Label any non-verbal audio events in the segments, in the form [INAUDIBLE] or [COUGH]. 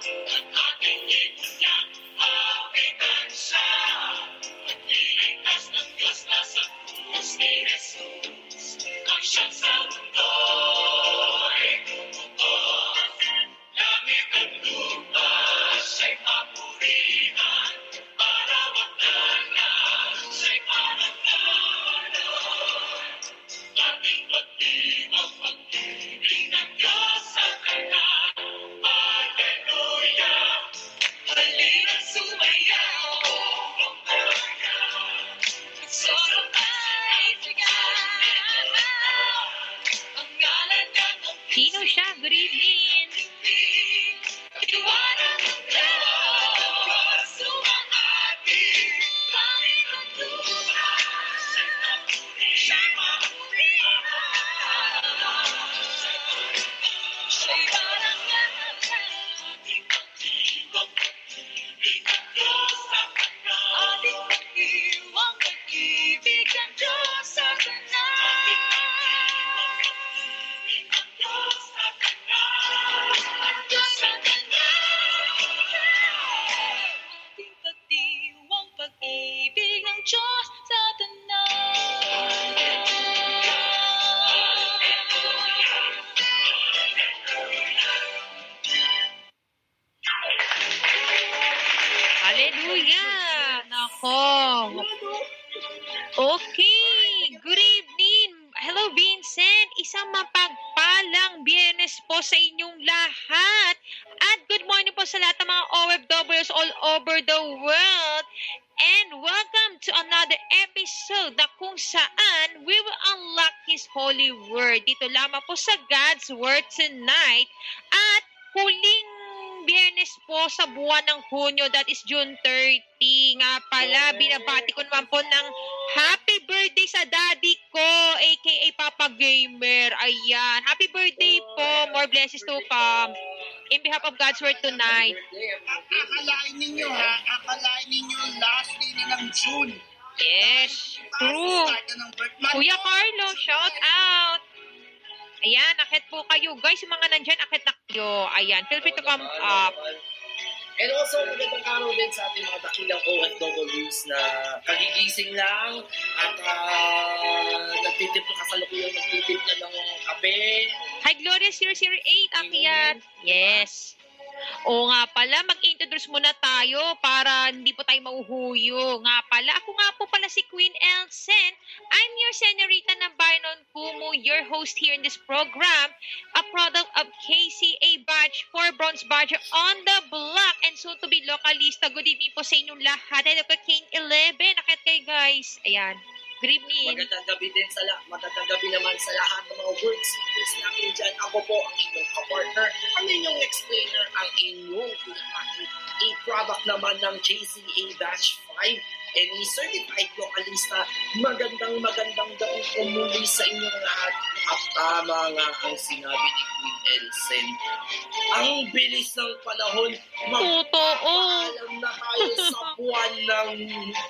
Sino June 30. Nga pala, binabati ko naman po ng happy birthday sa daddy ko, aka Papa Gamer. Ayan. Happy birthday po. More blessings to come. In behalf of God's Word tonight. Akalain ninyo ha, akalain ninyo last day na ng June. Yes. True. Kuya Carlo, shout out. Ayan, akit po kayo. Guys, yung mga nandyan, akit na kayo. Ayan, feel free to come up. And also, magandang araw din sa ating mga dakilang OFWs na kagigising lang at uh, nagtitimpla kasalukuyang nagtitimpla ng kape. Hi, Gloria 008, akyat. Yes. O nga pala, mag-introduce muna tayo para hindi po tayo mauhuyo. Nga pala, ako nga po pala si Queen Elsen. I'm your senorita ng Byron Kumu, your host here in this program, a product of KCA Batch, 4 Bronze Badge on the block, and soon to be localista. Good evening po sa inyong lahat. Hello ka, King 11. Akit kayo, guys. Ayan. Good evening. Magandang gabi din sa lahat. Magandang gabi naman sa lahat ng mga work seekers natin dyan. Ako po ang inyong kapartner, ang inyong explainer, ang inyong pinamaki. A product naman ng JCA Dash 5 and certified localista. Magandang magandang gabi po muli sa inyong lahat. At tama nga ang sinabi ni Queen Elsen. Ang bilis ng panahon, Totoo. magpapaalam na tayo sa [LAUGHS] buwan ng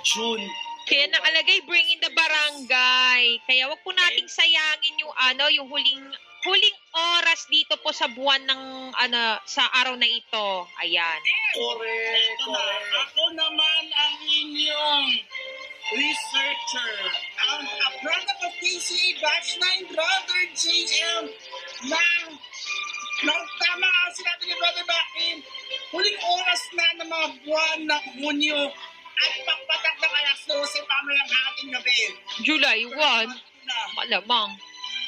June. Kaya nakalagay bring in the barangay. Kaya wag po nating sayangin yung ano, yung huling huling oras dito po sa buwan ng ano sa araw na ito. Ayan. Correct, Ito na, correct. ako naman ang inyong researcher. Ang a product of KCA Batch 9 Brother JM na nang tama ang sinabi ni Brother Bakin, huling oras na ng mga buwan ng Hunyo at pagpatak ng alas 12 pamayang ating gabi. July 1, Na. malamang.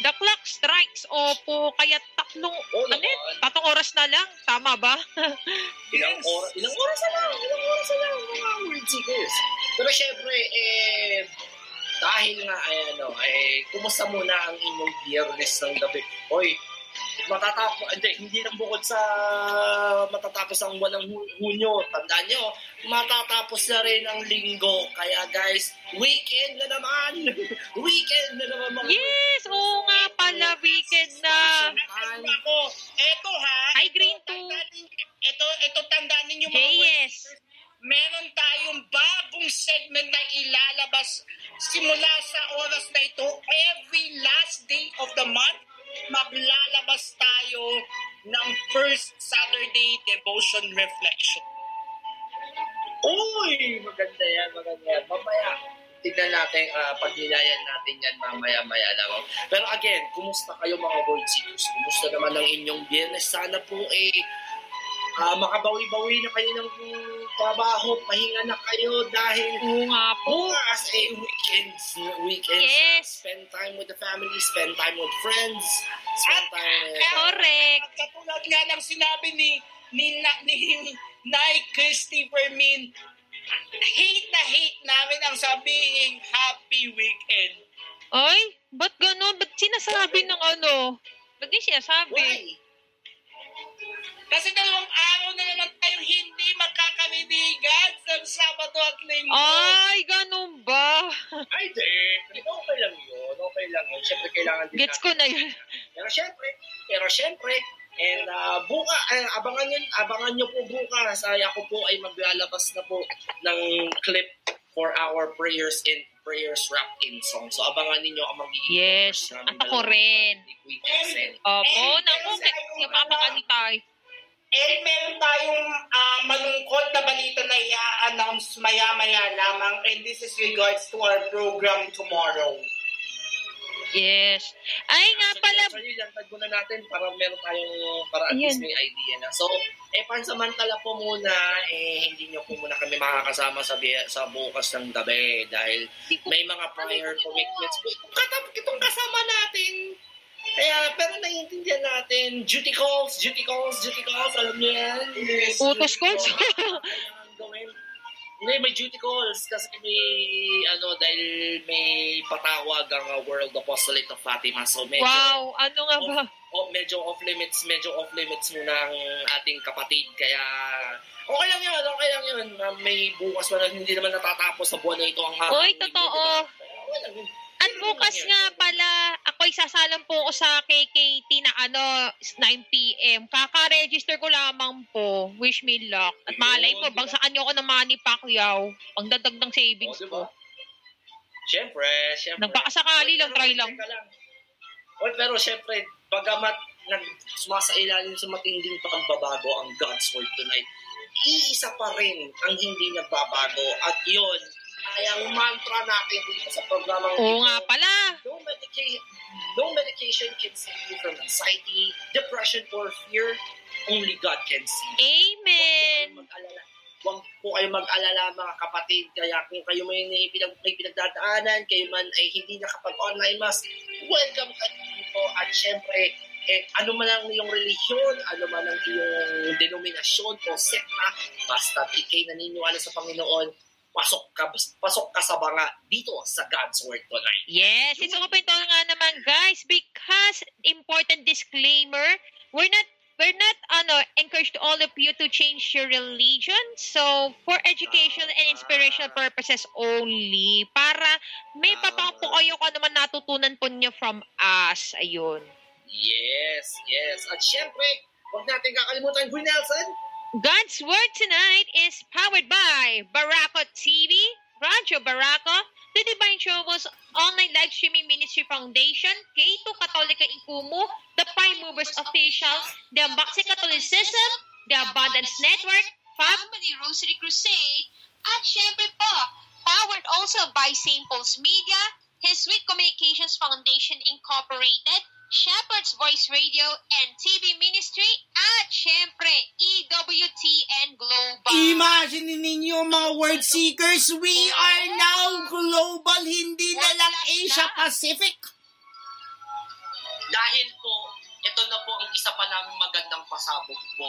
The clock strikes. Opo, kaya tatlong, Oo ano yun? Tatlong oras na lang. Tama ba? [LAUGHS] Ilang, Yes. oras, ilang oras na lang, ilang oras na lang, mga word seekers. Pero syempre, eh, dahil nga, ay, ano, eh, kumusta muna ang inyong biyernes ng gabi? Hoy, matatapos, hindi, hindi lang bukod sa matatapos ang walang hu- hunyo. Tandaan nyo, matatapos na rin ang linggo. Kaya guys, weekend na naman! [LAUGHS] weekend na naman mga yes! Oo nga pala, weekend na. Ano ako? Eto ha. Hi, Green ito, 2. tandaan ninyo- Ito, ito tandaan ninyo mga Hey, yes. Meron tayong bagong segment na ilalabas simula sa oras na ito. Every last day of the month, maglalabas tayo ng first Saturday devotion reflection. Uy! Maganda yan, maganda yan. Mamaya, tignan natin, uh, pagnilayan natin yan mamaya-maya lang. Pero again, kumusta kayo mga World Seekers? Kumusta naman ang inyong biyernes? Sana po eh, uh, makabawi-bawi na kayo ng trabaho, pahinga na kayo dahil Oo nga po. bukas eh, weekends, weekends Yes. spend time with the family, spend time with friends, spend time with... Correct. At katulad nga ng sinabi ni ni, na, ni [LAUGHS] Nay Christopher Min, hate na hate namin ang sabihin happy weekend. Ay, ba't ganun? Ba't sinasabi ng ano? Ba't di sinasabi? Why? Kasi dalawang araw na naman tayong hindi magkakalibigan sa Sabado at Linggo. Ay, ganun ba? [LAUGHS] Ay, di. Okay lang yun. Okay lang yun. Siyempre, kailangan din Gets ko na yun. [LAUGHS] Pero syempre, pero syempre, and uh, buka, eh, abangan nyo, abangan nyo po bukas. Ay, ako po ay maglalabas na po ng clip for our prayers in prayers wrapped in song. So abangan ninyo ang magiging Yes, covers namin at ako rin. Opo, naku, mapakani tayo. Eh, meron tayong ah, malungkot na balita na i-announce maya-maya lamang and this is regards to our program tomorrow. Yes. Ay nga pala, Actually, lantad muna natin para meron tayong, para at least may idea na. So, eh, pansamantala po muna, eh, hindi nyo po muna kami makakasama sa, sa bukas ng gabi dahil may mga prior commitments po. Itong, katap, itong kasama natin. Kaya, pero naiintindihan natin, duty calls, duty calls, duty calls, alam niyo yan. Yes, Utos gawin. Hindi, may duty calls kasi may, ano, dahil may patawag ang uh, World Apostolate of Fatima. So, medyo, wow, ano nga ba? oh, medyo off limits, medyo off limits muna ang ating kapatid. Kaya, okay lang yun, okay lang yun. May bukas pa na hindi naman natatapos sa buwan na ito ang Oy, ating totoo. At bukas nga pala, ako'y sasalam po ko sa KKT na ano, 9pm. Kaka-register ko lamang po. Wish me luck. At malay mo, bangsaan nyo ako ng Manny Pacquiao. Pangdadag ng Oh, savings diba? ko. Siyempre, siyempre. Nagpakasakali lang, try lang. Lang. Well, pero siyempre, bagamat nag sumasailalim sa matinding pagbabago ang God's Word tonight, iisa pa rin ang hindi nagbabago. At yun, ay ang mantra natin dito sa programang Oo nga pala. no medication, no medication can save you from anxiety, depression, or fear. Only God can see. Amen. Huwag po kayo mag-alala mga kapatid. Kaya kung kayo may, pinag, may pinagdadaanan, kayo man ay hindi nakapag-online mass, welcome kayo dito. At syempre, eh, ano man ang iyong relihiyon, ano man ang iyong denominasyon o sekta, basta ikay naniniwala sa Panginoon, pasok ka, pasok ka sa banga dito sa God's Word tonight. Yes, it's open to nga naman guys because important disclaimer, we're not we're not ano encouraged all of you to change your religion. So for education and inspirational purposes only para may papang po kayo kung ano man natutunan po niyo from us. Ayun. Yes, yes. At syempre, huwag natin kakalimutan, Green Nelson, God's Word tonight is powered by Barako TV, Radyo Barako, The Divine Troubles Online Live Streaming Ministry Foundation, K2 Katolika Ikumu, The Prime Movers Official, The Baxi Catholicism, The Abundance Network, Family Rosary Crusade, at syempre po, powered also by St. Paul's Media, His Sweet Communications Foundation Incorporated, Shepherd's Voice Radio and TV Ministry, at syempre, EWTN Global. Imagine ninyo mga word seekers, we are now global, hindi na lang Asia Pacific. dahil po, ito na po ang isa pa naming magandang pasabog po.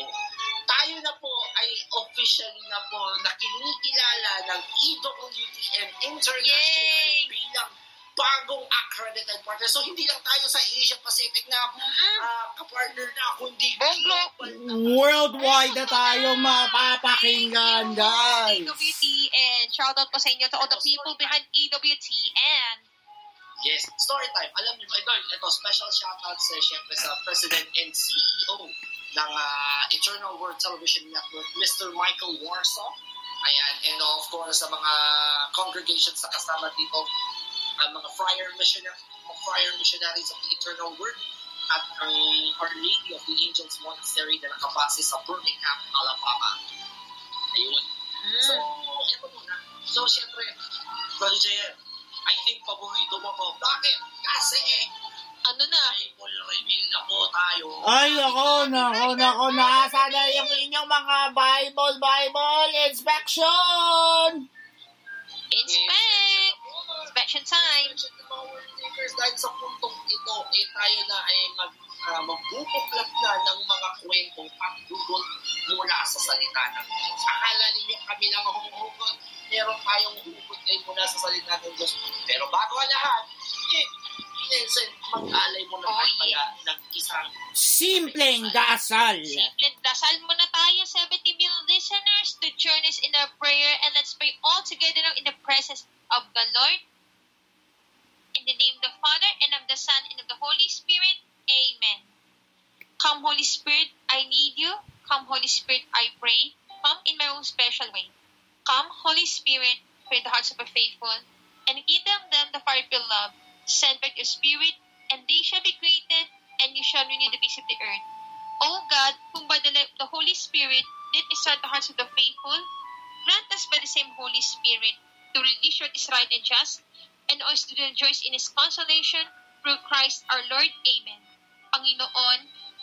Tayo na po ay officially na po nakinikilala ng E EWTN International Yay! bilang bagong accredited partner. So, hindi lang tayo sa Asia Pacific na ah, kapartner na, kundi global na. Worldwide na tayo mapapakinggan, guys. EWTN. Shout out po sa inyo to all the people behind EWTN. Yes, story time. Alam niyo, ito, ito special shoutout sa syempre sa President and CEO ng ah, Eternal World Television Network, Mr. Michael Warsaw. Ayan, and of course sa mga congregations na kasama dito, ang mga friar missionary, mga friar missionaries of the Eternal Word. at ang Our Lady of the Angels Monastery na nakabase sa Birmingham, Alabama. Ayun. So, eto muna. So, syempre, Brother JM, I think paborito mo ko. Bakit? Kasi, Ano na? Bible reveal na po tayo. Ay, ako, nako, nako, nasa na yung inyong mga Bible, Bible inspection! Inspect! Inspection time! Check ng mga word takers dahil sa puntong ito, eh tayo na ay mag, uh, magbubuklat na ng mga kwentong pagdudol mula sa salita ng Diyos. Akala ninyo kami lang ang humuhugot, meron tayong huhugot ngayon mula sa salita ng Diyos. Pero bago ang lahat, eh, Nelson, mag-alay mo na Oh, tayo kaya yeah. nag-isang Simpleng dasal. Simple dasal muna tayo, 70 million listeners, to join us in our prayer and let's pray all together now in the presence of the Lord. The name of the Father, and of the Son, and of the Holy Spirit. Amen. Come, Holy Spirit, I need you. Come, Holy Spirit, I pray. Come in my own special way. Come, Holy Spirit, fill the hearts of the faithful, and give them them the fire of your love. Send back your Spirit, and they shall be created, and you shall renew the face of the earth. O God, whom by the the Holy Spirit did instruct the hearts of the faithful, grant us by the same Holy Spirit to release what is right and just, and us to rejoice in His consolation through Christ our Lord. Amen. Panginoon,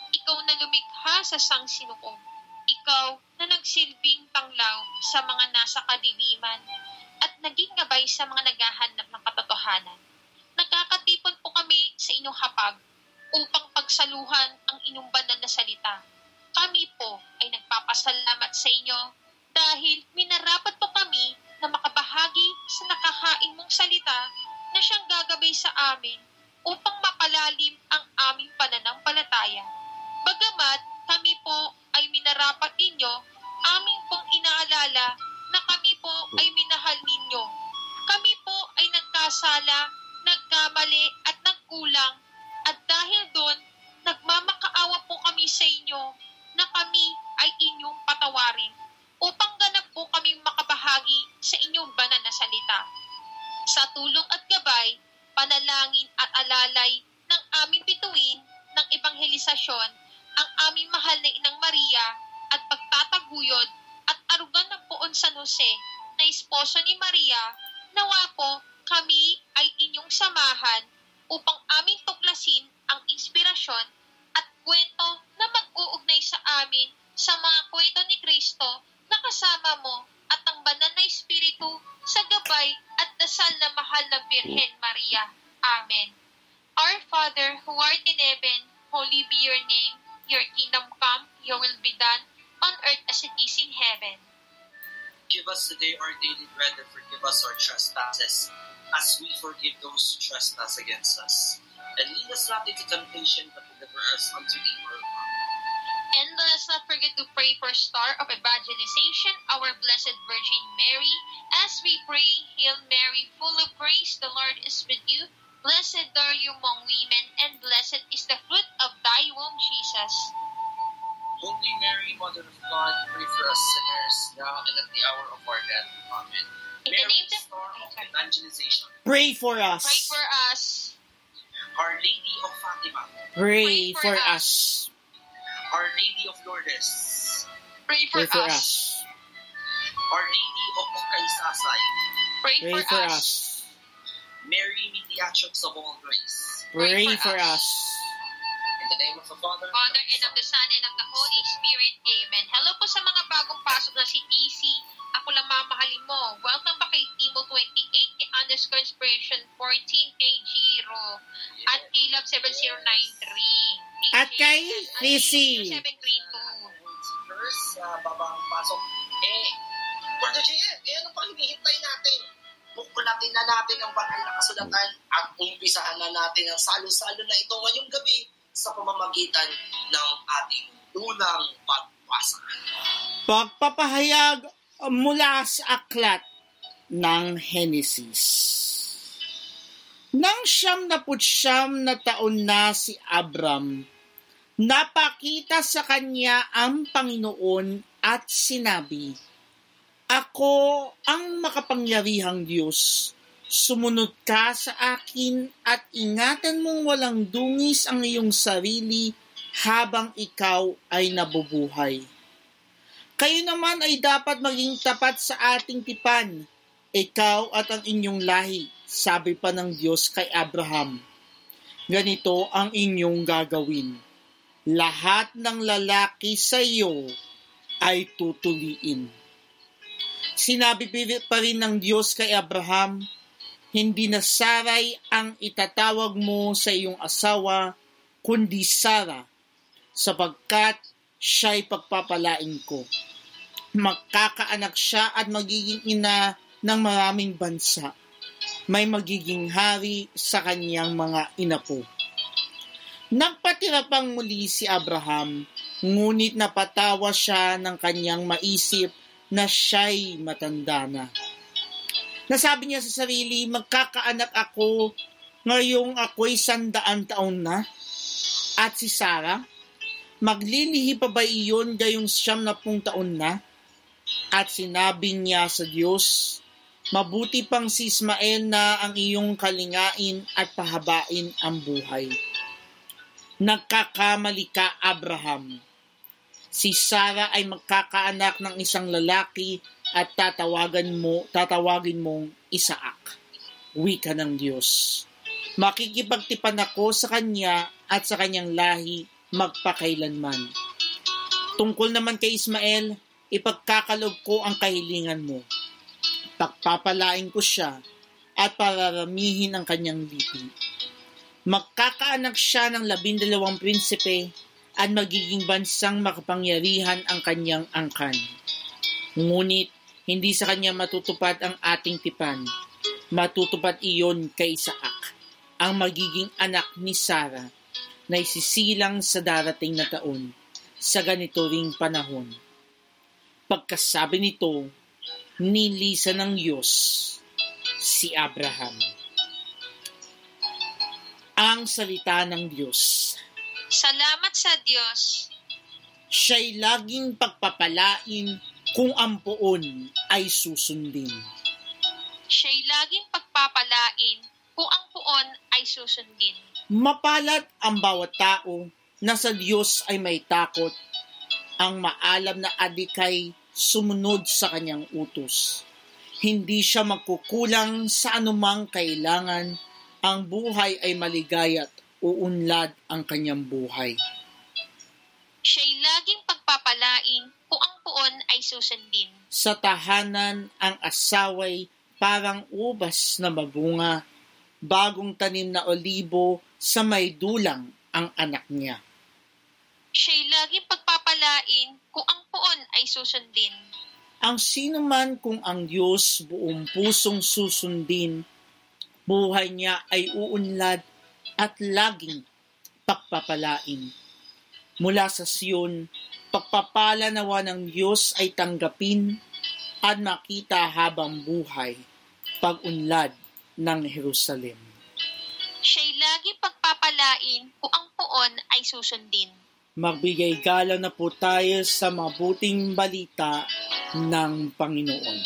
Ikaw na lumikha sa sangsinukob. Ikaw na nagsilbing tanglaw sa mga nasa kadiliman at naging gabay sa mga naghahanap ng katotohanan. Nagkakatipon po kami sa inyong hapag upang pagsaluhan ang inyong banal na salita. Kami po ay nagpapasalamat sa inyo dahil minarapat po kami na makabahagi sa nakahain mong salita na siyang gagabay sa amin upang mapalalim ang aming pananampalataya. Bagamat kami po ay minarapat ninyo, aming pong inaalala na kami po ay minahal ninyo. Kami po ay nagkasala, nagkamali at nagkulang at dahil doon, nagmamakaawa po kami sa inyo na kami ay inyong patawarin upang ganap po kami makabahagi sa inyong banal na salita. Sa tulong at gabay, panalangin at alalay ng aming bituin ng ebanghelisasyon, ang aming mahal na Inang Maria at pagtataguyod at arugan ng poon San Jose na esposo ni Maria, nawa po kami ay inyong samahan upang aming tuklasin ang inspirasyon at kwento na mag-uugnay sa amin sa mga kwento ni Kristo na kasama mo at ang banal na Espiritu sa gabay at dasal na mahal na Birhen Maria. Amen. Our Father, who art in heaven, holy be your name. Your kingdom come, your will be done, on earth as it is in heaven. Give us today our daily bread and forgive us our trespasses, as we forgive those who trespass against us. And lead us not into temptation, but deliver us unto evil. And let us not forget to pray for Star of Evangelization, our Blessed Virgin Mary, as we pray, Hail Mary, full of grace, the Lord is with you. Blessed are you among women, and blessed is the fruit of thy womb, Jesus. Holy Mary, Mother of God, pray for us sinners, now and at the hour of our death. Amen. In the Mary, name of- the Star of Evangelization, Pray for us. Pray for us. Our Lady of Fatima, Pray Pray for for us. us. Our Lady of Lourdes, Pray for, Pray for us. us. Our Lady of Kaysasay, Pray, Pray for, for us. us. Mary Mediatrix of all grace. Pray Pray for for us. us. In the name of the Father, Father, and of the Son, and of the Holy Spirit. Amen. Hello po sa mga bagong pasok na si TC. Ako lang mamahalin mo. Welcome ba kay Timo28, kay underscore inspiration 14, kay Jiro, at kay Love 7093. At kay Fizzy. at kay 732. First, sa babang pasok. Eh, Brother JM, eh, ano pa hinihintay natin? Buklatin na natin ang banal na kasulatan at umpisahan na natin ang salo-salo na ito ngayong gabi sa pamamagitan ng ating unang pagbasa. Pagpapahayag mula sa aklat ng Henesis. Nang siyam na putsyam na taon na si Abram, napakita sa kanya ang Panginoon at sinabi, Ako ang makapangyarihang Diyos. Sumunod ka sa akin at ingatan mong walang dungis ang iyong sarili habang ikaw ay nabubuhay. Kayo naman ay dapat maging tapat sa ating tipan, ikaw at ang inyong lahi, sabi pa ng Diyos kay Abraham. Ganito ang inyong gagawin. Lahat ng lalaki sa iyo ay tutuliin. Sinabi pa rin ng Diyos kay Abraham, hindi na Saray ang itatawag mo sa iyong asawa, kundi Sara, sapagkat siya'y pagpapalain ko. Magkakaanak siya at magiging ina ng maraming bansa. May magiging hari sa kanyang mga inapo. Nagpatira pang muli si Abraham, ngunit napatawa siya ng kanyang maisip na siya'y matanda na. Nasabi niya sa sarili, magkakaanak ako ngayong ako'y sandaan taon na. At si Sarah, maglilihi pa ba iyon gayong siyam na pung taon na? At sinabi niya sa Diyos, mabuti pang si Ismael na ang iyong kalingain at pahabain ang buhay. Nagkakamali ka, Abraham. Si Sarah ay magkakaanak ng isang lalaki at tatawagan mo, tatawagin mong Isaak. Wika ng Diyos. Makikipagtipan ako sa kanya at sa kanyang lahi magpakailanman. Tungkol naman kay Ismael, ipagkakalog ko ang kahilingan mo. Pagpapalain ko siya at pararamihin ang kanyang lipi. Magkakaanak siya ng labindalawang prinsipe at magiging bansang makapangyarihan ang kanyang angkan. Ngunit hindi sa kanya matutupad ang ating tipan. Matutupad iyon kay Isaac, ang magiging anak ni Sarah, na isisilang sa darating na taon, sa ganito ring panahon. Pagkasabi nito, nilisa ng Diyos si Abraham. Ang salita ng Diyos. Salamat sa Diyos. Siya'y laging pagpapalain kung ang poon ay susundin. Siya'y laging pagpapalain kung ang puon ay susundin. Mapalad ang bawat tao na sa Diyos ay may takot, ang maalam na adikay sumunod sa kanyang utos. Hindi siya magkukulang sa anumang kailangan, ang buhay ay maligaya't uunlad ang kanyang buhay. Siya'y laging pagpapalain kung ang puon ay susundin. Sa tahanan ang asaway parang ubas na mabunga, bagong tanim na olibo sa may dulang ang anak niya. Siya'y laging pagpapalain kung ang puon ay susundin. Ang sino man kung ang Diyos buong pusong susundin, buhay niya ay uunlad at laging pagpapalain. Mula sa Siyon, pagpapala nawa ng Diyos ay tanggapin at makita habang buhay pag-unlad ng Jerusalem. Siya'y lagi pagpapalain kung ang puon ay susundin. Magbigay gala na po tayo sa mabuting balita ng Panginoon.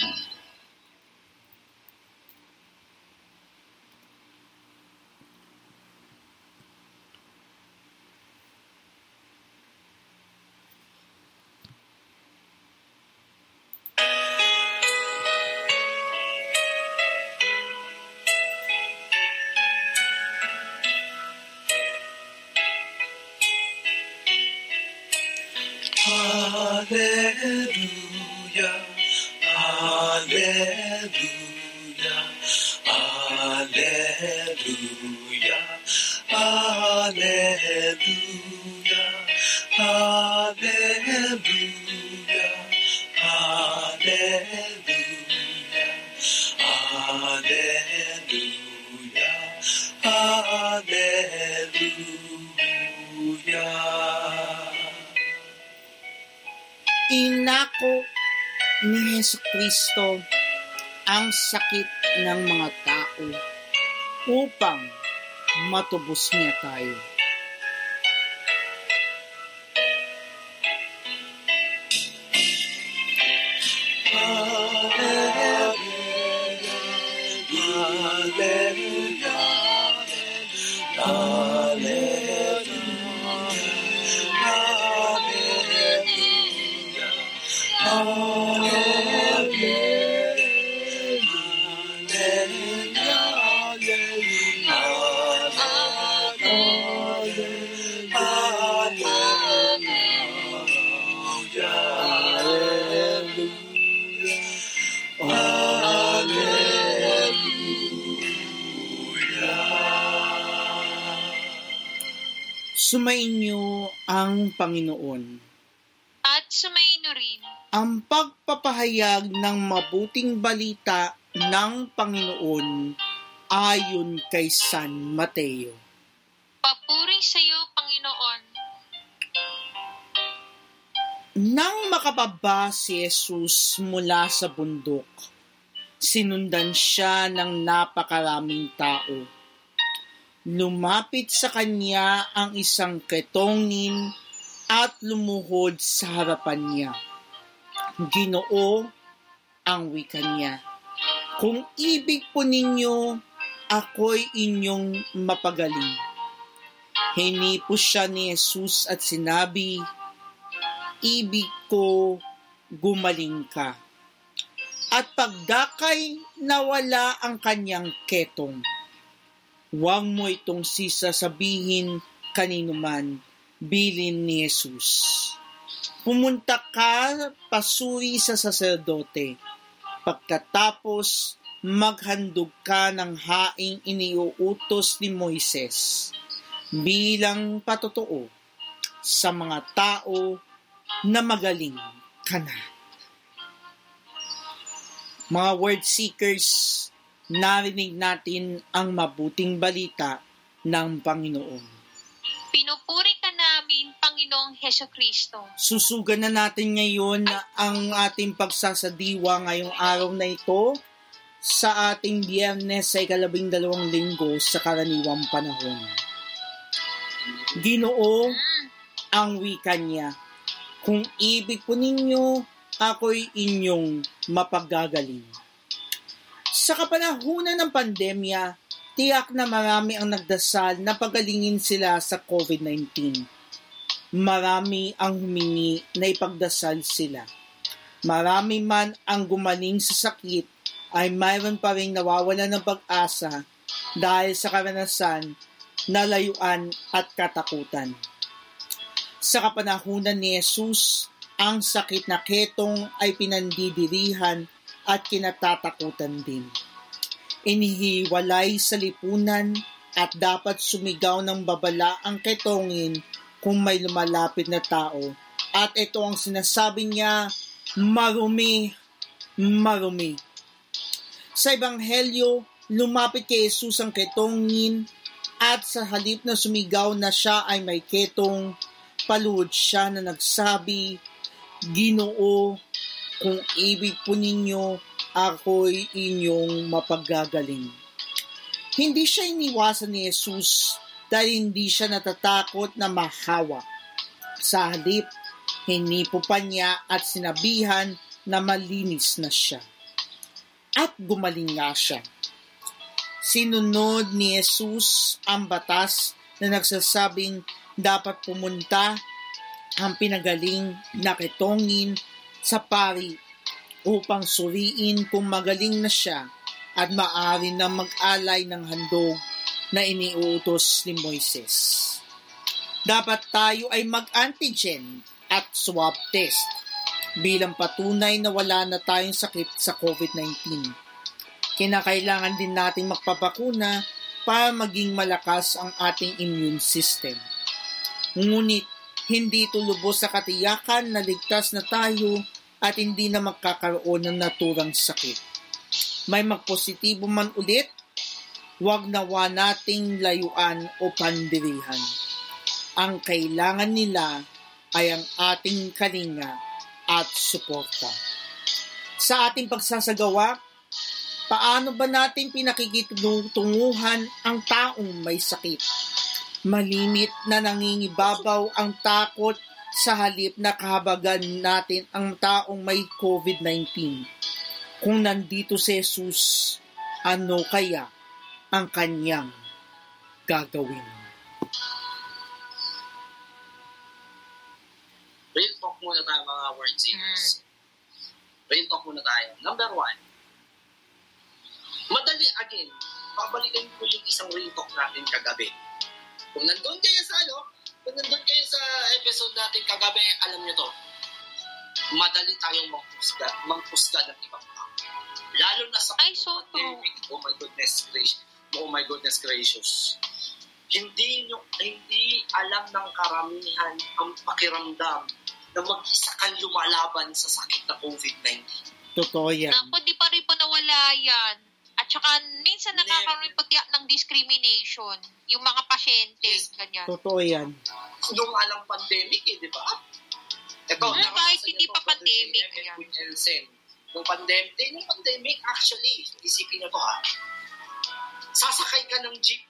Inako ni Yesu Kristo ang sakit ng mga tao upang matubos niya tayo. Panginoon. At sumaino rin. Ang pagpapahayag ng mabuting balita ng Panginoon ayon kay San Mateo. Papuri sa iyo, Panginoon. Nang makababa si Jesus mula sa bundok, sinundan siya ng napakaraming tao. Lumapit sa kanya ang isang ketongin at lumuhod sa harapan niya. Ginoo ang wika niya. Kung ibig po ninyo, ako'y inyong mapagaling. Hinipo siya ni Jesus at sinabi, ibig ko gumaling ka. At pagdakay nawala ang kanyang ketong. Huwag mo itong sisasabihin kanino man, bilin ni Jesus. Pumunta ka pasuri sa saserdote. Pagkatapos, maghandog ka ng haing iniuutos ni Moises bilang patotoo sa mga tao na magaling ka na. Mga word seekers, narinig natin ang mabuting balita ng Panginoon. Pinupuri Panginoong Heso Kristo. Susugan na natin ngayon ang ating pagsasadiwa ngayong araw na ito sa ating biyernes sa ikalabing dalawang linggo sa karaniwang panahon. Ginoo Mm. ang wika niya. Kung ibig po ninyo, ako'y inyong mapagagaling. Sa kapanahunan ng pandemya, tiyak na marami ang nagdasal na pagalingin sila sa COVID-19. Marami ang humingi na ipagdasal sila. Marami man ang gumaling sa sakit ay mayroon pa rin nawawala ng pag-asa dahil sa karanasan, nalayuan at katakutan. Sa kapanahunan ni Jesus, ang sakit na ketong ay pinandidirihan at kinatatakutan din. Inihiwalay sa lipunan at dapat sumigaw ng babala ang ketongin kung may lumalapit na tao. At ito ang sinasabi niya, marumi, marumi. Sa Ebanghelyo, lumapit kay Jesus ang ketongin at sa halip na sumigaw na siya ay may ketong, paluhod siya na nagsabi, Ginoo, kung ibig po ninyo, ako'y inyong mapagagaling. Hindi siya iniwasan ni Jesus dahil hindi siya natatakot na mahawa. Sa halip, hinipo pa niya at sinabihan na malinis na siya. At gumaling nga siya. Sinunod ni Jesus ang batas na nagsasabing dapat pumunta ang pinagaling na ketongin sa pari upang suriin kung magaling na siya at maaari na mag-alay ng handog na iniuutos ni Moises. Dapat tayo ay mag-antigen at swab test bilang patunay na wala na tayong sakit sa COVID-19. Kinakailangan din natin magpapakuna para maging malakas ang ating immune system. Ngunit hindi ito lubos sa katiyakan na ligtas na tayo at hindi na magkakaroon ng naturang sakit. May magpositibo man ulit, huwag nawa nating layuan o pandirihan. Ang kailangan nila ay ang ating kalinga at suporta. Sa ating pagsasagawa, paano ba natin pinakikitunguhan ang taong may sakit? Malimit na nangingibabaw ang takot sa halip na kahabagan natin ang taong may COVID-19. Kung nandito si Jesus, ano kaya ang kanyang gagawin? Real talk muna tayo mga word seekers. out muna tayo. Number one, madali again, babalikan ko yung isang real talk natin kagabi. Kung nandun kayo sa ano, kung nandun kayo sa episode natin kagabi, alam nyo to, madali tayong mangpusga, mangpusga ng ibang tao. Lalo na sa Ay, so pandemic, oh my goodness gracious, oh my goodness gracious. Hindi nyo, hindi alam ng karamihan ang pakiramdam na mag-isa kang lumalaban sa sakit na COVID-19. Totoo yan. Naku, di pa rin po nawala yan. At saka, minsan nakakaroon pati ng discrimination. Yung mga pasyente, Yes. ganyan. Totoo yan. Nung alang pandemic eh, di ba? Ito, Hmm, kahit hindi pa pandemic, yan. Nung pandemic, nung pandemic, actually, isipin niyo to ha, sasakay ka ng jeep,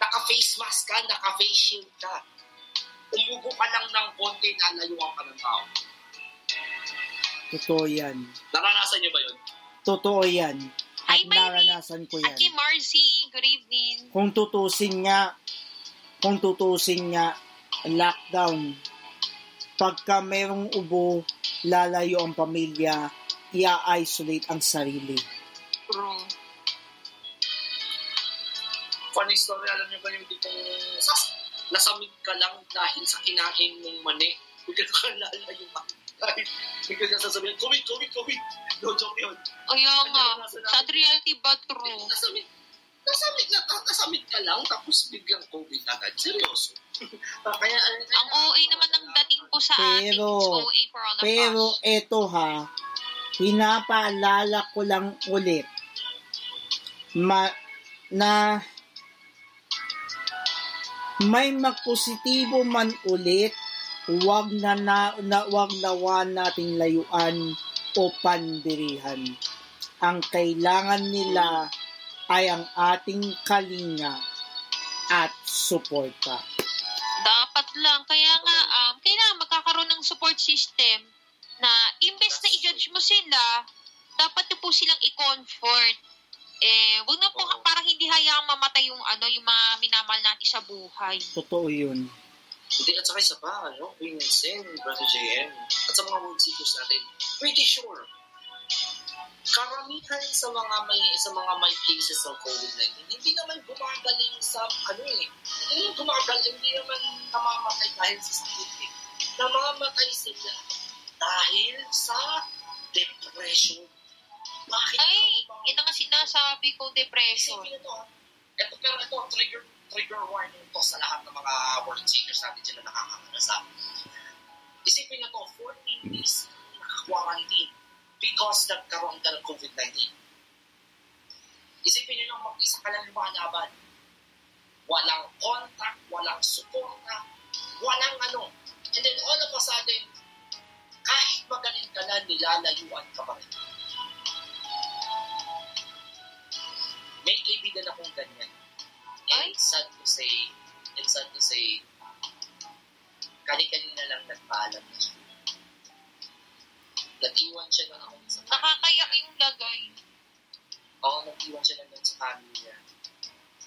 naka-face mask ka, naka-face shield ka. Umugo ka lang ng konti, lalayuan ka ng tao. Totoo yan. Naranasan niyo ba yun? Totoo yan. At Hi, naranasan ko yan. Ate Marcy, good evening. Kung tutusin nga, kung tutusin nga, lockdown. Pagka merong ubo, lalayo ang pamilya, i-isolate ang sarili. True. Funny story, alam niyo ba yung tipong sas, nasamig ka lang dahil sa kinain mong mani. Bigla ka lalayo ka. Dahil bigla ka sasabihin, COVID, COVID, COVID. No joke yun. Yun nga, sad reality ba true? Nasamig, nasamig, na, nasamig ka lang tapos biglang COVID agad. Seryoso. [LAUGHS] Kaya, Ang OA naman ng dating po sa atin. Pero- It's OA for all of Pero us. eto ha, pinapaalala ko lang ulit ma, na may magpositibo man ulit, wag na, na, na wag nawa nating layuan o pandirihan. Ang kailangan nila ay ang ating kalinga at suporta. Dapat lang. Kaya nga, um, kailangan magkakaroon ng support system na imbes na i-judge mo sila, dapat po silang i-comfort. Eh, wag na po Oo. parang hindi hayaang mamatay yung ano, yung mga minamahal natin sa buhay. Totoo yun. Hindi, at saka isa pa, ano, Queen Sen, Brother JM, at sa mga world seekers natin, pretty sure, karamihan sa mga may sa mga may cases ng COVID-19, hindi naman gumagaling sa ano eh. Hindi naman gumagaling, hindi naman namamatay dahil sa sakit eh. Namamatay sila dahil sa depression. Bakit? Ay, yun ang sinasabi ko, depression. Isipin ito, ito pero ito, trigger, trigger warning to sa lahat ng mga world seekers natin sila nakakakanasa. Isipin nyo to, 14 days naka-quarantine because nagkaroon ka ng COVID-19. Isipin nyo lang mag-isa ka lang lumalaban. Walang contact, walang suporta, walang ano. And then all of a sudden, kahit magaling ka na, nilalayuan ka pa rin. Kaibigan akong ganyan. And Ay? sad to say, and sad to say, kani-kanina lang nagpaalam na siya. Nag-iwan siya ng ako sa Nakakayak yung lagay. Oo, nag-iwan siya ng sa family niya.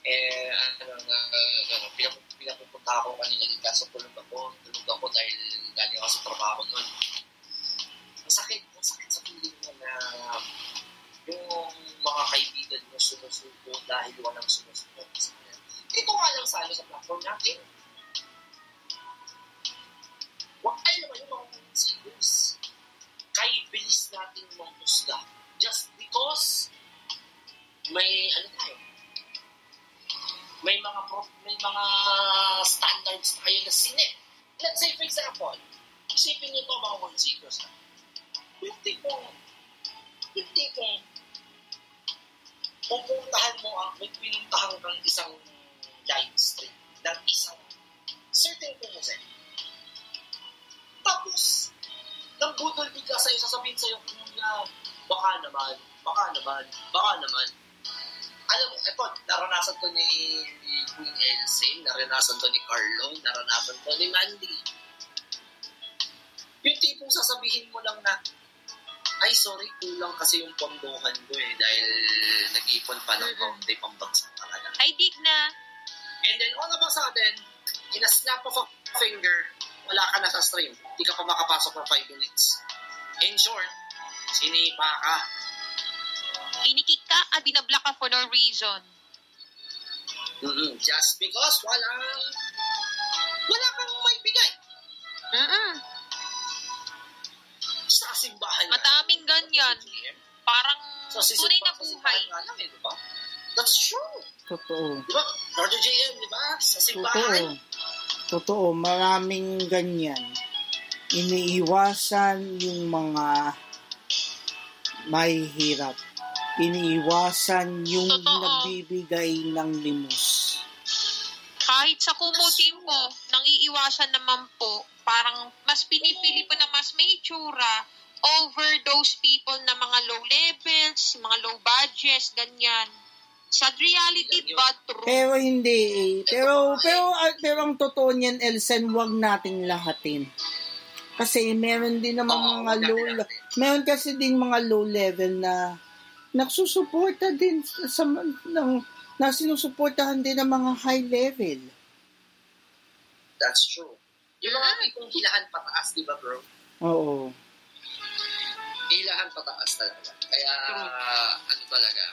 Eh, ano, uh, ano, pinap- pinapupunta ako kanina din kaso tulog ako. Tulog ako dahil galing ako sa trabaho nun. Ang sakit, ang sakit sa piling mo na yung mga kaibigan mo sumusuko dahil walang sumusuko sa kanya. Ito nga lang sa ano sa platform natin. Huwag tayo naman yung mga serious. Kay bilis natin manghusga. Just because may ano tayo, may mga pro, may mga standards tayo na sinet. Let's say, for example, isipin niyo ito mga ha? Yung tipong, yung tipong, pupuntahan mo ang, pinuntahan kang isang live stream ng isang certain kumusin. Tapos, nang budol bigla sa'yo, sasabihin sa'yo, kuya, baka naman, baka naman, baka naman. Alam mo, eto, naranasan to ni, ni Queen Elsie, naranasan to ni Carlo, naranasan to ni Mandy. Yung tipong sasabihin mo lang na, ay sorry, kulang kasi yung pondohan ko eh, dahil nag-ipon pa ng konti pambagsak talaga. Ay, dig na. And then all of a sudden, in a snap of a finger, wala ka na sa stream. Hindi ka pa makapasok ng 5 minutes. In short, Sinipa ka. Inikik ka at binablock ka for no reason. Mm-mm. Just because walang wala kang may bigay Mm-mm. Simbahan. Madaming ganyan. Parang Sa tunay na buhay. simbahan nga lang eh, di ba? That's true. Totoo. Di ba? Brother JM, di ba? Sa Totoo. simbahan. Totoo, maraming ganyan. Iniiwasan yung mga may hirap. Iniiwasan yung Totoo. nagbibigay ng limos. Kahit sa kumo din po, nang iiwasan naman po, parang mas pinipili po na mas may itsura over those people na mga low levels, mga low budgets, ganyan. Sad reality, but true. Pero hindi eh. Pero, pero, ah, pero ang totoo niyan, Elsen, wag nating lahatin. Kasi meron din naman Oo, mga low, meron kasi din mga low level na nagsusuporta din sa, sa ng, na sinusuportahan din ng mga high level. That's true. Yung mga tipong hilahan pataas, di ba bro? Oo. Hilahan pataas talaga. Kaya, ano talaga.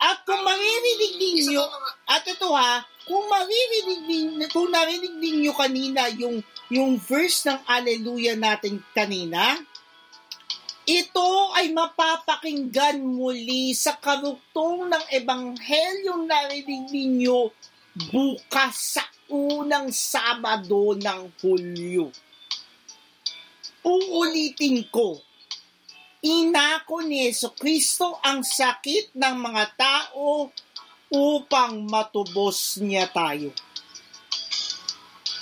At kung maririnig Isa ninyo, mga, at ito ha, kung maririnig ninyo, kung narinig ninyo kanina yung, yung verse ng Alleluia natin kanina, ito ay mapapakinggan muli sa karugtong ng Ebanghelyong narinig ninyo bukas sa unang Sabado ng Hulyo. Uulitin ko, inako ni Yeso Kristo ang sakit ng mga tao upang matubos niya tayo.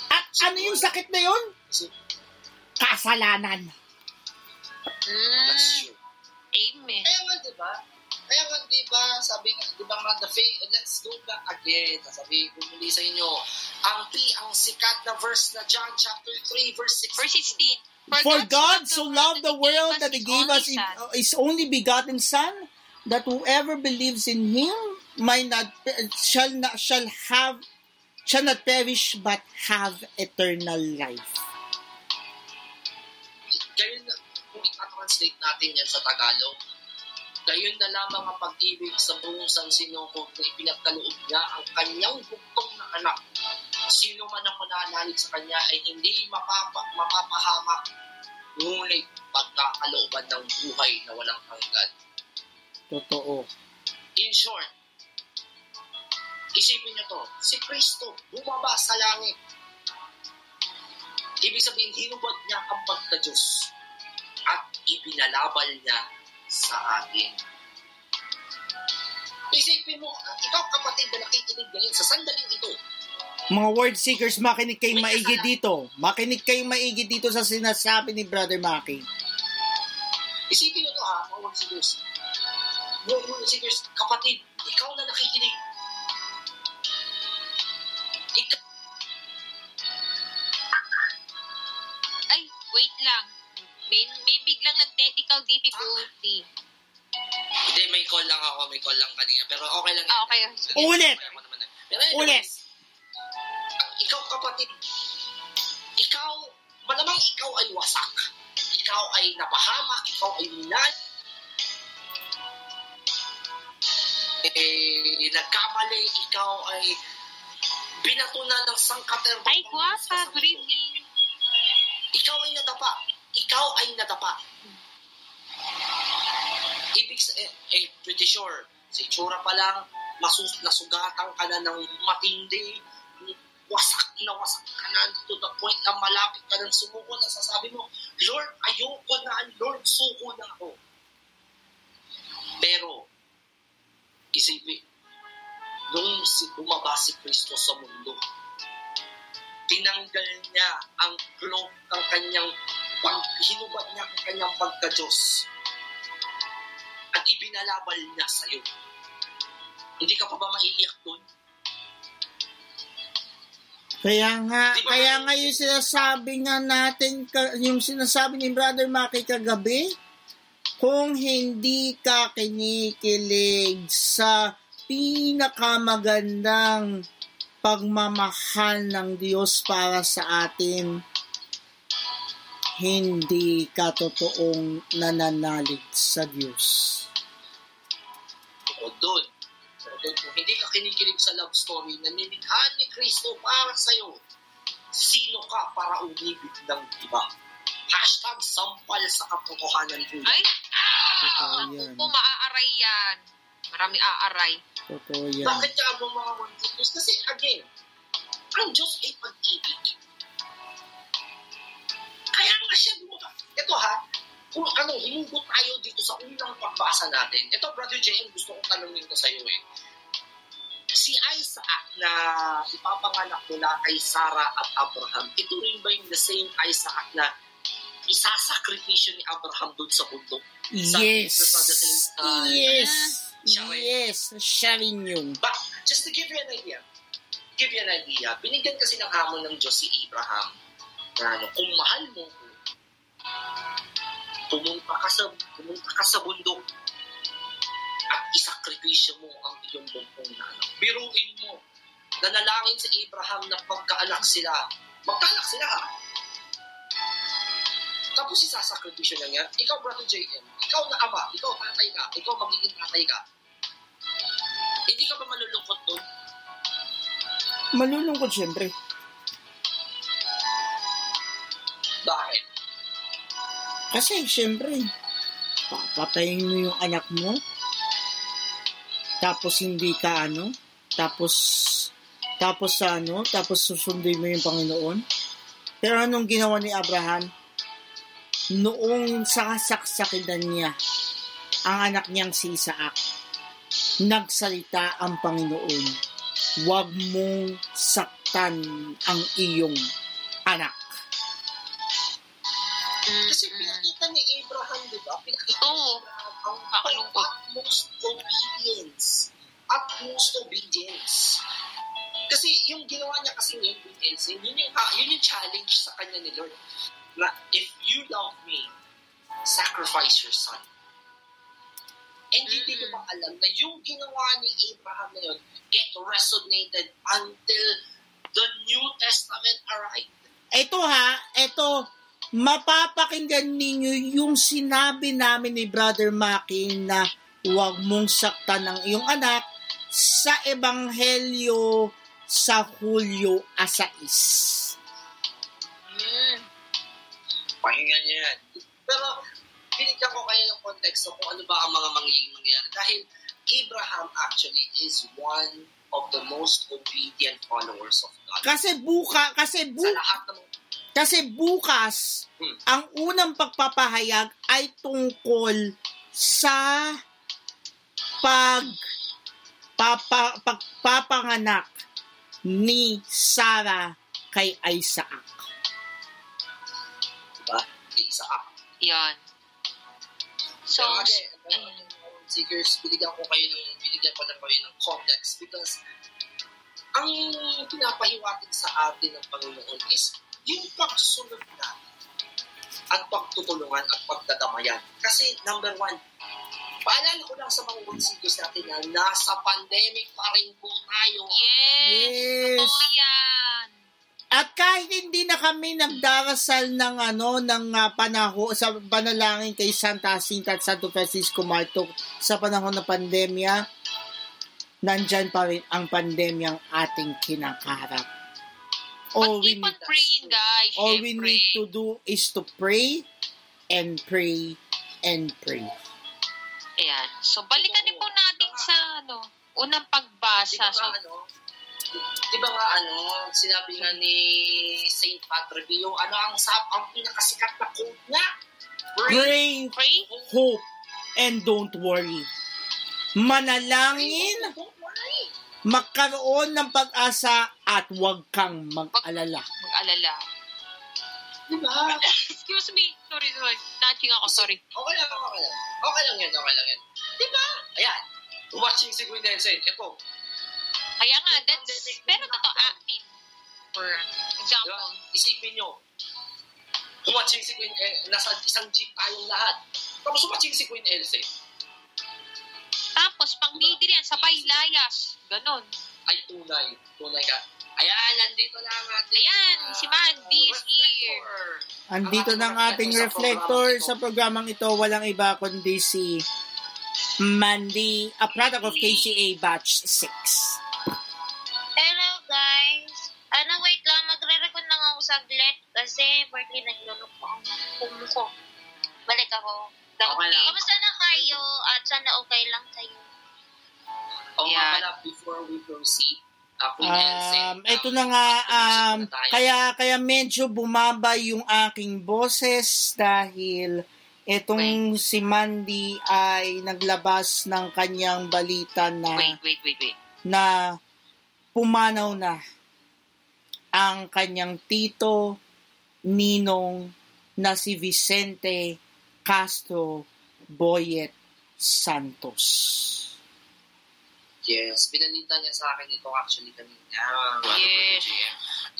At ano yung sakit na yun? Kasalanan. Mm, true. amen. Kaya nga, di ba? Kaya nga, di ba, sabi nga, di ba nga, the faith, let's go back again. Sabi ko muli sa inyo, ang P, ang sikat na verse na John chapter 3, verse 16. Verse 16. For God so loved the world that He gave us His uh, His only begotten Son, that whoever believes in Him might not shall not shall have shall not perish but have eternal life. Gayon na, kung itatranslate natin yan sa Tagalog, gayon na lamang ang pag-ibig sa buong sansinuko na ipinagkaloob niya ang kanyang bugtong na anak. Sino man ang mananalig sa kanya ay hindi mapapa, mapapahamak, ngunit pagkakalooban ng buhay na walang hanggan. Totoo. In short, isipin niyo to, si Kristo bumaba sa langit. Ibig sabihin, hinubad niya ang pagka-Diyos at ibinalabal niya sa atin. Isipin mo, ah, ikaw kapatid na nakikinig ngayon sa sandaling ito, Mga word seekers, makinig kayong maigi dito. Makinig kayong maigi dito sa sinasabi ni Brother Maki. isipin niyo to ha, mga word seekers. Mga word seekers, kapatid, ikaw na nakikinig. Ikaw, Ay, wait lang. May, may biglang ng technical difficulty. hindi, may call lang ako, may call lang kanina, pero okay lang. Ah, okay. Ulit! Ulit! Kapatid, ikaw, malamang ikaw ay wasak. Ikaw ay napahamak, ikaw ay minal. Eh, nagkamali, ikaw ay binatunan ng sangkater. Ay, guwapa. Good evening. Ikaw ay nadapa. Ikaw ay nadapa. Ibig sa, eh, eh, pretty sure, sa itsura pa lang, masus, nasugatan ka na ng matindi, wasak na wasak ka na to the point na malapit ka ng sumuko na sasabi mo, Lord, ayoko na, Lord, suko na ako. Pero, isipin, nung si, bumaba si Kristo sa mundo, tinanggal niya ang cloak ng kanyang pag hinubad niya ang kanyang pagka-Diyos at ibinalabal niya sa iyo. Hindi ka pa ba maiiyak doon? Kaya nga, Di ba- kaya nga yung sinasabi nga natin, yung sinasabi ni Brother Maki kagabi, kung hindi ka kinikilig sa pinakamagandang pagmamahal ng Diyos para sa atin, hindi ka totoong nananalig sa Diyos. O doon. Kung hindi ka kinikilig sa love story na nilikhaan ni Kristo para sa'yo, sino ka para umibig ng iba? Hashtag sampal sa katotohanan ko. Ay, Totoo ako yan. po, maaaray yan. Marami aaray. Totoo yan. Bakit ka mo mga mantitos? Kasi again, ang Diyos ay pag-ibig. Kaya nga siya bumuka. Ito ha, kung ano, hinugot tayo dito sa unang pagbasa natin. Ito, Brother JM, gusto kong tanongin ko sa iyo eh. Si Isaac na ipapanganak mula kay Sarah at Abraham, ito rin ba yung the same Isaac na isasakripisyo ni Abraham doon sa bundok? Yes. Sa- sa- sa- sa- Yes. Siya rin. Yes. Siya rin yun. But just to give you an idea, give you an idea, binigyan kasi ng hamon ng Diyos si Abraham na ano, kung mahal mo ko, pumunta ka sa, pumunta ka sa bundok at isakripisyo mo ang iyong bumpong na anak. Biruin mo, nanalangin si Abraham na pagkaanak sila. Magkaanak sila ha. Tapos isasakripisyo na niya. Ikaw, Brother JM, ikaw na ama, ikaw tatay ka, ikaw magiging tatay ka. Hindi ka ba malulungkot doon? Malulungkot syempre. Bakit? Kasi syempre, papatayin mo yung anak mo. Tapos hindi ka ano. Tapos, tapos sa ano, tapos susundin mo yung Panginoon. Pero anong ginawa ni Abraham? Noong sakasaksakidan niya, ang anak niyang si Isaac, nagsalita ang Panginoon, huwag mong saktan ang iyong anak. Kasi pinakita ni Abraham, di ba? Pinakita Oo. Ang Nakakalungkot. utmost obedience. Utmost obedience. Kasi yung ginawa niya kasi ngayon kung Elsie, yun yung, ah, yun yung challenge sa kanya ni Lord. Na if you love me, sacrifice your son. And hindi ko ba alam na yung ginawa ni Abraham na yun, it resonated until the New Testament arrived. Ito ha, ito, mapapakinggan ninyo yung sinabi namin ni Brother Maki na huwag mong saktan ng iyong anak sa Ebanghelyo sa Hulyo Asais. Mm. Pakinggan niyo yan. Pero, binigyan ko kayo ng konteksto kung ano ba ang mga mangyayang mangyayari. Dahil Abraham actually is one of the most obedient followers of God. Kasi buka, kasi Sa bu, lahat ng kasi bukas Hmm. ang unang pagpapahayag ay tungkol sa pag papa, pagpapanganak ni Sarah kay Isaac. diba? Kay Isaac. Yan. So, again, ayun. um, Seekers, binigyan ko kayo ng, binigyan ko lang kayo ng context because ang pinapahiwatig sa atin ng Panginoon is yung pagsunod natin at pagtutulungan at pagdadamayan. Kasi number one, paalala ko lang sa mga konsigos natin na nasa pandemic pa rin po tayo. yes. Yes. Totoo yan. At kahit hindi na kami nagdarasal ng ano ng uh, panaho sa panalangin kay Santa Jacinta at Santo Francisco Marto sa panahon ng pandemya, nandyan pa rin ang pandemyang ating kinakaharap. All But we keep on need, praying, guys. all we syempre. need to do is to pray and pray and pray. Ayan. So, balikan din po natin sa, ano, unang Di pagbasa. ba So, nga, ano, di ba nga ano, sinabi nga ni Saint Patrick, yung ano ang sab ang pinakasikat na quote niya, pray, Pray, hope, and don't worry. Manalangin. Magkaroon ng pag-asa at huwag kang mag-alala. Mag-alala. Di ba? Excuse me. Sorry, sorry. Natching ako, sorry. Okay lang, okay lang. Okay lang yan, okay lang yan. Di ba? Ayan. Watching si Queen Nelson. Ito. Kaya nga, that's, pero totoo, acting. For Di example. ba? Isipin nyo. Watching si Queen, eh, nasa isang jeep tayong lahat. Tapos watching si Queen Elsie. Tapos, pang leader yan, sabay layas. Ganon. Ay tunay. Tunay ka. Ayan, nandito na ang ating... Ayan, ah, si Mandy is here. Andito ng ating reflector sa programang ito, walang iba kundi si Mandy, a product of KCA Batch 6. Hello guys! Ano, wait lang, magre-record lang ako saglit kasi birthday naglulok ko ang pumo ko. Balik ako. Okay. Kamusta na kayo at sana okay lang sa'yo? O nga Yan. pala, before we proceed, uh, Um, ito na nga, um, kaya, kaya medyo bumaba yung aking boses dahil itong si Mandy ay naglabas ng kanyang balita na Wait, wait, wait, wait. na pumanaw na ang kanyang tito ninong na si Vicente Castro Boyet Santos. Yes, pinalita niya sa akin ito actually kanina. Yes.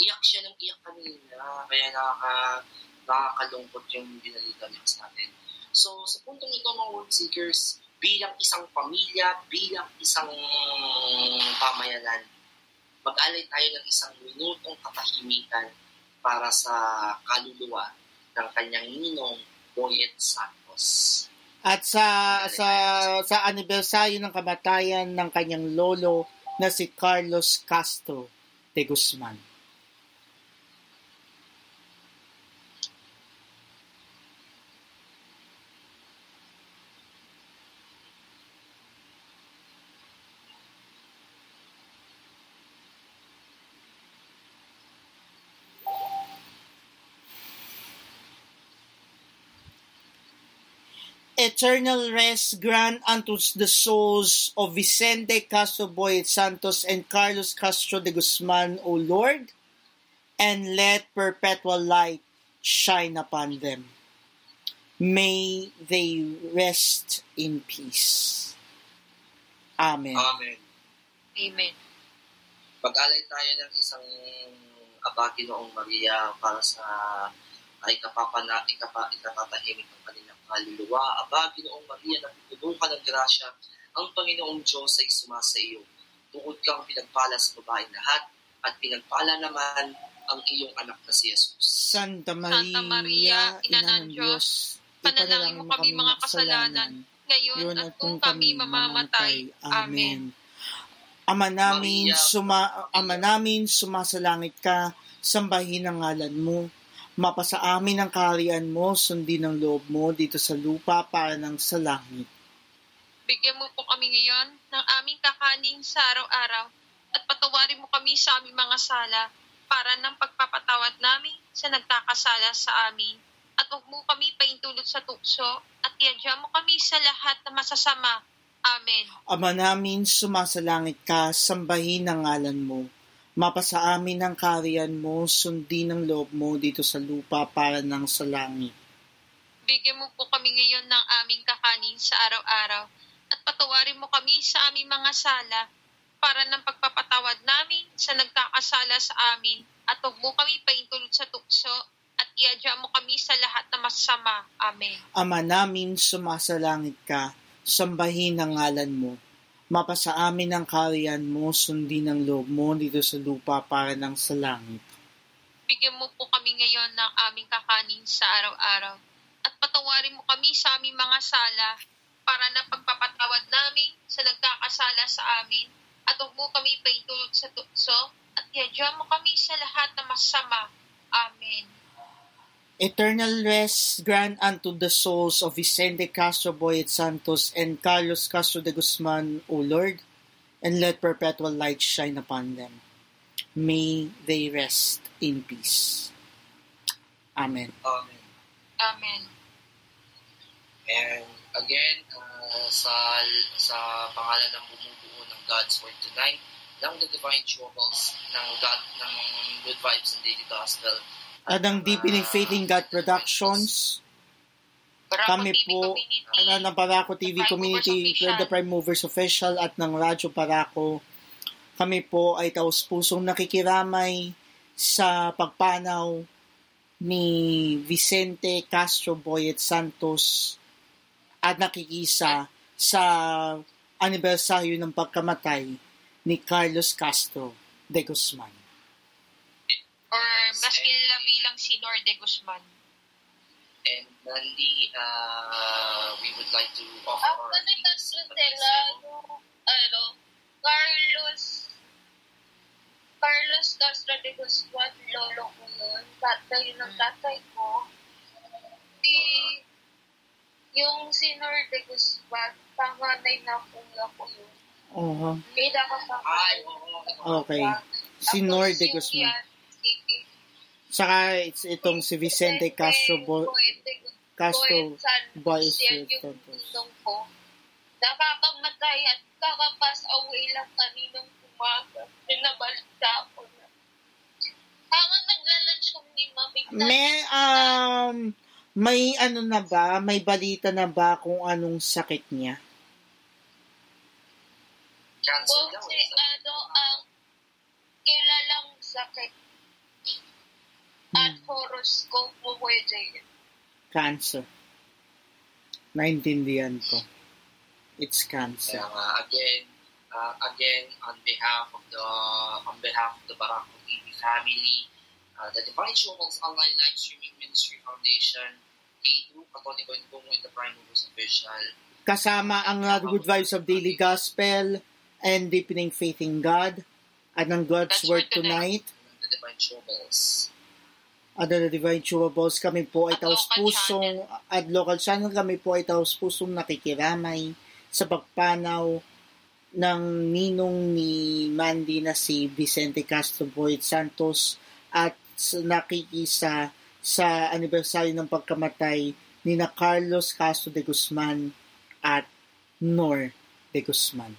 Iyak siya ng iyak kanina. Kaya nakaka, nakakalungkot yung binalita niya sa atin. So, sa puntong ito mga world seekers, bilang isang pamilya, bilang isang pamayanan, mag-alay tayo ng isang minutong katahimikan para sa kaluluwa ng kanyang ninong Boyet Santos. At sa sa sa anibersaryo ng kamatayan ng kanyang lolo na si Carlos Castro de Guzman. Eternal rest grant unto the souls of Vicente Castro Boyet Santos and Carlos Castro de Guzman, O Lord, and let perpetual light shine upon them. May they rest in peace. Amen. Amen. Amen. Mag-alay tayo ng isang abaki noong Maria para sa ay kapapana, ikapa, ikatatahimik ng kanilang kaluluwa. Abagi noong Maria na pupuno ka ng grasya, ang Panginoong Diyos ay sumasa iyo. Tukod kang pinagpala sa babaeng lahat at pinagpala naman ang iyong anak na si Jesus. Santa Maria, Santa Maria, Ina ng Diyos, panalangin mo kami mga kasalanan, ngayon at kung kami mamamatay. Amen. Ama namin, Maria, suma, ama namin, sumasalangit ka, sambahin ang ngalan mo. Mapasa amin ang kaharian mo, sundin ang loob mo dito sa lupa para ng sa langit. Bigyan mo po kami ngayon ng aming kakanin sa araw-araw at patawarin mo kami sa aming mga sala para ng pagpapatawad namin sa nagkakasala sa amin. At huwag mo kami paintulot sa tukso at iadya mo kami sa lahat na masasama. Amen. Ama namin, sumasalangit ka, sambahin ang ngalan mo. Mapasa amin ang kaharian mo, sundin ang loob mo dito sa lupa para ng sa langit. Bigyan mo po kami ngayon ng aming kakanin sa araw-araw at patawarin mo kami sa aming mga sala para ng pagpapatawad namin sa nagkakasala sa amin at huwag mo kami paintulot sa tukso at iadya mo kami sa lahat na masama. Amen. Ama namin, sumasalangit ka, sambahin ang ngalan mo. Mapasa amin ang kaharian mo, sundin ang loob mo dito sa lupa para ng sa langit. Bigyan mo po kami ngayon ng aming kakanin sa araw-araw at patawarin mo kami sa aming mga sala para ng pagpapatawad namin sa nagkakasala sa amin at huwag mo kami paintulot sa tukso at iadya mo kami sa lahat na masama. Amen. Eternal rest grant unto the souls of Vicente Castro Boyet Santos and Carlos Castro de Guzman, O Lord, and let perpetual light shine upon them. May they rest in peace. Amen. Amen. Amen. And again, uh, sa sa pangalan ng bumubuo ng God's Word tonight, ng The Divine Chocals, ng God, ng Good Vibes and Daily Gospel. At ang Deepening Faith in God Productions, Barako kami TV po, ano, ng Barako TV Prime Community, Movers. The Prime Movers Official at ng Radyo Barako, kami po ay taus-pusong nakikiramay sa pagpanaw ni Vicente Castro Boyet Santos at nakikisa sa anibersaryo ng pagkamatay ni Carlos Castro de Guzman. Mas kilala bilang si Nor de Guzman. And Nandi, uh, we would like to offer Ang our at sila, yung, ano, Carlos, Carlos Castro de Guzman, lolo ko yun. Tatay ng tatay ko. Si, yung si Nor de Guzman, panganay na kuya ko yun. Oo. May nakapangay. Ay, oo. Okay. Si Nor de Guzman. Saka it's itong si Vicente Castro Bo- Castro Boys ninong ko. Nakakamatay at kakapas away lang kaninang umaga. Pinabalita ko na. Habang naglalunch kami ni Mami, May um may ano na ba, may balita na ba kung anong sakit niya? Kasi eh. ano ang kilalang sakit at Hmm. horoscope mo pwede yun. Cancer. Naintindihan ko. It's cancer. Kaya nga, again, uh, again, on behalf of the on behalf of the Barako TV family, uh, the Divine Channels Online Live Streaming Ministry Foundation, K2, Katoliko and Bungo in the Prime Movers Official, Kasama ang uh, Good Vibes of Daily Gospel and Deepening Faith in God at ng God's That's Word tonight. The Divine Channels. At the Divine Chewables, kami po ay At taos local pusong at local channel kami po ay taos pusong nakikiramay sa pagpanaw ng ninong ni Mandy na si Vicente Castro Boyd Santos at sa- nakikisa sa anibersaryo ng pagkamatay ni na Carlos Castro de Guzman at Nor de Guzman.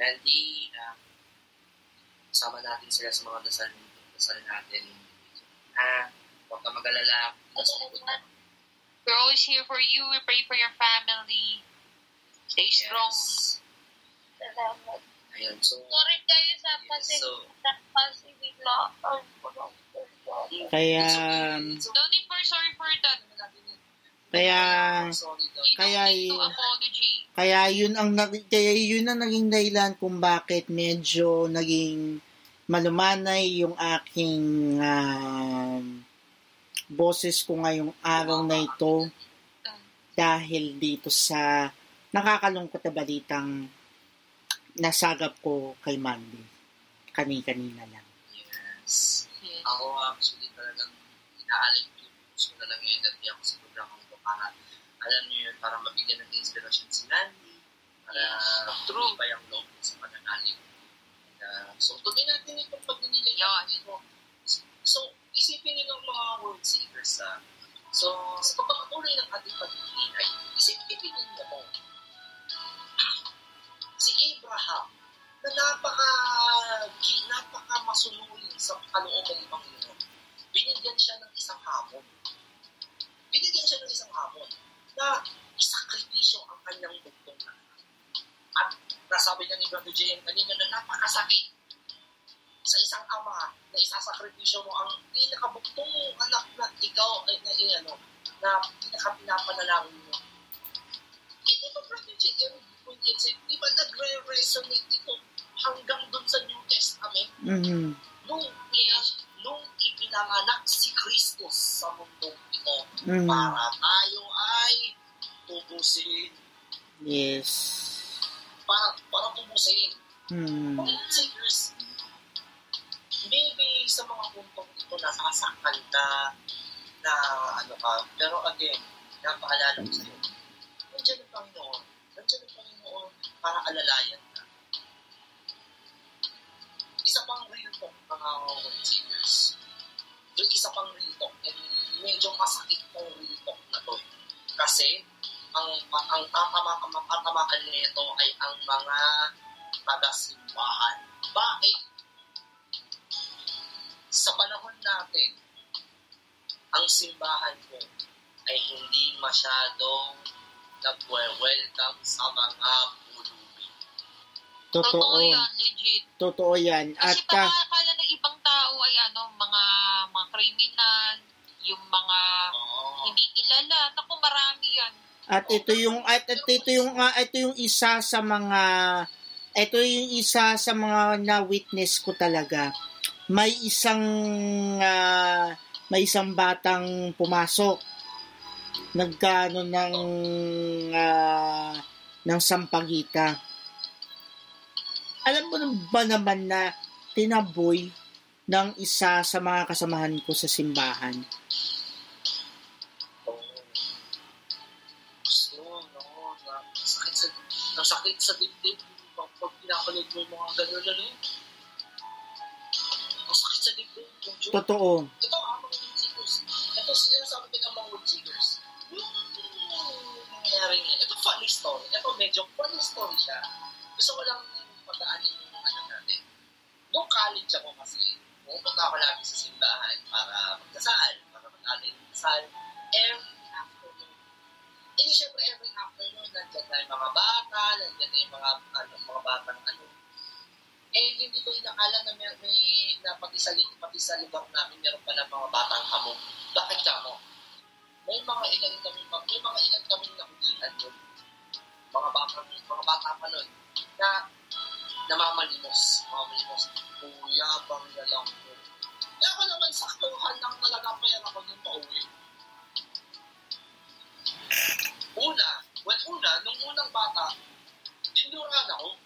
Mandy, uh, kasama natin sila sa mga dasal, dasal natin. Ah, huwag ka mag-alala. We're always here for you. We pray for your family. Stay strong. Yes. Salamat. Ayun, so, Sorry kayo sa kasi so, kasi bigla ang Kaya okay. No need for sorry for that. kaya Kaya don't. Kaya yun ang kaya yun ang naging dahilan kung bakit medyo naging malumanay yung aking um, boses ko ngayong araw na ito dahil dito sa nakakalungkot na balitang nasagap ko kay Mandy. Kani-kanina lang. Yes. Yes. Ako actually talagang inaalin ko gusto ko na lang yung energy ako sa programa ko para alam niyo yun, para mabigyan ng inspiration si Nandy, para true pa yung loob sa pananalig. So, tuloy natin itong pagninilay ito. So, isipin niyo ng mga world seekers ha. So, sa pagpapatuloy ng ating pagninilay, isipin niyo mo, si Abraham, na napaka, napaka masunurin sa kalooban ng Panginoon. Binigyan siya ng isang hamon. Binigyan siya ng isang hamon na isakripisyo ang kanyang bugtong na. At nasabi na ni Brother J.M. kanina na napakasakit sa isang ama na isasakripisyo mo ang pinakabugtong anak na ikaw ay na, ano, na pinakapinapanalangin mo. Eh, di ba Brother J.M. kung it's, di ba nagre-resonate ito hanggang dun sa New Testament Mhm. nung, nung ipinanganak si Kristus sa mundong ito Mhm. para tayo ay tubusin. Yes. Para, para tubusin. Mhm. Seekers, maybe sa mga puntong ito nasasaktan ka na ano ka, pero again, napaalala ko sa'yo, nandiyan ang Panginoon. Nandiyan ang Panginoon para alalayan ka. Isa pang real talk, mga seekers. Yung isa pang real talk, and medyo masakit tong real talk na to. eh. Kasi, ang ang tatama- tatamakan nito ay ang mga taga-simbahan. Bakit? Sa panahon natin, ang simbahan ko ay hindi masyadong nagwe-welcome sa mga pulubi. Totoo. Totoo yan, legit. Totoo yan. At Kasi ah, baka akala ng ibang tao ay ano, mga mga kriminal, yung mga Oo. hindi kilala. Naku, marami yan. At ito yung at, at ito yung ah, ito yung isa sa mga ito yung isa sa mga na-witness ko talaga. may isang ah, may isang batang pumasok nagkano ng ah, ng sampagita. Alam mo ba naman na tinaboy ng isa sa mga kasamahan ko sa simbahan? Sa, nasakit sa dibdib pag, pag pinapanood mo yung mga gano'n, ano, masakit sa dibdib, yung. Totoo. Ito ah, mga woodseekers. Ito sinasabi ko ng mga woodseekers. Yung nangyari niya. Ito funny story. Ito medyo funny story siya. Gusto ko lang pagdaanin yung ano natin. Nung college ako kasi, pumunta ako lagi sa simbahan para magdasal, para mag-alay ng dasal. Every. Eh, syempre, every afternoon, nandiyan na yung mga bata, nandiyan na yung mga, ano, mga batang ano, eh, hindi ko inakala na may, may na pati sa, pati sa namin meron pala mga batang hamog. Bakit kamo? May mga ilan kami, may mga ilan kami nakulitan doon. Mga bata, mga bata pa nun, na namamalimos. Namamalimos. Kuya, bang na lang po. Kaya ako naman saktuhan lang talaga pera ako nung pauwi. Una, well, una, nung unang bata, dinuran ako.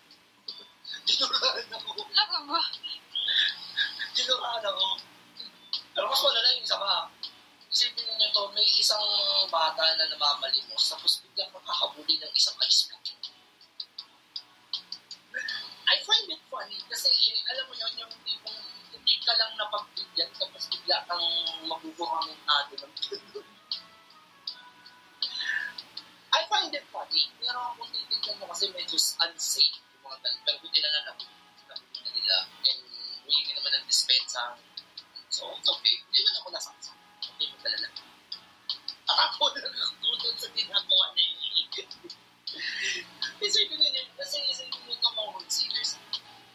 [LAUGHS] dinuran ako. Talaga ba? Tinuraan ako. Pero mas wala yung isa pa. Isipin niyo to, may isang bata na namamalimos, tapos biglang makakabuli ng isang ice pick. I find it funny kasi eh, alam mo yun, yung tipong hindi ka lang napagbigyan tapos bigla kang magbubuhamintado ng ganun. I find it funny. Pero kung titignan mo kasi medyo unsafe yung mga ganun. Pero hindi na lang na nila. And humingi naman ng dispensa. So, it's okay. Hindi man ako nasaksa. Hindi mo talala. At ako nagkakutod sa ginagawa na yun. Isipin nyo yun. Kasi isipin nyo ito mga world seekers.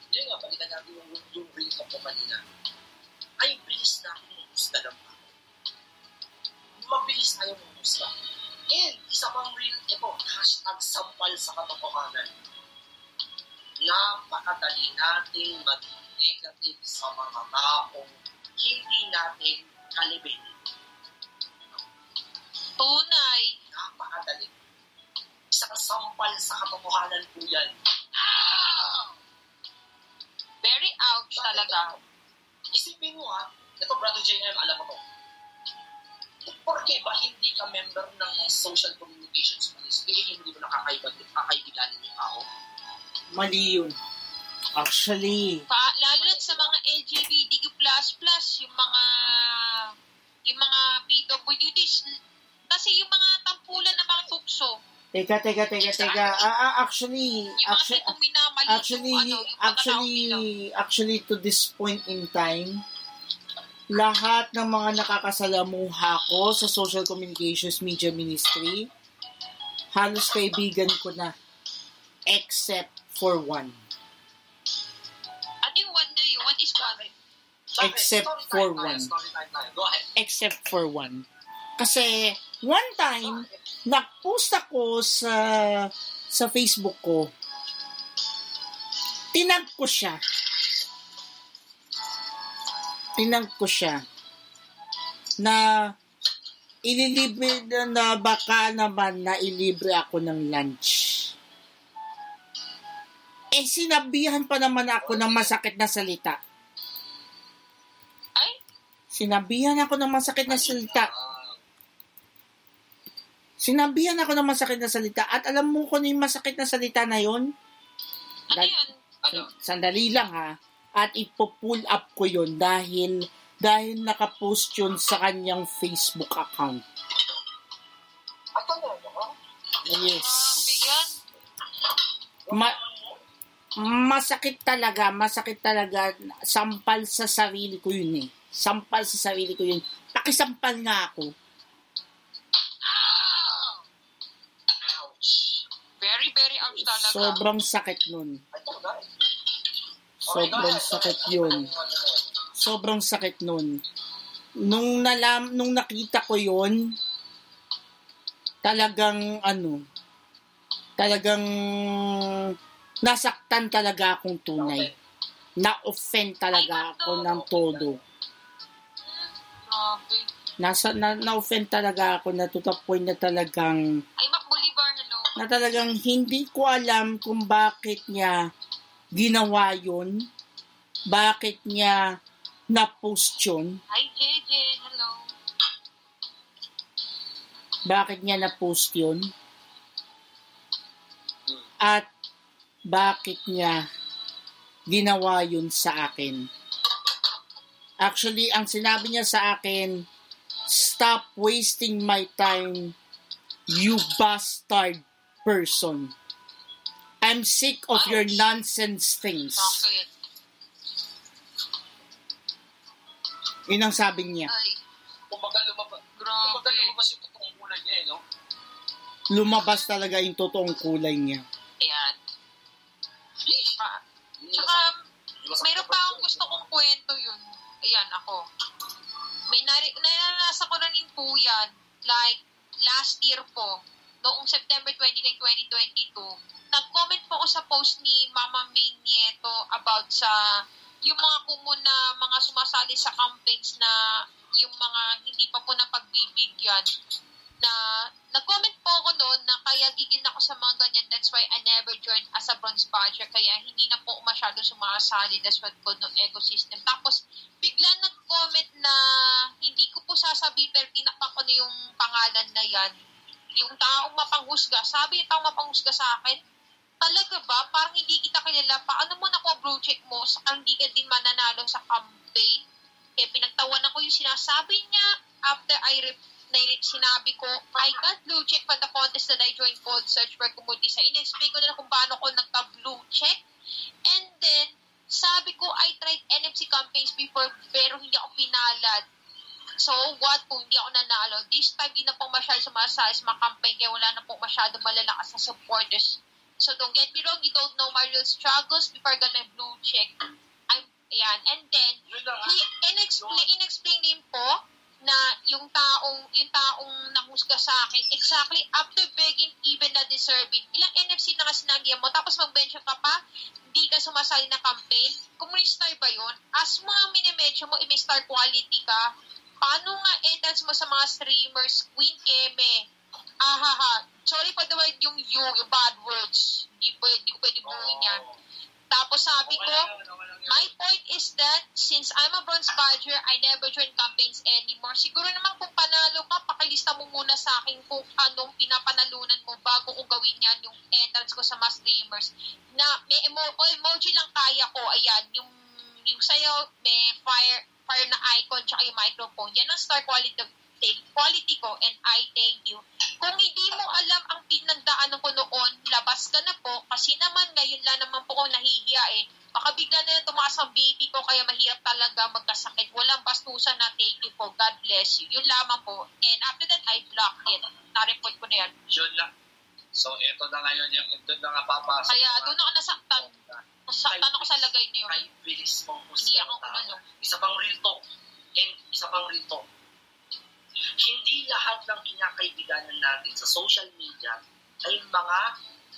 Yun nga, balikan natin yung, yung recap ko kanina. Ay, bilis na ako humusga ng. Mabilis tayo humusga. And, isa pang real, ito, hashtag sampal sa katotohanan napakadali nating maging negative sa mga taong hindi natin kalibin. Tunay. Napakadali. Isang sampal sa katotohanan po yan. Ah! Very Bakit talaga. Isipin mo ha, ito brother JM, alam mo to. Porke ba hindi ka member ng social communications ministry, eh, hindi mo nakakaiba, nakakaibiganin yung tao? Mali yun. Actually, Pa, lalo na sa mga LGBTQ++, yung mga yung mga PWDs, kasi yung mga tampulan ng mga tukso, teka, teka, teka, teka. Ah, ah, actually, yung mga actually, actually, ano, yung actually, actually, to this point in time, lahat ng mga nakakasalamuha ko sa social communications media ministry, halos kaibigan ko na, except for one. Ano yung one na yun? What is one? Except for one. Go ahead. except for one. Kasi one time, nag-post ako sa sa Facebook ko. Tinag ko siya. Tinag ko siya na ililibre na, na baka naman na ilibre ako ng lunch. Eh, sinabihan pa naman ako ng masakit na salita. Ay, Sinabihan ako ng masakit na salita. Sinabihan ako ng masakit na salita. At alam mo kung ano yung masakit na salita na yon? ano yun? ano? Sandali lang ha. At ipo-pull up ko yon dahil dahil nakapost yun sa kanyang Facebook account. Ah? Yes. Ma- masakit talaga, masakit talaga. Sampal sa sarili ko yun eh. Sampal sa sarili ko yun. Pakisampal nga ako. Ouch. Very, very ouch talaga. Sobrang sakit nun. Guys. Sobrang sakit yun. sobrang sakit nun. Nung nalam, nung nakita ko yon talagang ano, talagang nasaktan talaga akong tunay. na-offend talaga ako ng todo. Nasa, na, na-offend talaga ako na to the point na talagang na talagang hindi ko alam kung bakit niya ginawa yun, bakit niya na-post yun, Hi, JJ, hello. bakit niya na-post yun, at bakit niya ginawa yun sa akin. Actually, ang sinabi niya sa akin, stop wasting my time, you bastard person. I'm sick of your nonsense things. Bakit? Yun ang sabi niya. Ay, Kumbaga lumabas, kumbaga lumabas yung totoong kulay niya, eh, no? Lumabas talaga yung totoong kulay niya. Ayan. Ah, Tsaka, mayroon pa akong gusto kong kwento yun. Ayan, ako. May nari naranasan ko na rin po yan. Like, last year po, noong September 29, 2022, nag-comment po ako sa post ni Mama May Nieto about sa yung mga kumo na mga sumasali sa campaigns na yung mga hindi pa po napagbibigyan na nag-comment po ako noon na kaya gigil ako sa mga ganyan. That's why I never joined as a bronze badger. Kaya hindi na po masyado sumasali. That's what ko no ecosystem. Tapos, bigla nag-comment na hindi ko po sasabihin pero tinapak ko na yung pangalan na yan. Yung taong mapanghusga. Sabi yung taong mapanghusga sa akin, talaga ba? Parang hindi kita kilala. Paano mo nakuha check mo? Sa hindi ka din mananalo sa campaign? Kaya pinagtawanan ko yung sinasabi niya after I rep- na sinabi ko, I got blue check from the contest that I joined called Search for Community. Sa in-explain ko na kung paano ko nagka-blue check. And then, sabi ko, I tried NFC campaigns before pero hindi ako pinalad. So, what kung hindi ako nanalo? This time, di na po masyado sumasali sa mga campaign kaya wala na po masyado malalakas na supporters. So, don't get me wrong, you don't know my real struggles before I my blue check. I'm, ayan. And then, he in-explain, in-explain din po na yung taong yung taong nahusga sa akin exactly after begging even na deserving ilang NFC na nga sinagyan mo tapos mag-bench ka pa hindi ka sumasali na campaign communist star ba yun as mga minimension mo may star quality ka paano nga entrance mo sa mga streamers Queen Keme ahaha sorry the word yung you yung bad words. Hindi pwede hindi ko pwede buuin yan. Tapos sabi ko My point is that since I'm a bronze badger, I never join campaigns anymore. Siguro naman kung panalo ka, pakilista mo muna sa akin kung anong pinapanalunan mo bago ko gawin yan yung entrance ko sa mass streamers. Na may emo- o emoji lang kaya ko, ayan, yung yung sayo, may fire fire na icon tsaka yung microphone. Yan ang star quality quality ko and I thank you. Kung hindi mo alam ang pinagdaanan ko noon, labas ka na po kasi naman ngayon lang naman po ako nahihiya eh. Baka bigla na lang tumaas ang baby ko kaya mahirap talaga magkasakit. Walang bastusan na thank you po. God bless you. Yun lamang po. And after that, I blocked it. Na-report ko na yan. Yun lang. So, ito na ngayon yung, ito na nga papasok. Kaya doon ako nasaktan. Nasaktan ako sa lagay niyo. Ay, bilis mong Iniyak ako tao. ano. Isa pang real talk. And isa pang real talk. Hindi lahat ng kinakaibiganan natin sa social media ay mga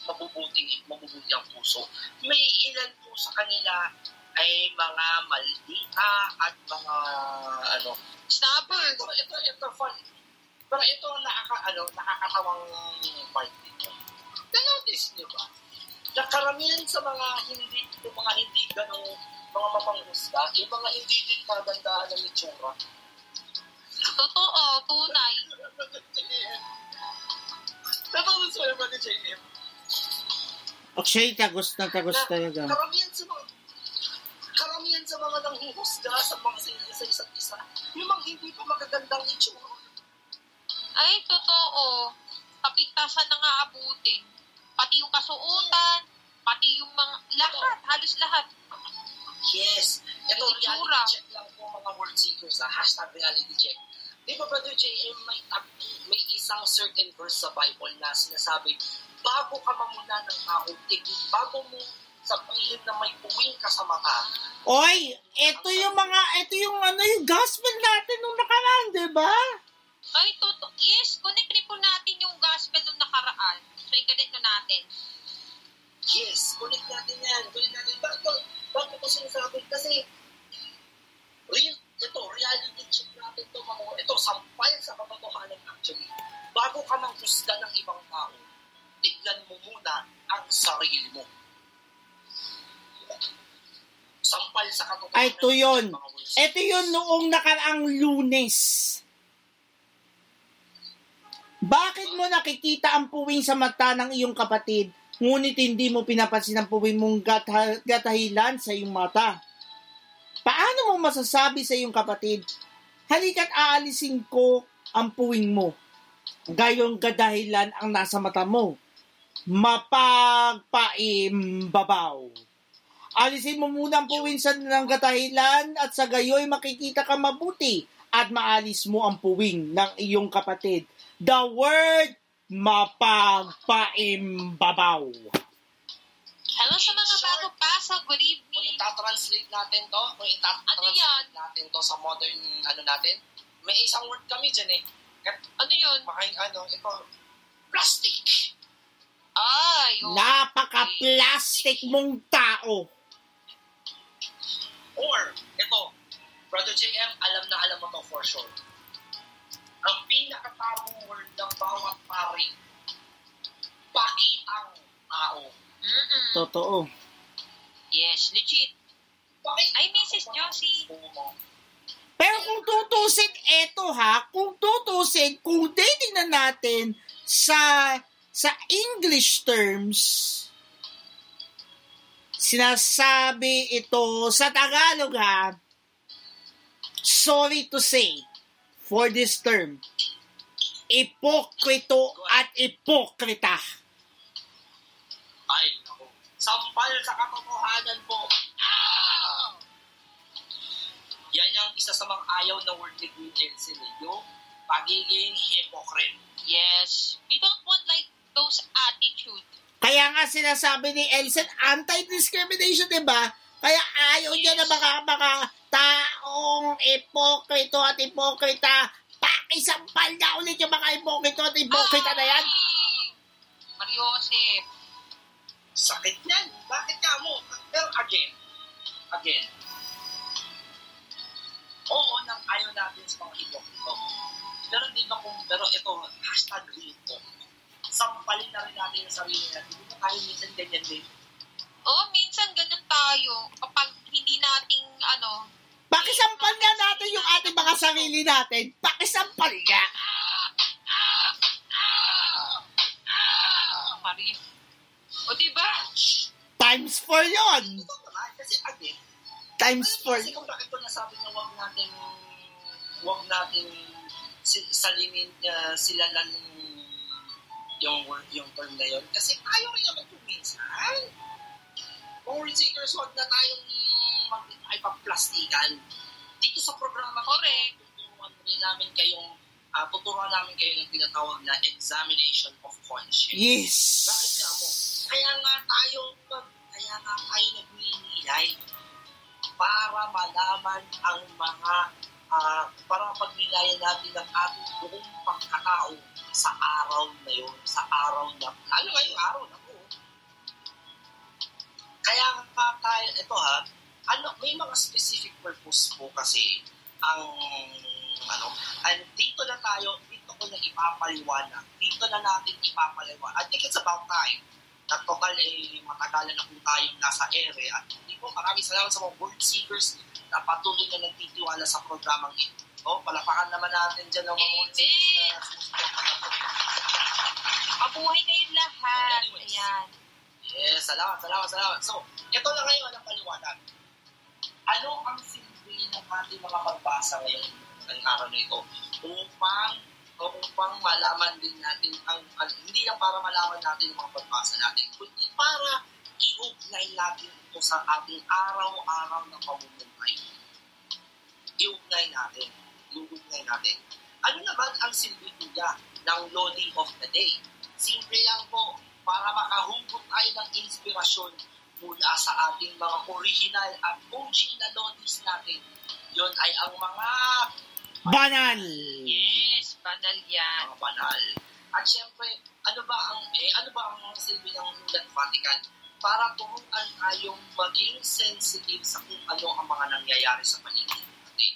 mabubuting mabubuti ang puso. May ilan po sa kanila ay mga maldita at mga ano Snapper. ito ito ito fun pero ito ang nakaka ano nakakatawang part dito na-notice niyo ba na karamihan sa mga hindi yung mga hindi ganong mga mapanghusga yung mga hindi din kagandahan ng itsura Totoo. Tunay. Natapos mo naman ni JM Actually, tagos na tagos talaga. karamihan sa mga karamihan sa mga nanghuhusga sa mga sa, sa isa't isa yung mga hindi pa magagandang itsura Ay, totoo. Kapintasan na nga abutin. Pati yung kasuotan, pati yung mga, lahat, halos lahat. Yes. Ito, reality check lang po mga world seekers. Ha? Hashtag reality check. Di ba, Brother JM, may, may isang certain verse sa Bible na sinasabi, bago ka mamuna ng tao, tigil, bago mo sabihin na may puwing ka sa mata. Oy, ito yung mga, ito yung ano, yung gospel natin nung nakaraan, di ba? Ay, totoo. Yes, connect po natin yung gospel nung nakaraan. So, i-connect na natin. Yes, kulit natin yan. Kulit natin. Bago, Bakit ko sinasabi? Kasi, real, ito, reality check natin to mga, ito, sampal sa katotohanan actually. Bago ka mang husga ng ibang tao, tignan mo muna ang sarili mo. Sampal sa katotohanan. Ay, ito yun. Ito yun noong nakaraang lunes. Bakit mo nakikita ang puwing sa mata ng iyong kapatid, ngunit hindi mo pinapansin ang puwing mong gatha- gatahilan sa iyong mata? Paano mo masasabi sa iyong kapatid, halika't aalisin ko ang puwing mo? Gayong gadahilan ang nasa mata mo. Mapagpaimbabaw. Alisin mo muna ang puwing sa ng gatahilan at sa gayoy makikita ka mabuti at maalis mo ang puwing ng iyong kapatid. The word mapagpaimbabaw. Hello sa mga bago pasok. Good Kung evening. itatranslate natin to, kung Ano itatranslate yan? natin to sa modern, ano natin, may isang word kami dyan eh. Ano yun? Makain, ano, ito, plastic. Ay, oh. Napaka-plastic mong tao. Or, ito, Brother JM, alam na alam mo to for sure. Ang pinakatabong word ng bawat pari, pakitang tao. Mm-mm. Totoo. Yes, legit. Ay, Mrs. Josie. Pero kung tutusin, eto ha, kung tutusin, kung titingnan natin sa sa English terms, sinasabi ito sa Tagalog ha, sorry to say, for this term, ipokrito at ipokrita. Ay, naku. Sampal sa katotohanan po. Ah! Yan ang isa sa mga ayaw na word ni Queen eh, yung pagiging hypocrite. Yes. We don't want like those attitude. Kaya nga sinasabi ni Elsen, anti-discrimination, di ba? Kaya ayaw niya na mga, mga taong ipokrito at ipokrita. Pakisampal na ulit yung mga ipokrito at ipokrita na yan. Ay! Mariosep. Sakit yan. Bakit ka mo? Pero again, again, oo nang ayaw natin sa mga hypocrite. Pero di ba kung, pero ito, hashtag real talk. Sampalin na rin natin yung sarili natin. Hindi ba tayo minsan ganyan din? Oo, minsan ganun tayo. Kapag hindi nating, ano, Pakisampal nga natin yung ating mga sarili natin. Pakisampal nga. Mario. O, diba? Times 4 yon. Kasi again, Times Kasi 4. kung bakit ko nasabi na huwag natin huwag natin si- salinin uh, sila lang yung word, yung term na yun. Kasi tayo rin naman kung minsan. Kung seekers, huwag na tayong mag ay plastikan. Dito sa programa ko, Correct. tuturuan rin namin kayong uh, tuturuan namin kayo ng tinatawag na examination of conscience. Yes. Bakit ka mo? Kaya nga tayo, kaya nga tayo nagninilay para malaman ang mga, ah, para pagnilayan natin ang ating buong pagkatao sa araw na yun, sa araw na, lalo nga yung araw na. Kaya nga tayo, ito ha, ano, may mga specific purpose po kasi ang ano, and dito na tayo, dito ko na ipapaliwanag. Dito na natin ipapaliwanag. I think it's about time na total eh, matagalan na po tayong nasa ere at hindi po maraming salamat sa mga word seekers na patuloy na nagtitiwala sa programang ito. Oh, palapakan naman natin dyan ng mga word seekers na sumusuporta. Mabuhay kayong lahat. Anyways. Ayan. Yes, salamat, salamat, salamat. So, ito na ngayon ang paliwanag. Ano ang silbi ng ating mga pagbasa ngayon ng araw na ito? Upang o upang malaman din natin ang, ang hindi lang para malaman natin ang mga pagbasa natin, kundi para iugnay natin ito sa ating araw-araw na pamumuhay. Iugnay natin. Iugnay natin. Ano naman ang silbi niya ng Lodi of the Day? Simple lang po, para makahugot tayo ng inspirasyon mula sa ating mga original at OG na Lodis natin. Yun ay ang mga Banal. Yes, banal yan. mga banal. At syempre, ano ba ang eh, ano ba ang silbi ng Ulat Vatican? para turuan tayong maging sensitive sa kung ano ang mga nangyayari sa paligid natin.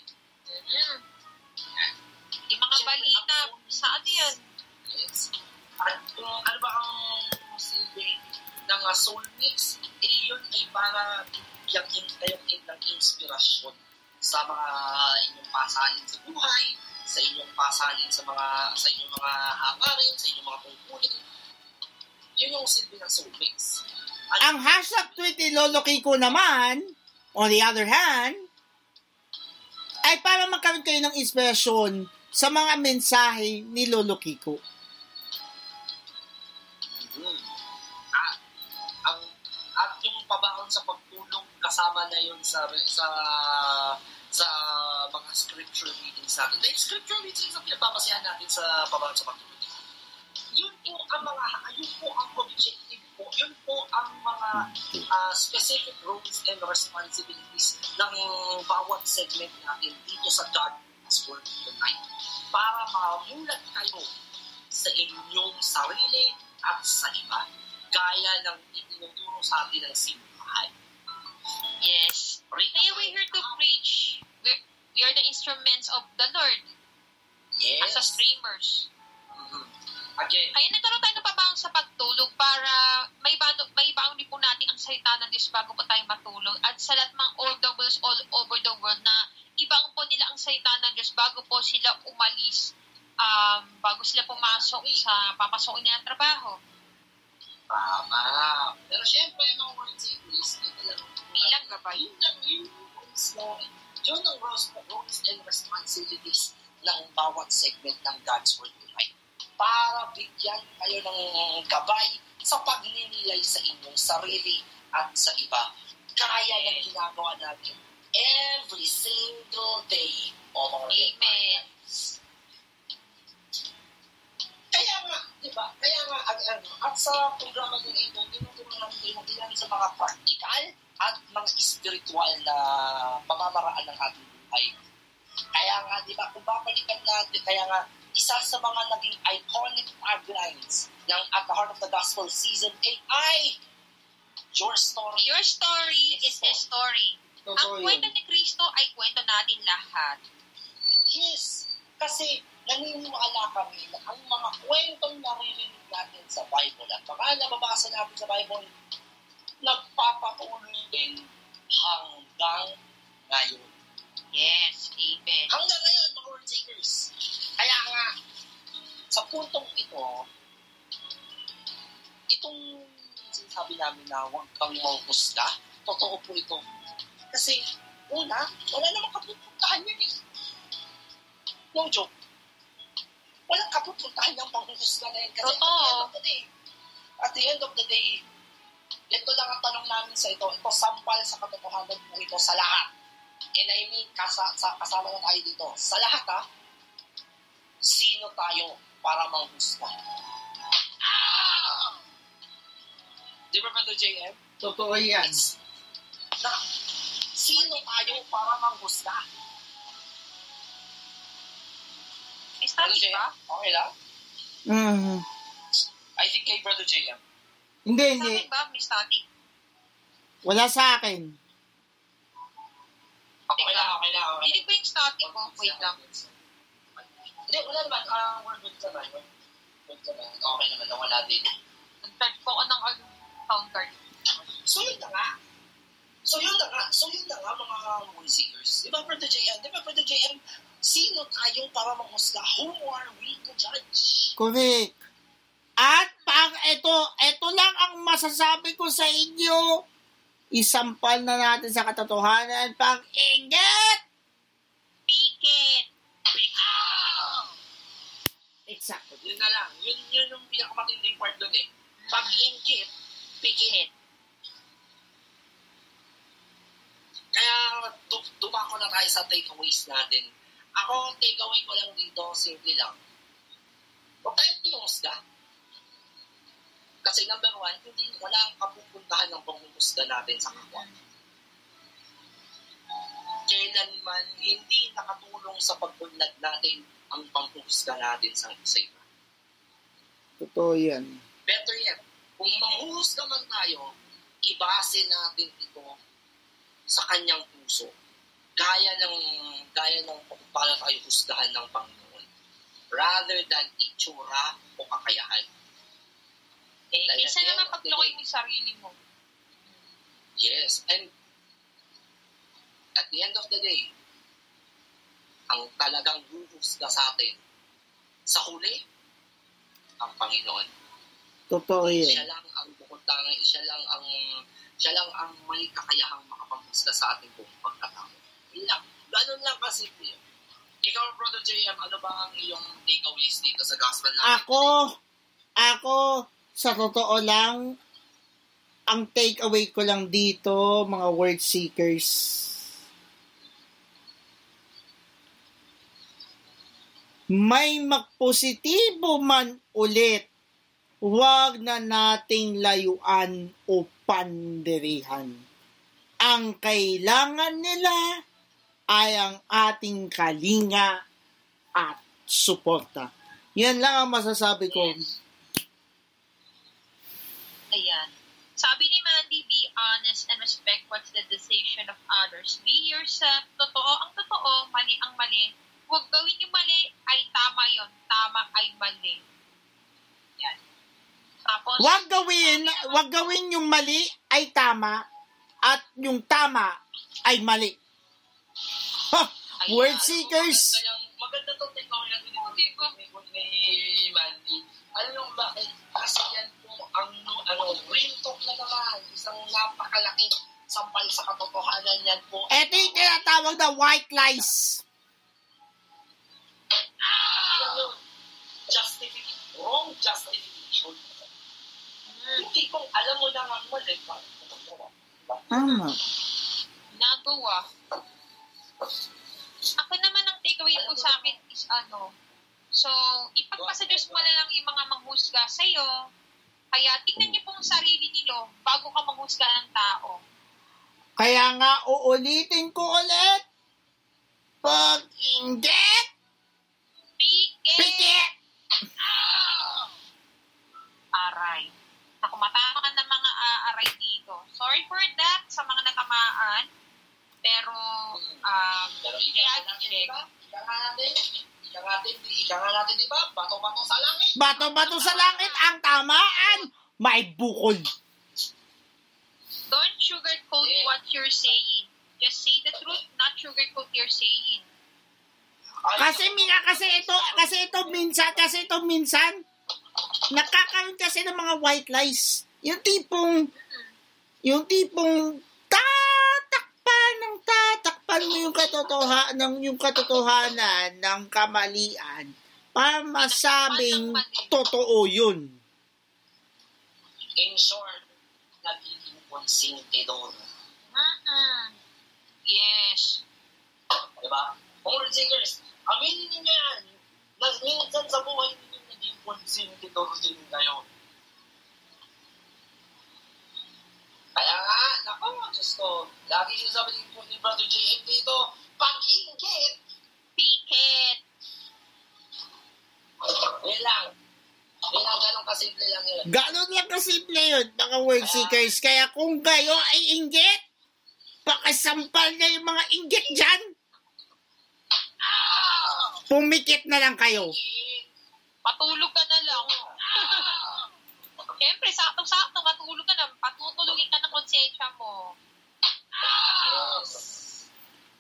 Mm. Yung mga balita, saan yan? Yes. At kung ano ba ang silbi ng uh, soulmates, eh yun ay para bigyan kayo ng inspirasyon sa mga inyong pasanin sa buhay, sa inyong pasanin sa mga sa inyong mga hangarin, sa inyong mga tungkulin. Yun yung silbi ng soulmates. At Ang hashtag tweet ni Lolo Kiko naman, on the other hand, ay para magkaroon kayo ng inspirasyon sa mga mensahe ni Lolo Kiko. Pabaon sa pagtulong kasama na yun sa sa sa mga scripture readings natin. Like scripture readings na pinagbabasehan natin sa pabaon sa pagtulong. Yun po ang mga, yun po ang objective po, yun po ang mga ah, specific roles and responsibilities ng bawat segment natin dito sa God has Word tonight. Para mamulat kayo sa inyong sarili at sa iba. Gaya ng itinuturo sa atin ng simbahan. Yes. Kaya we're here to preach. We're, we are the instruments of the Lord Yes. as a streamers. Mhm. Again, Kaya nagkaroon tayo ng pabaong sa pagtulog para may bago, may din po natin ang salita ng Diyos bago po tayo matulog. At sa lahat mga OFWs all over the world na ibang po nila ang salita ng Diyos bago po sila umalis, um, bago sila pumasok sa papasokin nila ng trabaho. Tama. Pero syempre, mga seekers, ito lang. Bilang gabay. Yun ang yun ang roles mo. Yun ang roles, roles and responsibilities ng bawat segment ng God's Word tonight. Para bigyan kayo ng gabay sa pagninilay sa inyong sarili at sa iba. Kaya ng ginagawa natin every single day of our Amen. Kaya nga, di ba? Kaya nga, ang, ano, at sa programa din ito, tinuturuan natin kayo din sa mga practical at mga spiritual na pamamaraan ng ating buhay. Kaya nga, di ba, kung babalikan natin, kaya nga, isa sa mga naging iconic taglines ng At the Heart of the Gospel Season 8 ay Your Story. Your story is His story. Totoo Ang kwento ni Kristo ay kwento natin lahat. Yes, kasi naniniwala kami na ang mga kwentong naririnig natin sa Bible at mga nababasa natin sa Bible, nagpapatuloy din hanggang ngayon. Yes, amen. Hanggang ngayon, mga word takers. Kaya nga, sa puntong ito, itong sinasabi namin na huwag kang mahusga, totoo po ito. Kasi, una, wala namang kapupuntahan yan eh. No joke. Walang kapupuntahan yung panghuhusga na yan. Kasi Totoo. at the end of the day, at the end of the day, ito lang ang tanong namin sa ito. Ito sampal sa katotohanan po ito sa lahat. And I mean, kasa, sa, kasama na tayo dito. Sa lahat ha, sino tayo para manghusga? Ah! Di ba, Brother JM? Totoo yan. It's na, sino tayo para manghusga? May Brother static JM? ba? Okay lang? Mhm. I think kay Brother JM. Hindi, Sa hindi. akin ba? May static. Wala sa akin. Okay lang, okay lang. Okay. Dinig ba yung static ko? Wait lang. Hindi, wala naman. Ah, we're good naman. Good naman. Okay naman, nawala din. Nag-type ko ako ng ano, sound card. So yun na nga. So yun na nga. So yun na nga mga seekers. Di ba, Brother JM? Di ba, Brother JM? Sino tayo para manghusga? Who are we to judge? Correct. At pag ito, ito lang ang masasabi ko sa inyo. Isampal na natin sa katotohanan pag ingat. Pikit! Exactly. Yun na lang. Yun, yun yung pinakamatinding part dun eh. Pag ingkit, pikit. Kaya du- dumako na tayo sa takeaways natin. Ako, takeaway ko lang dito, simple lang. Huwag tayong pinumusga. Kasi number one, hindi wala ang kapupuntahan ng panghumusga natin sa kapwa. Kailanman hindi nakatulong sa pagpunlad natin ang panghumusga natin sa sa iba. Totoo yan. Better yet, kung manghuhusga man tayo, ibase natin ito sa kanyang puso. Gaya ng, gaya ng kung paano tayo husgahan ng Panginoon. Rather than itsura o kakayahan. Eh, Dahil isa naman day- mo sarili mo. Yes, and at the end of the day, ang talagang huhusga sa atin, sa huli, ang Panginoon. Totoo Siya yun. lang ang bukod tangi, siya lang ang siya lang ang may kakayahang makapaghusga sa ating buong pagkatao. Yun lang. Ganun lang kasi yun. Ikaw, Brother JM, ano ba ang iyong takeaways dito sa gospel natin? Ako, ako, sa totoo lang, ang take away ko lang dito, mga word seekers, may magpositibo man ulit, huwag na nating layuan o pandirihan. Ang kailangan nila ay ang ating kalinga at suporta. Yan lang ang masasabi ko. Ayan. Sabi ni Mandy, be honest and respect what's the decision of others. Be yourself. Totoo ang totoo, mali ang mali. Huwag gawin yung mali, ay tama yon Tama ay mali. Yan. Tapos, Huwag gawin, huwag gawin yung mali ay tama at yung tama ay mali. Word seekers! Maganda, yung- maganda to takeaway natin dito ni, ni, Mandy. Alam mo bakit? Kasi yan po ang ano, real talk na naman. Isang napakalaking sampal sa katotohanan yan po. Ito yung tinatawag na white lies. Mo, justification, wrong justification. Hindi kung alam mo na nga mali? Tama. nagawa. Ako naman ang takeaway po sa akin is ano, so, ipagpasa Diyos mo na lang yung mga manghusga sa'yo. Kaya tingnan niyo pong sarili niyo bago ka manghusga ng tao. Kaya nga uulitin ko ulit. Pag inggit, Pike! pikit. Aray. Ako, matama ka ng mga ah, aray dito. Sorry for that sa mga natamaan. Pero, um, Pero ika nga natin, di check. ba? Ika nga natin, ika nga natin, di ba? Bato-bato sa langit. Bato-bato sa langit ang tamaan. May bukol. Don't sugarcoat Yeah. what you're saying. Just say the truth, not sugarcoat your saying. Ay, Kasi mina kasi ito kasi ito minsan kasi ito minsan nakakaroon kasi ng mga white lies. Yung tipong yung tipong mo yung katotohanan ng yung katotohanan ng kamalian para masabing totoo yun. In short, nagiging konsentidor. Mm-mm. Yes. Di ba? Mga singers, aminin niyo yan. Na, minsan sa buhay ninyo naging konsentidor din kayo. Kaya nga, nako, Diyos ko, lagi sinasabi po ni Brother JM dito, pag-ingit, Piket. yun lang. Yun lang, ganun kasimple lang yun. Ganon lang kasimple yun, mga word seekers. Kaya kung kayo ay inggit, pakisampal na yung mga inggit dyan. Pumikit na lang kayo. Patulog ka na lang. [LAUGHS] Siyempre, sakto-sakto, matulog ka na. Patutulugin ka ng konsensya mo. Yes.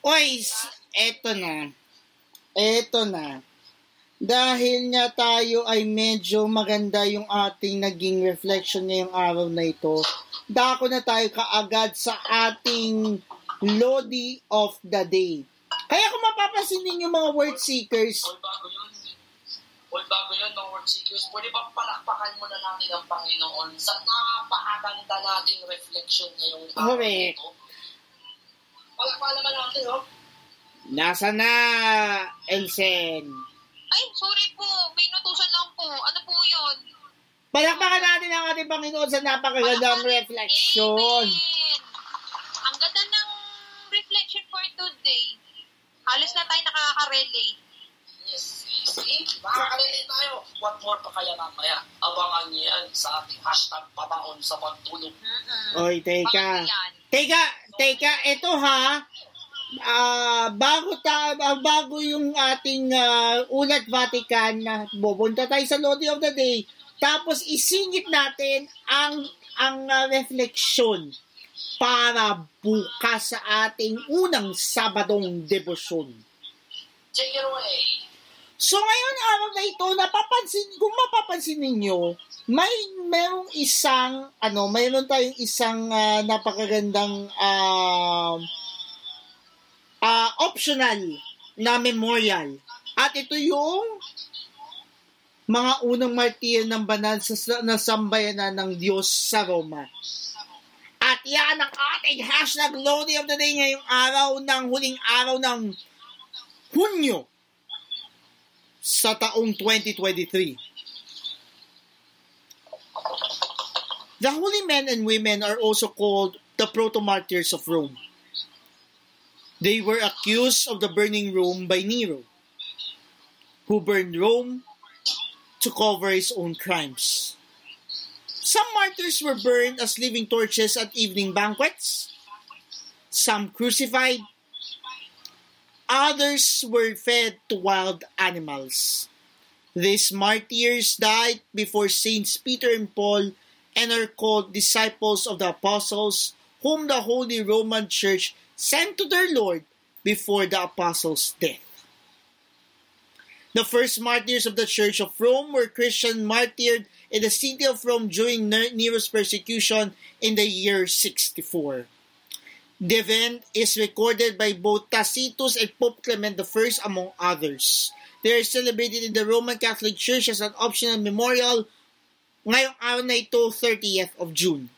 Oy, eto na. Eto na. Dahil nga tayo ay medyo maganda yung ating naging reflection ngayong araw na ito, dako na tayo kaagad sa ating Lodi of the Day. Kaya kung mapapansin ninyo mga word seekers, All bago yun. No word seekers. Pwede bang palakpakan mo na natin ang Panginoon sa napakaganda nating reflection ngayong araw na ito? Palakpakan naman natin, oh. nasa na, Elsen? Ay, sorry po. May inutusan lang po. Ano po yun? Palakpakan natin ang ating Panginoon sa napakagandang reflection. Amen. Ang ganda ng reflection for today. Halos na tayo nakaka-relate. Yes, see? Makakalilate tayo. What more pa kaya mamaya? Abangan niyo yan sa ating hashtag pabaon sa pagtulog. Mm-mm. Oy, teka. Teka, teka, ito ha. Ah, bago ta ah, bago yung ating ah, ulat Vatican na pupunta tayo sa Lodi of the Day. Tapos isingit natin ang ang ah, refleksyon para bukas sa ating unang Sabadong debosyon. Take it away. So ngayon araw na ito, napapansin, kung mapapansin ninyo, may merong isang, ano, mayroon tayong isang ah, napakagandang ah, ah, optional na memorial. At ito yung mga unang martir ng banal sa na sambayanan ng Diyos sa Roma. At yan ang ating hashtag Lodi of the Day ngayong araw ng huling araw ng Hunyo sa taong 2023. The holy men and women are also called the proto-martyrs of Rome. They were accused of the burning Rome by Nero, who burned Rome to cover his own crimes. Some martyrs were burned as living torches at evening banquets, some crucified, others were fed to wild animals. These martyrs died before Saints Peter and Paul and are called disciples of the apostles, whom the Holy Roman Church sent to their Lord before the apostles' death. The first martyrs of the Church of Rome were Christian martyred in the city of Rome during Nero's persecution in the year 64. The event is recorded by both Tacitus and Pope Clement I among others. They are celebrated in the Roman Catholic Church as an optional memorial ngayong araw na ito, 30th of June.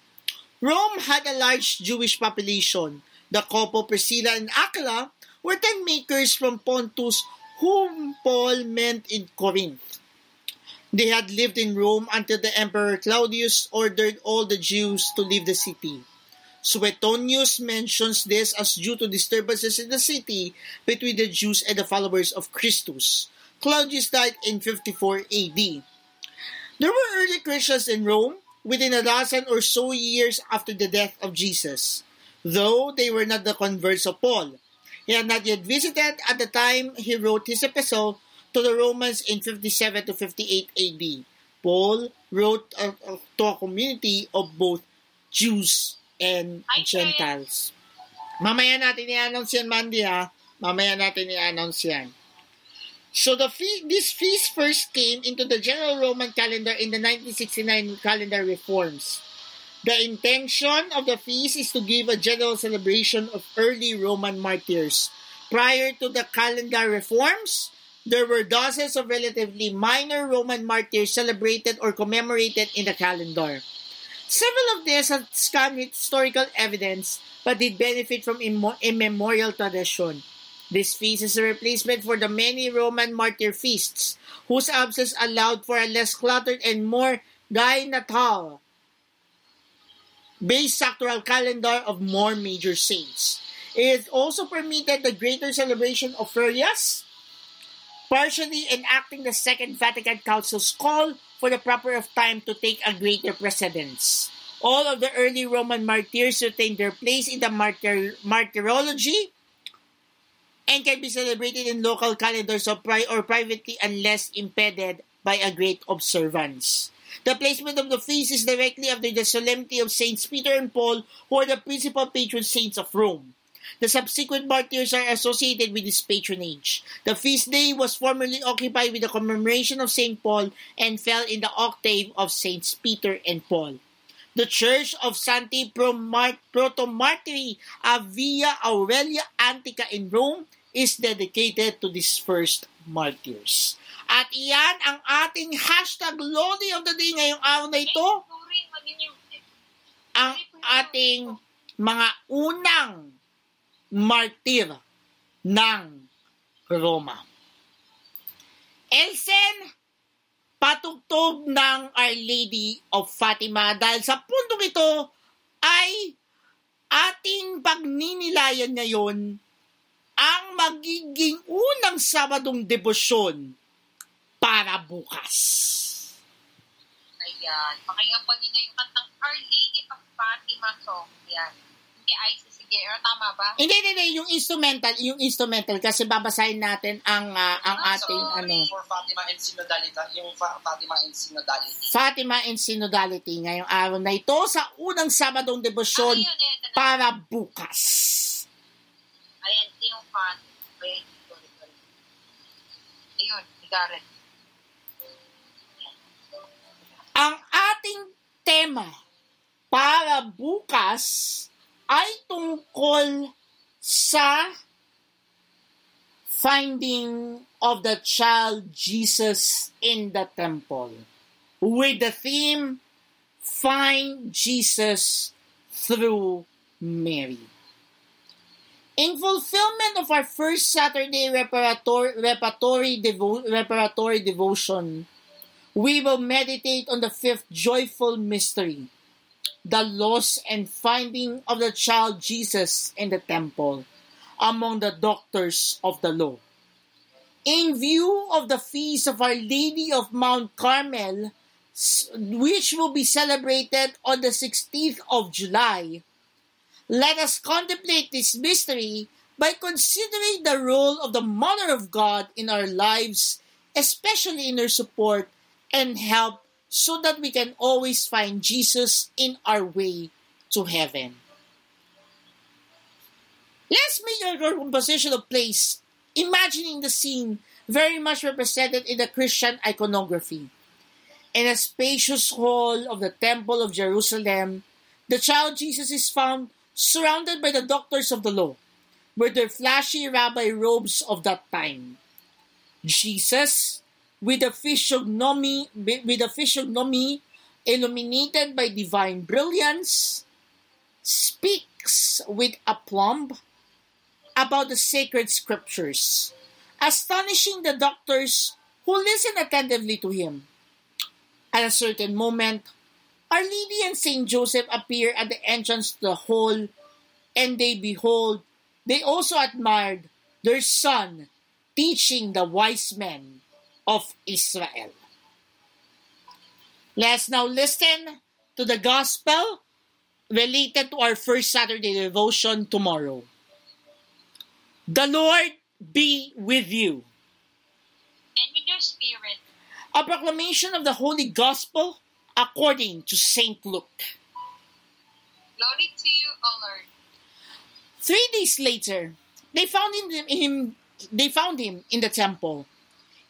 Rome had a large Jewish population. The couple Priscilla and Aquila were tent makers from Pontus whom Paul met in Corinth. They had lived in Rome until the Emperor Claudius ordered all the Jews to leave the city. Suetonius mentions this as due to disturbances in the city between the Jews and the followers of Christus. Claudius died in 54 AD. There were early Christians in Rome within a dozen or so years after the death of Jesus, though they were not the converts of Paul. He had not yet visited at the time he wrote his epistle to the Romans in 57 to 58 AD. Paul wrote uh, to a community of both Jews and Hi. Gentiles. Mamaya natin i-announce yan, Mandy, ha? Mamaya natin i-announce yan. So the fe- this feast first came into the general Roman calendar in the 1969 calendar reforms. The intention of the feast is to give a general celebration of early Roman martyrs. Prior to the calendar reforms, there were dozens of relatively minor Roman martyrs celebrated or commemorated in the calendar. Several of these have scanned historical evidence but did benefit from immo- immemorial tradition. This feast is a replacement for the many Roman martyr feasts, whose absence allowed for a less cluttered and more Guy Natal based sectoral calendar of more major saints. It also permitted the greater celebration of ferias, partially enacting the Second Vatican Council's call for the proper of time to take a greater precedence. All of the early Roman martyrs retained their place in the martyr- martyrology and can be celebrated in local calendars or, pri- or privately unless impeded by a great observance. The placement of the feast is directly after the solemnity of Saints Peter and Paul, who are the principal patron saints of Rome. The subsequent martyrs are associated with this patronage. The feast day was formerly occupied with the commemoration of Saint Paul and fell in the octave of Saints Peter and Paul. The Church of Promart- Protomartyri of Via Aurelia Antica in Rome is dedicated to these first martyrs. At iyan ang ating hashtag Lodi of the Day ngayong araw na ito, ang ating mga unang martir ng Roma. Elsen, patugtog ng Our Lady of Fatima dahil sa puntong ito ay ating pagninilayan ngayon ang magiging unang Sabadong debosyon para bukas. Ayan. Pakinggan po ninyo yung kantang Our Lady of Fatima song. Ayan. Hindi Isis. Pero tama ba? Hindi, hindi, hindi, yung instrumental, yung instrumental kasi babasahin natin ang ah, ang Ah, ating sorry. ano For Fatima and Synodality, yung Fa- Fatima and Synodality. Fatima and Synodality ngayong araw na ito sa unang Sabadong Ah, Debosyon yun, yun. yun. para bukas. Ayan, ito yung fan. Ayun, Garrett. Ang ating tema para bukas ay tungkol sa finding of the child Jesus in the temple with the theme Find Jesus through Mary. In fulfillment of our first Saturday reparatory, reparatory, devo, reparatory devotion, we will meditate on the fifth joyful mystery, the loss and finding of the child Jesus in the temple among the doctors of the law. In view of the feast of Our Lady of Mount Carmel, which will be celebrated on the 16th of July, let us contemplate this mystery by considering the role of the Mother of God in our lives, especially in her support and help, so that we can always find Jesus in our way to heaven. Let's make our composition of place, imagining the scene very much represented in the Christian iconography. In a spacious hall of the Temple of Jerusalem, the child Jesus is found surrounded by the doctors of the law, with their flashy rabbi robes of that time. Jesus, with a physiognomy, with a physiognomy illuminated by divine brilliance, speaks with aplomb about the sacred scriptures, astonishing the doctors who listen attentively to him. At a certain moment, Our Lady and Saint Joseph appear at the entrance to the hall, and they behold, they also admired their son teaching the wise men of Israel. Let's now listen to the gospel related to our first Saturday devotion tomorrow. The Lord be with you. And with your spirit, A proclamation of the Holy Gospel according to Saint Luke. glory to you, O Lord. Three days later, they found him, him they found him in the temple.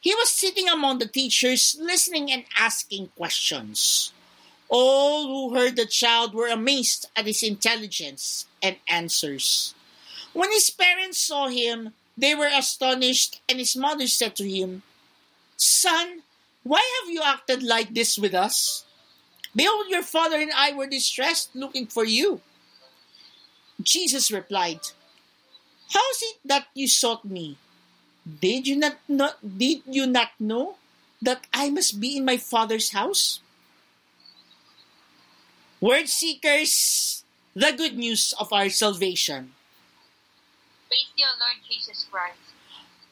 He was sitting among the teachers, listening and asking questions. All who heard the child were amazed at his intelligence and answers. When his parents saw him, they were astonished, and his mother said to him, Son, why have you acted like this with us? Behold, your father and I were distressed looking for you. Jesus replied, How is it that you sought me? Did you not know, did you not know that I must be in my father's house? Word seekers, the good news of our salvation. Praise you, Lord Jesus Christ.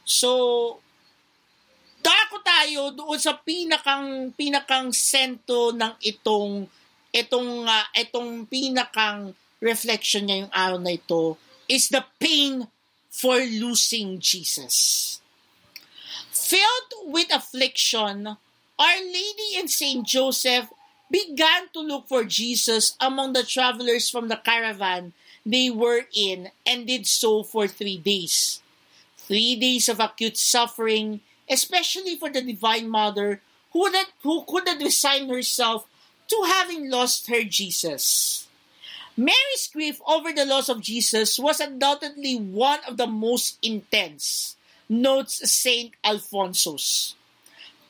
So, dako tayo doon sa pinakang pinakang sento ng itong itong ah, itong pinakang reflection niya yung araw na ito is the pain for losing Jesus. Filled with affliction, Our Lady and Saint Joseph began to look for Jesus among the travelers from the caravan they were in and did so for three days. Three days of acute suffering, especially for the Divine Mother who, that, who could not resign herself to having lost her Jesus. Mary's grief over the loss of Jesus was undoubtedly one of the most intense, notes Saint Alphonsus.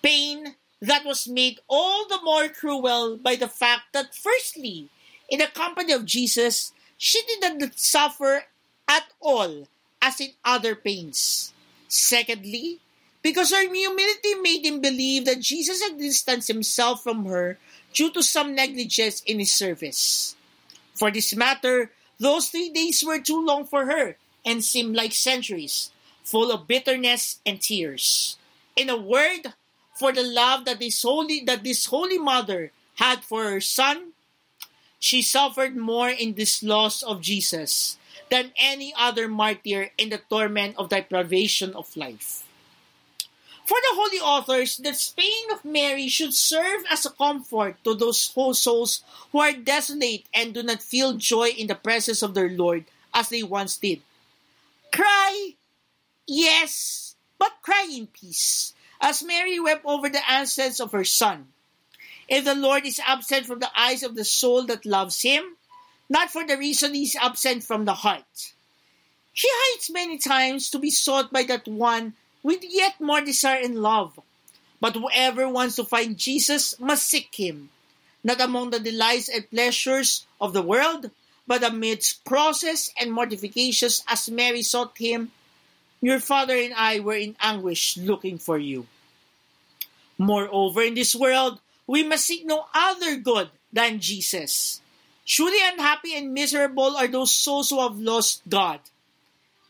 Pain that was made all the more cruel by the fact that, firstly, in the company of Jesus, she did not suffer at all as in other pains. Secondly, because her humility made him believe that Jesus had distanced himself from her due to some negligence in his service. For this matter, those three days were too long for her and seemed like centuries, full of bitterness and tears. In a word, for the love that this holy that this holy mother had for her son, she suffered more in this loss of Jesus than any other martyr in the torment of deprivation of life. For the holy authors, the pain of Mary should serve as a comfort to those whole souls who are desolate and do not feel joy in the presence of their Lord as they once did. Cry, yes, but cry in peace, as Mary wept over the absence of her son. If the Lord is absent from the eyes of the soul that loves him, not for the reason he is absent from the heart. He hides many times to be sought by that one with yet more desire and love. But whoever wants to find Jesus must seek him, not among the delights and pleasures of the world, but amidst crosses and mortifications as Mary sought him. Your father and I were in anguish looking for you. Moreover, in this world, we must seek no other good than Jesus. Truly unhappy and miserable are those souls who have lost God.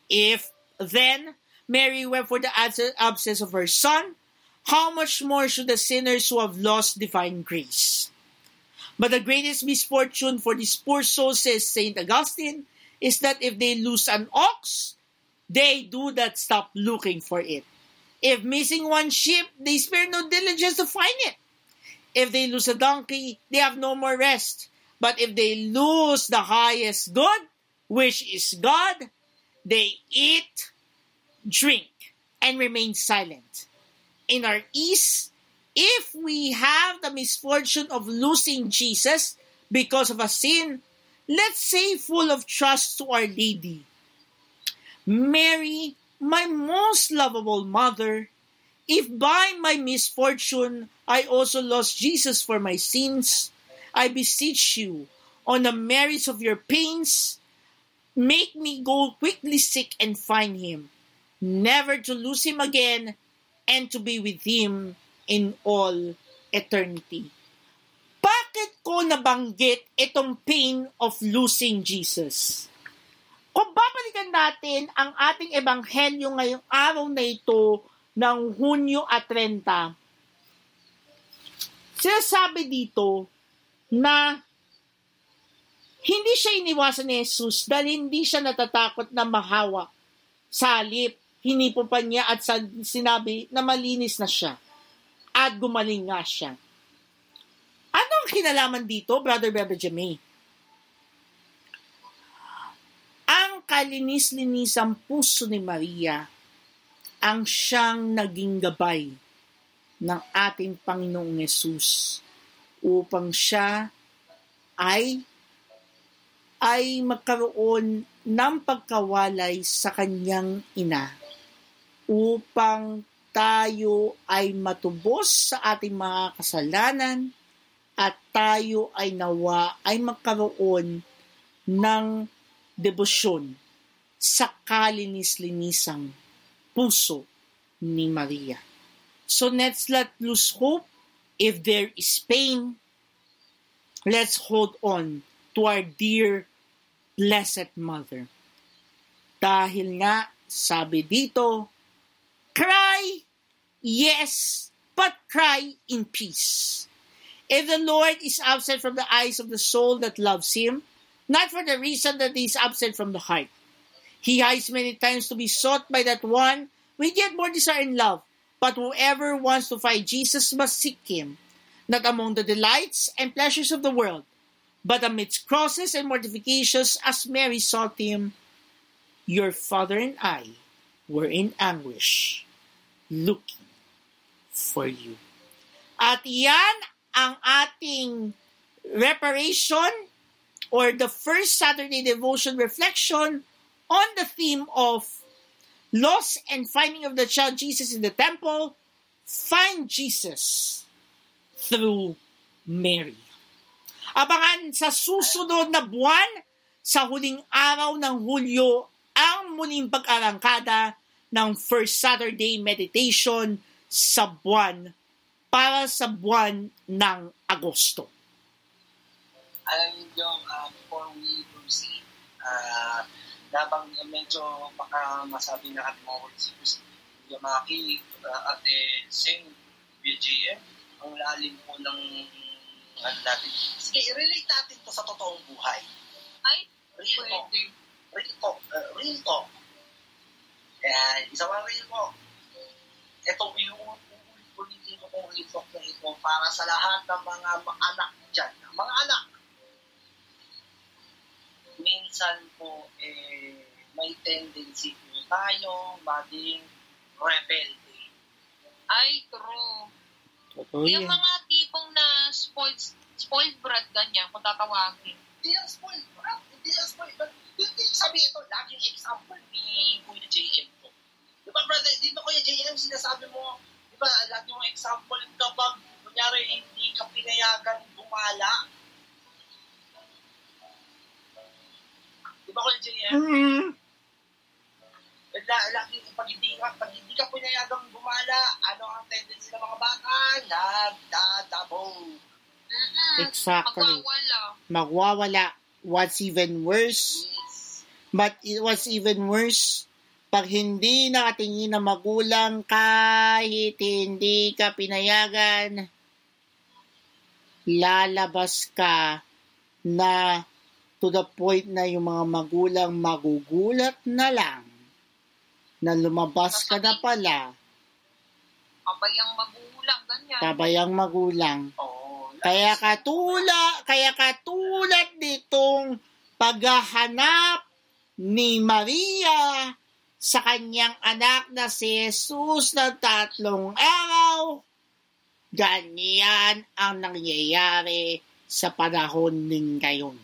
If, then, Mary wept for the absence of her son, how much more should the sinners who have lost divine grace? But the greatest misfortune for these poor souls, says St. Augustine, is that if they lose an ox, they do not stop looking for it. If missing one sheep, they spare no diligence to find it. If they lose a donkey, they have no more rest. But if they lose the highest good, which is God, they eat, drink, and remain silent. In our ease, if we have the misfortune of losing Jesus because of a sin, let's say full of trust to Our Lady. Mary, my most lovable mother, if by my misfortune I also lost Jesus for my sins, I beseech you, on the merits of your pains, make me go quickly sick and find him never to lose him again, and to be with him in all eternity. Bakit ko nabanggit itong pain of losing Jesus? Kung babalikan natin ang ating ebanghelyo ngayong araw na ito ng Hunyo at 30, sinasabi dito na hindi siya iniwasan ni Jesus dahil hindi siya natatakot na mahawa. Sa halip, hinipo pa niya at sinabi na malinis na siya. At gumaling nga siya. Ano ang kinalaman dito, Brother Bebe Jemay? Ang kalinis-linisang puso ni Maria ang siyang naging gabay ng ating Panginoong Yesus upang siya ay ay magkaroon ng pagkawalay sa kanyang ina upang tayo ay matubos sa ating mga kasalanan at tayo ay nawa ay magkaroon ng debosyon sa kalinis-linisang puso ni Maria. So let's not lose hope. If there is pain, let's hold on to our dear Blessed Mother. Dahil nga, sabi dito, Cry, yes, but cry in peace. If the Lord is absent from the eyes of the soul that loves him, not for the reason that he is absent from the heart. He hides many times to be sought by that one with yet more desire and love. But whoever wants to find Jesus must seek him, not among the delights and pleasures of the world, but amidst crosses and mortifications as Mary sought him. Your father and I were in anguish looking for you. At yan ang ating reparation or the first Saturday devotion reflection on the theme of loss and finding of the child Jesus in the temple. Find Jesus through Mary. Abangan sa susunod na buwan, sa huling araw ng Hulyo, ang muling pag-arangkada ng First Saturday Meditation sa buwan para sa buwan ng Agosto. Alam niyo, uh, before we proceed, uh, labang medyo baka masabi na ating mga words si Yamaki, uh, Ate Sing, BGM, ang lalim po ng ano natin. Sige, relate natin to sa totoong buhay. Ay, Real talk. pwede. Real talk. Uh, real talk. Kaya, isa pa real talk. Ito yung ulitin ko kong talk na ito para sa lahat ng mga anak dyan. Mga anak. Minsan po, eh, may tendency po tayo maging rebelde. Ay, true. Totoo Yung yan. mga tipong na spoiled, spoiled brat ganyan, kung tatawagin. Hindi yan spoiled, bro. Hindi yan spoiled. But, hindi sabi ito, laging example ni Kuya JM. Di ba, brother, di ba Kuya JM, sinasabi mo, di ba, lagi mong example kapag, kunyari, hindi ka pinayagan gumala. Di ba, Kuya JM? Mm. La, lagi, pag hindi, ka, pag hindi ka pinayagang gumala, ano ang tendency ng mga bata? Nagdadabo. Mm-mm. Exactly. Magwawala. Magwawala. What's even worse, Yes. but it was even worse, pag hindi nakatingin na magulang kahit hindi ka pinayagan, lalabas ka na to the point na yung mga magulang magugulat na lang na lumabas ka na pala, Kabayang magulang, ganyan. kabayang magulang. Oo. Kaya katula, kaya katulad nitong paghahanap ni Maria sa kanyang anak na si Jesus ng tatlong araw, ganyan ang nangyayari sa panahon ng ngayon.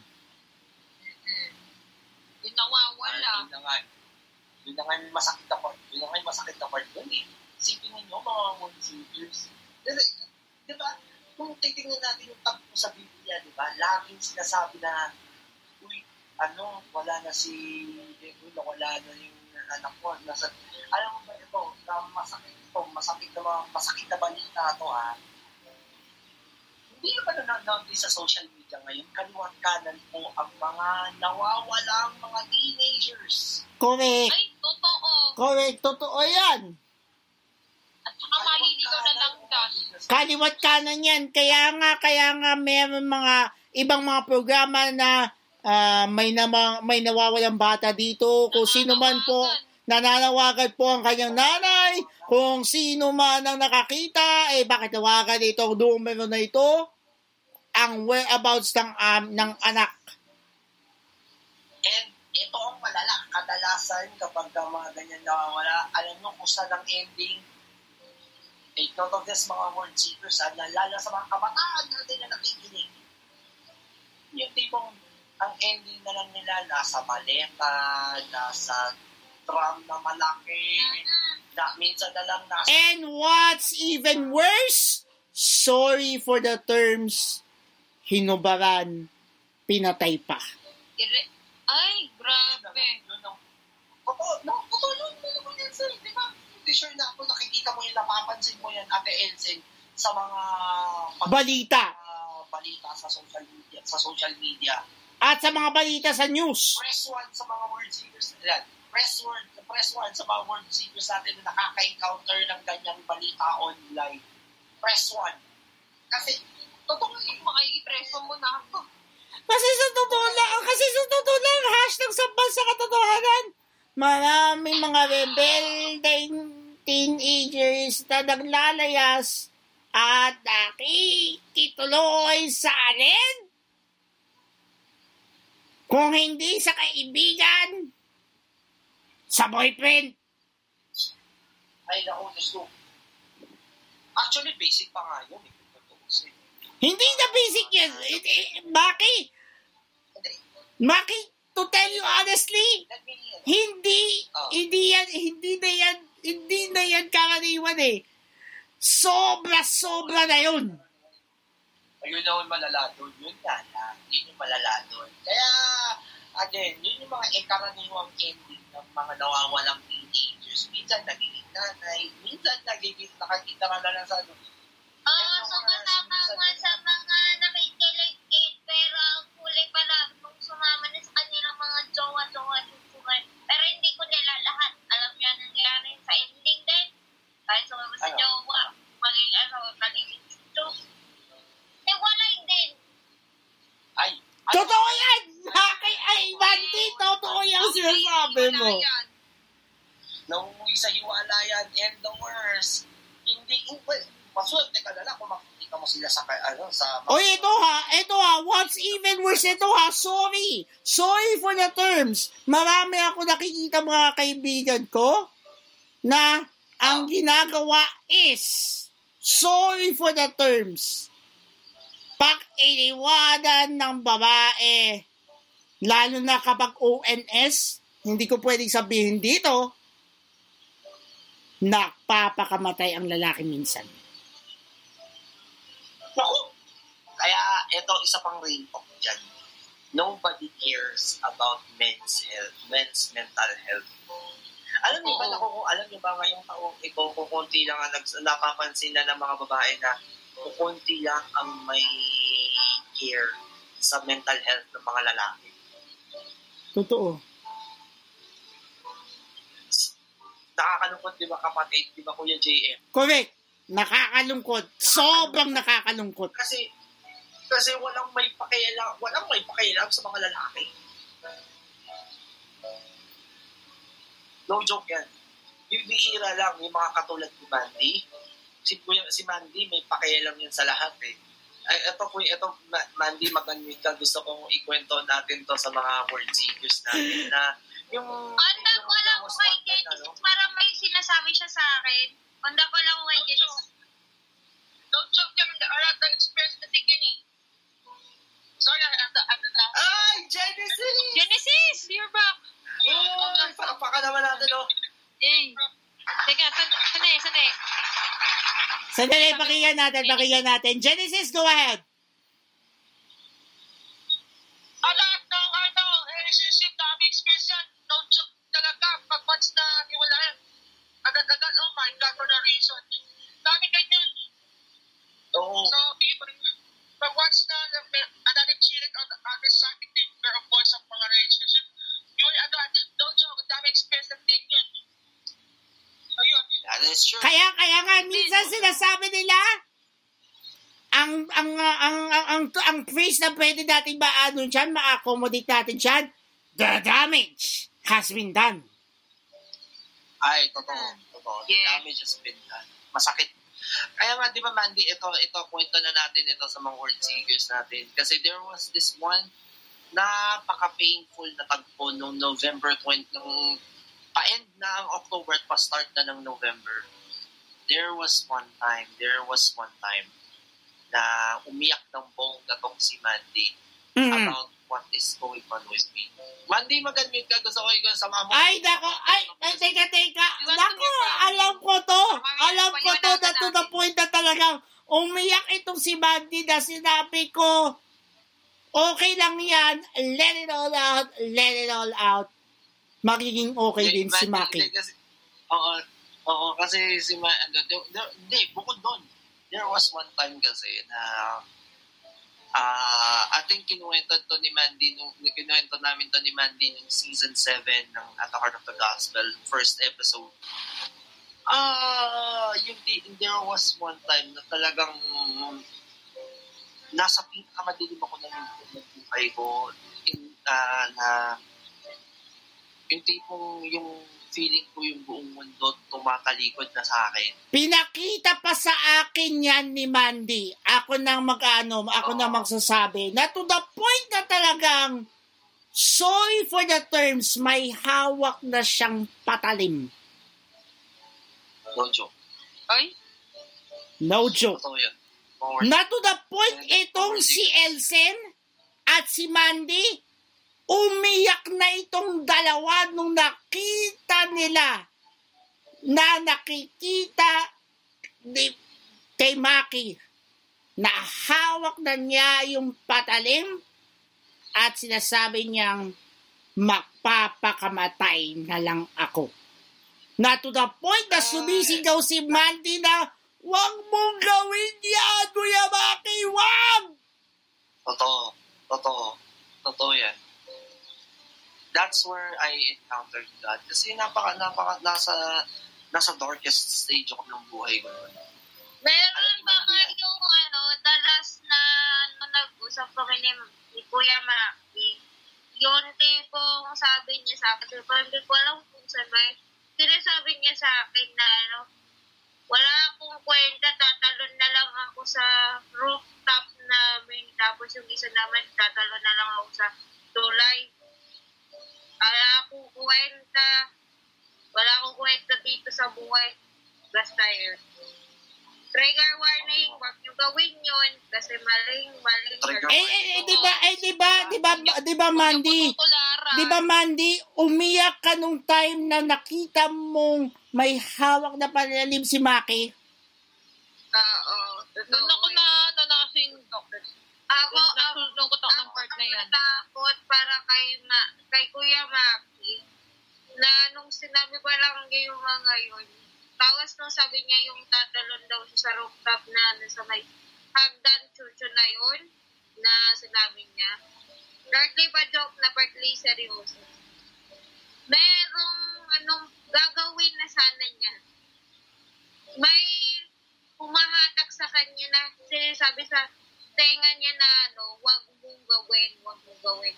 Yung nawawala. Yun na nga. Yun na nga yung masakit na part. Yun na nga yung masakit na part dun eh. Isipin ninyo, mga seekers. Di ba, kung titingnan natin yung tagpo sa Biblia, di ba, laging sinasabi na, uy, ano, wala na si wala na yung anak ko. Nasa, alam mo ba ito, na masakit ito, masakit na, mga- masakit na balita ito ha. Hindi na ba nanonood din sa social media ngayon, kaliwat kanan po ang mga nawawalang mga teenagers. Correct. Ay, totoo. Correct. Totoo yan. At saka maliligaw na lang das. Kaliwat kanan yan. Kaya nga, kaya nga meron mga ibang mga programa na ah, may, nama, may nawawalang bata dito. Kung sino man po, nananawagan po ang kanyang nanay. Kung sino man ang nakakita, eh bakit nawagan itong numero na ito? Ang whereabouts ng, um, ng anak. And ito ang malala. Kadalasan kapag ka mga ganyan nawawala, alam nyo kung saan ang ending. Take note of this mga word seekers, ah, lalo sa mga kabataan natin na nakikinig. Yung tipong ang ending na lang nila nasa maleta, nasa drum na malaki, na minsan na lang nasa And what's even worse, sorry for the terms, hinubaran, pinatay pa. Ay, grabe. Yun ang- Totoo, no, totoo yun. Ano mo yan, sir? Di ba? Hindi sure na ako nakikita mo yun, napapansin mo yan, Ate Elsen, sa mga pag- Balita. ah, balita sa social media. Sa social media. At sa mga balita sa news. Press one sa mga word seekers nila. Press one, press one sa mga word seekers natin na nakaka-encounter ng ganyang balita online. Press one. Kasi, totoo yun. Makaipreso mo na ako. Kasi sa totoo lang, kasi sa totoo lang, hashtag sampal sa katotohanan. Maraming mga rebelding teenagers na naglalayas at nakikituloy sa alin? Kung hindi sa kaibigan, sa boyfriend. Ay, naku, gusto. Actually, basic pa nga yun. Eh. Hindi na basic yun. Eh, eh, Maki, Maki, to tell you honestly, Hindi, Oh. hindi yan, hindi na yan, hindi na yan karaniwan eh. Sobra-sobra na yun. Ayun na yung malala. Yun nga na. Yun yung malala. Kaya, again, yun yung mga karaniwang ending ng mga nawawalang teenagers. Minsan nagiging nanay, minsan nagiging nakakita ka na lang sa ano. Oo, sumama ka nga sa mga nakikilig eh, pero ang huli pala nung sumama na sa kanilang mga jowa-jowa susukan. Pero hindi ko nila lahat. Alam niyo ang nangyari sa ending din. Kahit sumama sa Ano? jowa, Totoo yan! Kay Ivan T, totoo yung ano sinasabi mo. Nauwi sa hiwala. And the worst, hindi, oh, well, maswerte ka na kung makikita mo sila sa, ano, sa... O ito ha, ito ha, what's even worse ito ha, sorry. Sorry for the terms. Marami ako nakikita mga kaibigan ko na ang oh. ginagawa is sorry for the terms pag iniwanan ng babae, lalo na kapag ONS, hindi ko pwedeng sabihin dito, nakpapakamatay ang lalaki minsan. Naku! Kaya ito, isa pang rain talk dyan. Nobody cares about men's health, men's mental health. Alam niyo ba, naku, alam niyo ba ngayong taong ito, kukunti lang ang napapansin na ng mga babae na kukunti lang ang may care sa mental health ng mga lalaki. Totoo. Nakakalungkot, di ba kapatid? Di ba Kuya JM? Correct. Nakakalungkot. Sobrang nakakalungkot. Kasi kasi walang may pakialam, walang may pakialam sa mga lalaki. No joke yan. Yung bihira lang, yung mga katulad ni Mandy, si, Kuya, si Mandy may pakialam yan sa lahat eh. Ay, ito po, ito, Ma- Mandy, mag-unmute ka. Gusto kong ikwento natin to sa mga word seekers natin na yung... Yung ko lang was kay Genesis ano? para may sinasabi siya sa akin. Konda ko lang kay Genesis. Don't joke them the arat the experience na tingin eh. Sorry, I'm the, I'm the last. Ay, Genesis! Genesis, you're back. Ay, palakpakan naman natin, oh. Eh. Teka, san- sanay, sanay. Sandali, pakinggan natin, pakinggan natin. Genesis, go ahead. Ah, lahat ng ano, relationship dami experience yan. No joke talaga. Pag once na hiwalayan, agad-agad, oh my God, for the reason. Dami ganyan. Oo. So, people, pag once na may- another cheated on the other side, hindi pero of course, ang mga relationship, yun agad, no joke, dami experience na din yun. That is true. Kaya, kaya nga, minsan sinasabi nila, ang, ang, ang, ang, ang, ang, ang phrase na pwede natin ba, ano dyan, ma-accommodate natin dyan, the damage has been done. Ay, totoo. Totoo. The Yeah. damage has been done. Masakit. Kaya nga, di ba, Mandy, ito, ito, kwento na natin ito sa mga word seekers natin. Kasi there was this one napaka-painful na tagpo noong November 20, nung pa-end na ang October at pa-start na ng November. There was one time, there was one time na umiyak ng bongga tong si Mandy Mm. about what is going on with me. Mandy, mag-unmute ka. Gusto ko yung sa mga Ay, nako, ay, ay, teka, teka. Nako, alam ko to. Alam ko to na to the point na talagang umiyak itong si Mandy na sinabi ko, okay lang yan, let it all out, let it all out. Magiging okay din si Maki. Kasi, oo, oo, kasi si Ma, ano, hindi, bukod doon, there was one time kasi na ah ating kinuwento to ni Mandy nung kinuwento namin to ni Mandy nung season 7 ng At the Heart of the Gospel first episode ah yung di- there was one time na talagang nasa pinakamadilim ako ng buhay ko in, ah, na yung tipong yung feeling ko yung buong mundo tumatalikod na sa akin. Pinakita pa sa akin yan ni Mandy. Ako nang mag-ano, ako nang magsasabi na to the point na talagang sorry for the terms, may hawak na siyang patalim. No joke. Ay, No joke. Na to the point itong si Elsen at si Mandy, umiyak na itong dalawa nung nakita nila na nakikita ni, kay Maki na hawak na niya yung patalim at sinasabi niyang magpapakamatay na lang ako. Na to the point na sumisigaw si Mandy na Huwag mong gawin yan, Kuya Maki! Wag! Totoo. Totoo. Totoo yan. That's where I encountered God. Kasi napaka, napaka, nasa, nasa darkest stage ako ng buhay ko. noon. Meron ba Mandy, yung ano, the last na ano, nag-usap kami ni, ni Kuya Maki, yung tipong sabi niya sa akin. Parang hindi ko alam kung saan ba. yun. Sinasabi niya sa akin na ano, wala akong kwenta, tatalon na lang ako sa rooftop namin. Tapos yung isa naman, tatalon na lang ako sa tulay. Wala akong kwenta. Wala akong kwenta dito sa buhay. Basta yun. Trigger warning, huwag niyo gawin yun kasi maling, maling. Trigger Eh, eh, eh, di ba, eh, di ba, di ba, di ba, Mandy? Tutularan. Di ba, Mandy, umiyak ka nung time na nakita mong may hawak na palalim si Maki? Oo. Doon ako na, ano, nakasing Ako, ako, Nasulungkot ako ng part na yan. natakot para kay, ma, kay Kuya Maki na nung sinabi pa lang yung mga yun, tawas nung sabi niya yung tatalon daw sa rooftop na ano, sa may hagdan chucho na yun na sinabi niya. Partly pa joke na partly seryoso. Merong anong gagawin na sana niya. May humahatak sa kanya na sinasabi sa tenga niya na ano, wag mong gawin, wag mong gawin.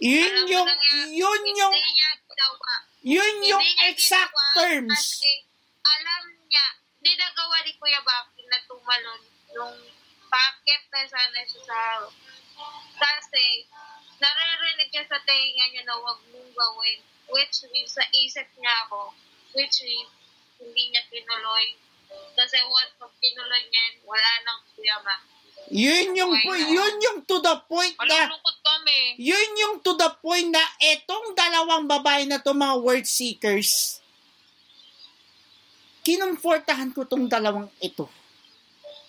Yun Alam yung, nangyari, yun yung, niya ginawa. yun yung Hindi niya exact ginawa terms. Kasi alam niya, hindi nagawa ni Kuya Baki na tumalon yung packet na sana siya sa kasi naririnig niya sa tenga niya na wag mong gawin which means sa isip niya ako which means hindi niya tinuloy kasi once pag tinuloy niya wala nang Kuya Baki Yun yung, yun yung to the point na, kami. yun yung to the point na etong dalawang babae na to mga word seekers, kinumfortahan ko tong dalawang ito.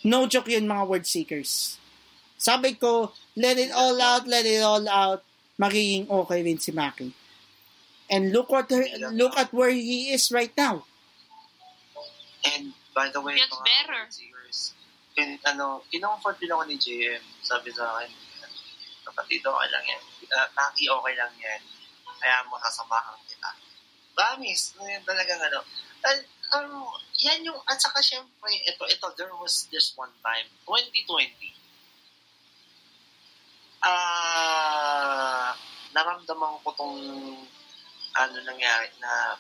No joke yun mga word seekers. Sabi ko, let it all out, let it all out, magiging okay rin si Maki. And look at her, look at where he is right now. And by the way, mga better. Kin, ano, kinomfort din ako ni JM. Sabi sa akin, kapatid, okay lang yan. Uh, Maki, okay lang yan. Kaya mo sasamahan kita. Promise, no, yun talagang ano. And, um, yan yung, at saka syempre, ito, ito, there was this one time, 2020, ah, naramdaman ko tong, ano nangyari, na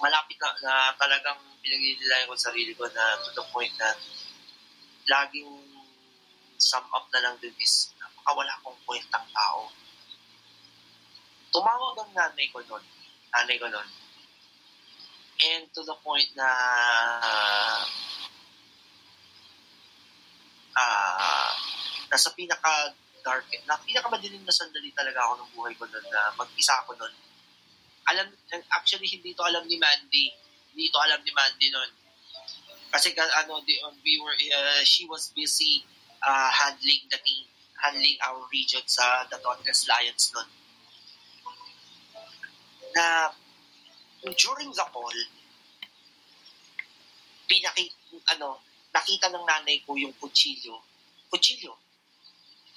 malapit na, na talagang pinaglililayan ko sa sarili ko na to the point na laging sum up na lang din is napakawala akong kwentang tao. Tumawag ang nanay ko nun. Nanay ko nun. And to the point na ah nasa pinaka dark, na pinaka madilim na sandali talaga ako ng buhay ko nun na mag-isa ako nun alam actually hindi to alam ni Mandy hindi to alam ni Mandy noon kasi ka- ano the, um, we were uh, she was busy uh, handling the team handling our region sa the Doncaster Lions noon na during the call pinaki ano nakita ng nanay ko yung kutsilyo. Kutsilyo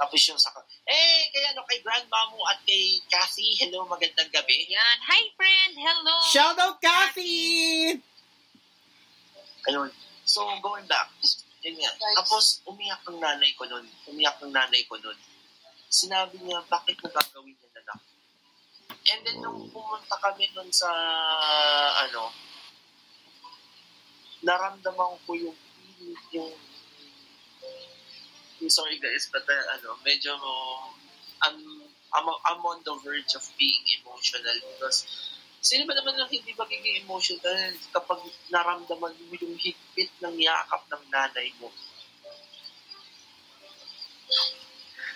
tapos yung sa eh kaya ano kay grandma mo at kay Cassie hello magandang gabi Yan. Hi, friend. Hello. Shout out, Kathy! Ayun. So, going back, yun nga. Tapos, umiyak ng nanay ko nun. Umiyak ng nanay ko nun. Sinabi niya, bakit mo gagawin yan, anak? And then, nung pumunta kami nun sa, ano, naramdaman ko yung, yung, yung sorry guys, but uh, ano, medyo, I'm, I'm, I'm on the verge of being emotional because Sino ba naman ang hindi magiging emotional kapag naramdaman mo yung higpit ng yakap ng nanay mo?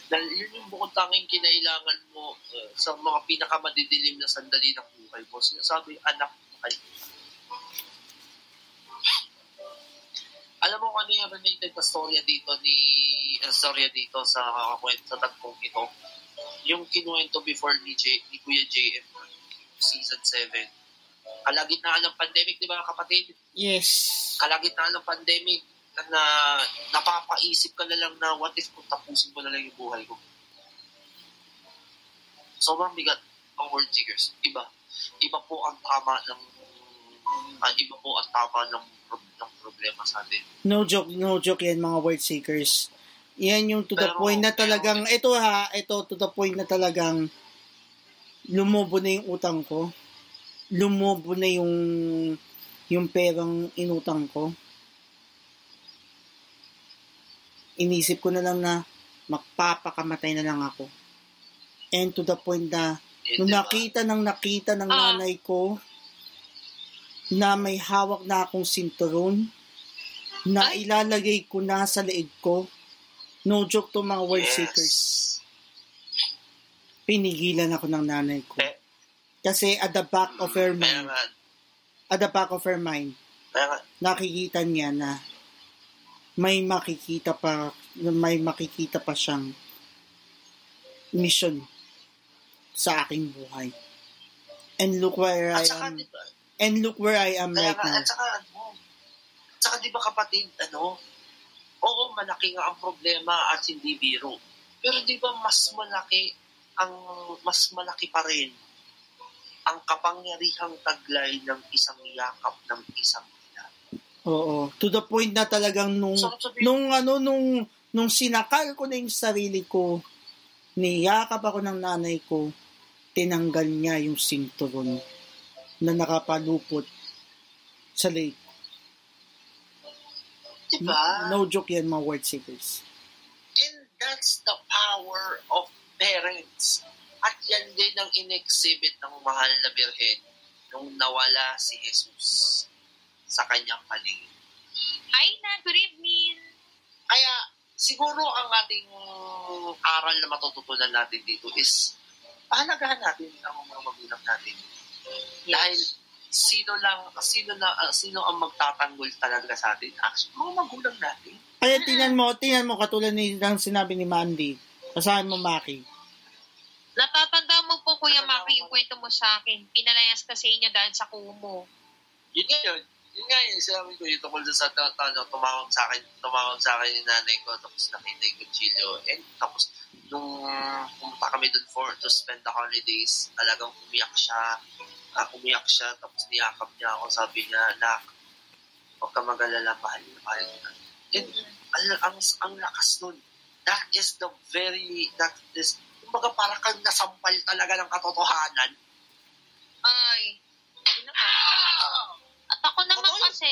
Dahil yun yung bukod tanging kinailangan mo uh, sa mga pinakamadidilim na sandali ng buhay mo. Sinasabi, anak mo kayo. Alam mo kung ano yung related na storya dito ni uh, storya dito sa kakakwento sa tagpong ito? Yung kinuwento before ni, J, ni Kuya JM season 7. Kalagitnaan ng pandemic, di ba kapatid? Yes. Kalagitnaan ng pandemic na napapaisip ka na lang na what if kung tapusin ko na lang yung buhay ko. Sobrang bigat ang word seekers. Iba. Iba po ang tama ng ah, iba po ang tama ng problema sa atin. No joke, no joke yan mga word seekers. Yan yung to the Pero- point na pero- talagang, ito ha, ito to the point na talagang lumobo na yung utang ko. Lumobo na yung yung perang inutang ko. Inisip ko na lang na magpapakamatay na lang ako. And to the point na Eh, nung diba? nakita ng nakita ng Ah. nanay ko na may hawak na akong sinturon na Ay. ilalagay ko na sa leeg ko. No joke to mga world Yes. seekers. Pinigilan ako ng nanay ko. Eh. Kasi at the back of her mind, at the back of her mind, nga, nakikita niya na may makikita pa may makikita pa siyang mission sa aking buhay. And look where I at saka, am. diba, And look where I am kaya right nga, now. at saka, ano, at saka, di ba kapatid, ano, oo, malaki nga ang problema at hindi biro. Pero di ba mas malaki ang, mas malaki pa rin ang kapangyarihang taglay ng isang yakap ng isang ina. Oo. To the point na talagang nung So, sabi, nung ano nung nung sinakal ko na yung sarili ko, niyakap ako ng nanay ko, tinanggal niya yung sinturon na nakapalupot sa lake. di ba? No joke yan mga word seekers. And that's the power of parents. At yan din ang in-exhibit ng mahal na birhen nung nawala si Jesus sa kanyang paligid. Hi na, good evening. Kaya siguro ang ating aral na matututunan natin dito is pahalagahan natin ang mga magulang natin. Dahil sino lang sino na ah, sino ang magtatanggol talaga sa atin? Actually, mga magulang natin. Kaya tinan mo, tinan mo katulad ni ng sinabi ni Mandy. Basahin mo Maki. Natatanda mo po, Kuya Maki, yung kwento mo sa akin. Pinalayas ka sa inyo dahil sa kumo. Yun nga yun. Yun nga yun. Sinabi ko yun tungkol sa ano, tumawag sa akin, tumawag sa akin yung nanay ko, tapos nakita yung kutsilyo. And tapos, nung pumunta kami dun for to spend the holidays, talagang umiyak siya. Ah, umiyak siya, tapos niyakap niya ako. Sabi niya, nak, huwag ka mag-alala, mahal na mahal na. And ang, ang, ang lakas nun. That is the very, that is, kumbaga parang kang nasampal talaga ng katotohanan. Ay, yun. At ako naman Totoo kasi,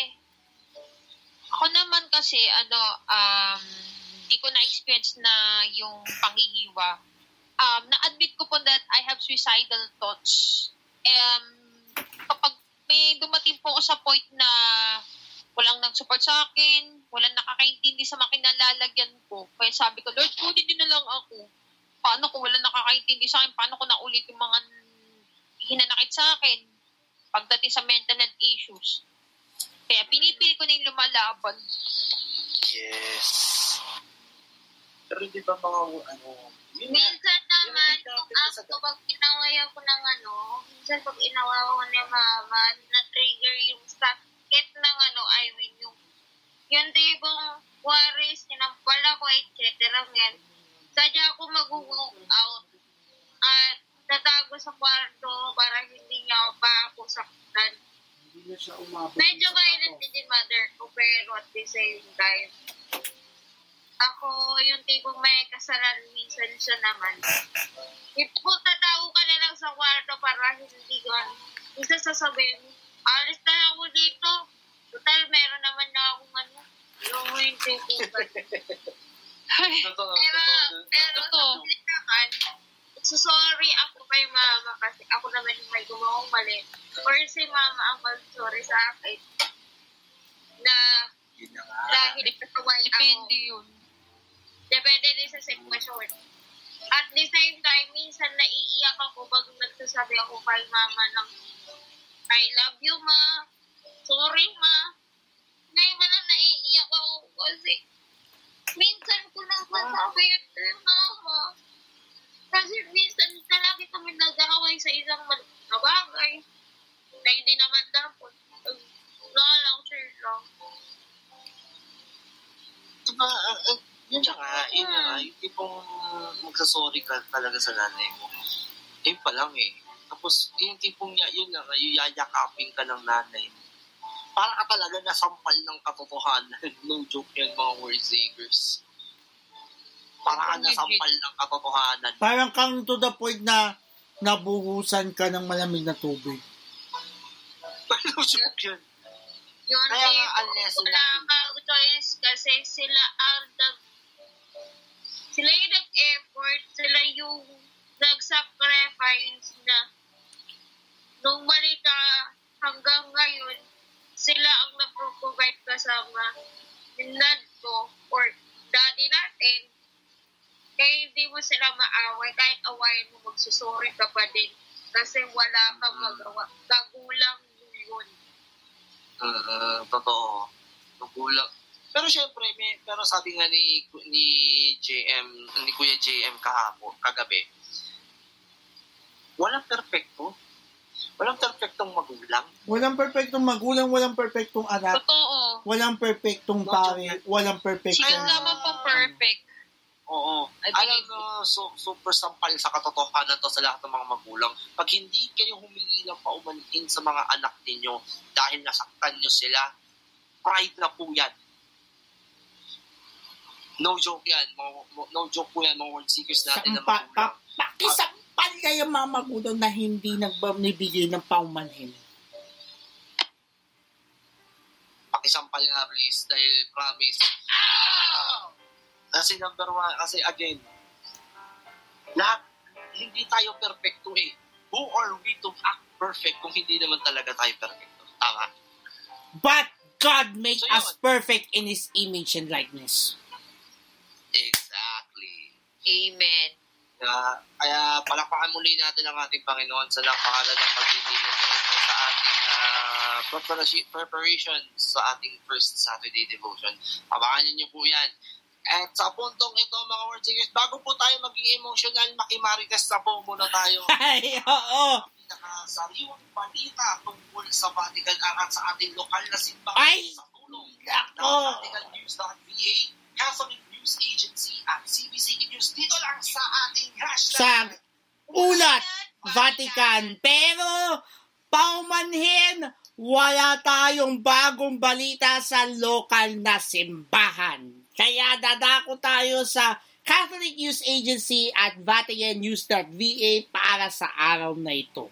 ako naman kasi, ano, um, di ko na-experience na yung panghihiwa. Um, na-admit ko po that I have suicidal thoughts. Um, kapag may dumating po ako sa point na walang nag-support sa akin, walang nakakaintindi sa mga kinalalagyan ko. Kaya sabi ko, Lord, kunin niyo na lang ako. Paano kung walang nakakaintindi sa akin? Paano ko na ulit yung mga hinanakit sa akin? Pagdating sa mental health issues. Kaya pinipili ko na yung lumalaban. Yes. Pero di ba mga ano, yun Minsan naman, kung ako, pag inaway ako ng ano, minsan pag inawa ko ni mama, na-trigger yung sakit ng ano, I mean, yung, yung tipong worries, sinampal ako, etc. Ngayon, sadya ako mag-walk out at tatago sa kwarto para hindi niya ako pa ako saktan. Medyo violent din mother ko, pero at the same time, ako yung tipong may kasalanan minsan siya naman. Kung tatago ka na lang sa kwarto para hindi ka, minsan sasabihin alis na lang ako dito. Total, meron naman na akong ano, yung yung tipong totoo, Pero, pero, Totoo. so sorry ako kay mama kasi ako naman yung may gumawang mali. Or si mama ang mag-sorry sa akin na dahil kasaway ako. Depende yun. Depende din sa sitwasyon. At the same time, minsan naiiyak ako pag nagsasabi ako kay mama ng I love you, ma. Sorry, ma. Ngayon ka lang naiiyak ako kasi minsan ko lang masabi kay mama. Kasi minsan lagi kami nag-away sa isang maliit na bagay na hindi naman dapat. Wala lang, sure lang. Diba, ah, ah, yun na nga, yun na nga, yung tipong magsasorry ka talaga sa nanay mo. Yun pa lang eh. Tapos, yung tipong niya, yun na nga, yung yayakapin ka ng nanay mo. Para ka talaga nasampal ng katotohanan. [LAUGHS] No joke yan, mga word takers. Para ka nasampal ng katotohanan. Parang kang to the point na nabuhusan ka ng malamig na tubig. Paano joke yun? Yun, Kaya eh, nga, ang lesson wala kang choice kasi sila ang nag sila yung nag-effort, sila yung nag-sacrifice na nung malita hanggang ngayon, sila ang nag-provide kasama dad ko or daddy natin. Kaya hindi mo sila maaway. Kahit awayin mo, magsusuri ka pa din. Kasi wala kang magawa. Kagulang mo yun. Uh, totoo. Nagulang. Pero syempre, may, pero sabi nga ni, ni JM, ni Kuya JM kahapon, kagabi, walang perfecto. Walang perfectong magulang. Walang perpektong magulang, walang perpektong anak, Totoo. walang perpektong pare, walang perpektong... Sino naman po perfect? Oo. Alam mo, so, super sampal sa katotohanan to sa lahat ng mga magulang. Pag hindi kayo humingi ng paumanhin sa mga anak ninyo dahil nasaktan nyo sila, pride na po yan. No joke yan. Mga, no joke po yan, mga word seekers natin na Sampa, magulang. pa, pakisampal kayo mga magulang na hindi nagbibigay ng paumanhin. Pakisampal nga please dahil promise. Ah! Kasi number one, kasi again, lahat, hindi tayo perfecto eh. Who are we to act perfect kung hindi naman talaga tayo perfecto? Tama? But God made So, us yun. perfect in His image and likeness. Exactly. Amen. Kaya, kaya palakpakan muli natin ang ating Panginoon sa napakalan ng paglilino niya ito sa ating ah, preparation, sa ating first Saturday devotion. Abangan niyo po yan. At sa puntong ito, mga word seekers, bago po tayo maging emotional, makimarites na po muna tayo. [LAUGHS] Ay, oo. pinakasariwang balita tungkol sa Vatican at sa ating lokal na simbahan Ay! sa tulong Nako! ng VaticanNews.va, Catholic News Agency at CBC News dito lang sa ating Sa hashtag ulat, Vatican. Pero, paumanhin, wala tayong bagong balita sa lokal na simbahan. Kaya dadako tayo sa Catholic News Agency at VaticanNews.va para sa araw na ito.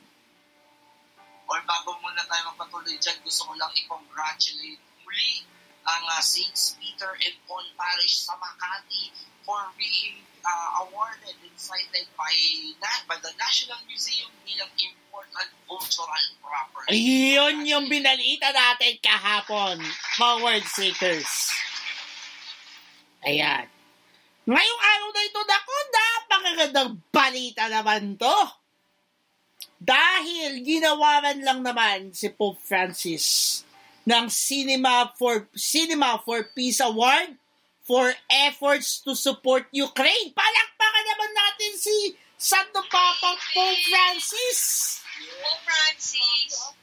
or bago muna tayo magpatuloy dyan, gusto ko lang i-congratulate muli ang uh, Saints Peter and Paul Parish sa Makati for being uh, awarded and cited by, na- by the National Museum bilang important cultural property. Yun yung binalita natin kahapon, mga word seekers. Ayan. Ngayong araw na ito, naku, napakagandang balita naman to. Dahil ginawaran lang naman si Pope Francis ng Cinema for Cinema for Peace Award for efforts to support Ukraine. Palakpakan naman natin si Santo Papa Pope Francis. Pope Francis.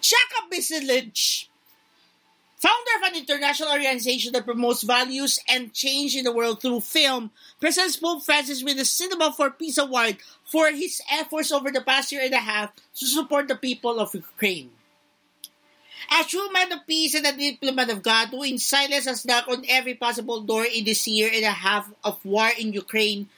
Jacob Lynch, founder of an international organization that promotes values and change in the world through film, presents Pope Francis with the Cinema for Peace Award for his efforts over the past year and a half to support the people of Ukraine. A true man of peace and a diplomat of God who in silence has knocked on every possible door in this year and a half of war in Ukraine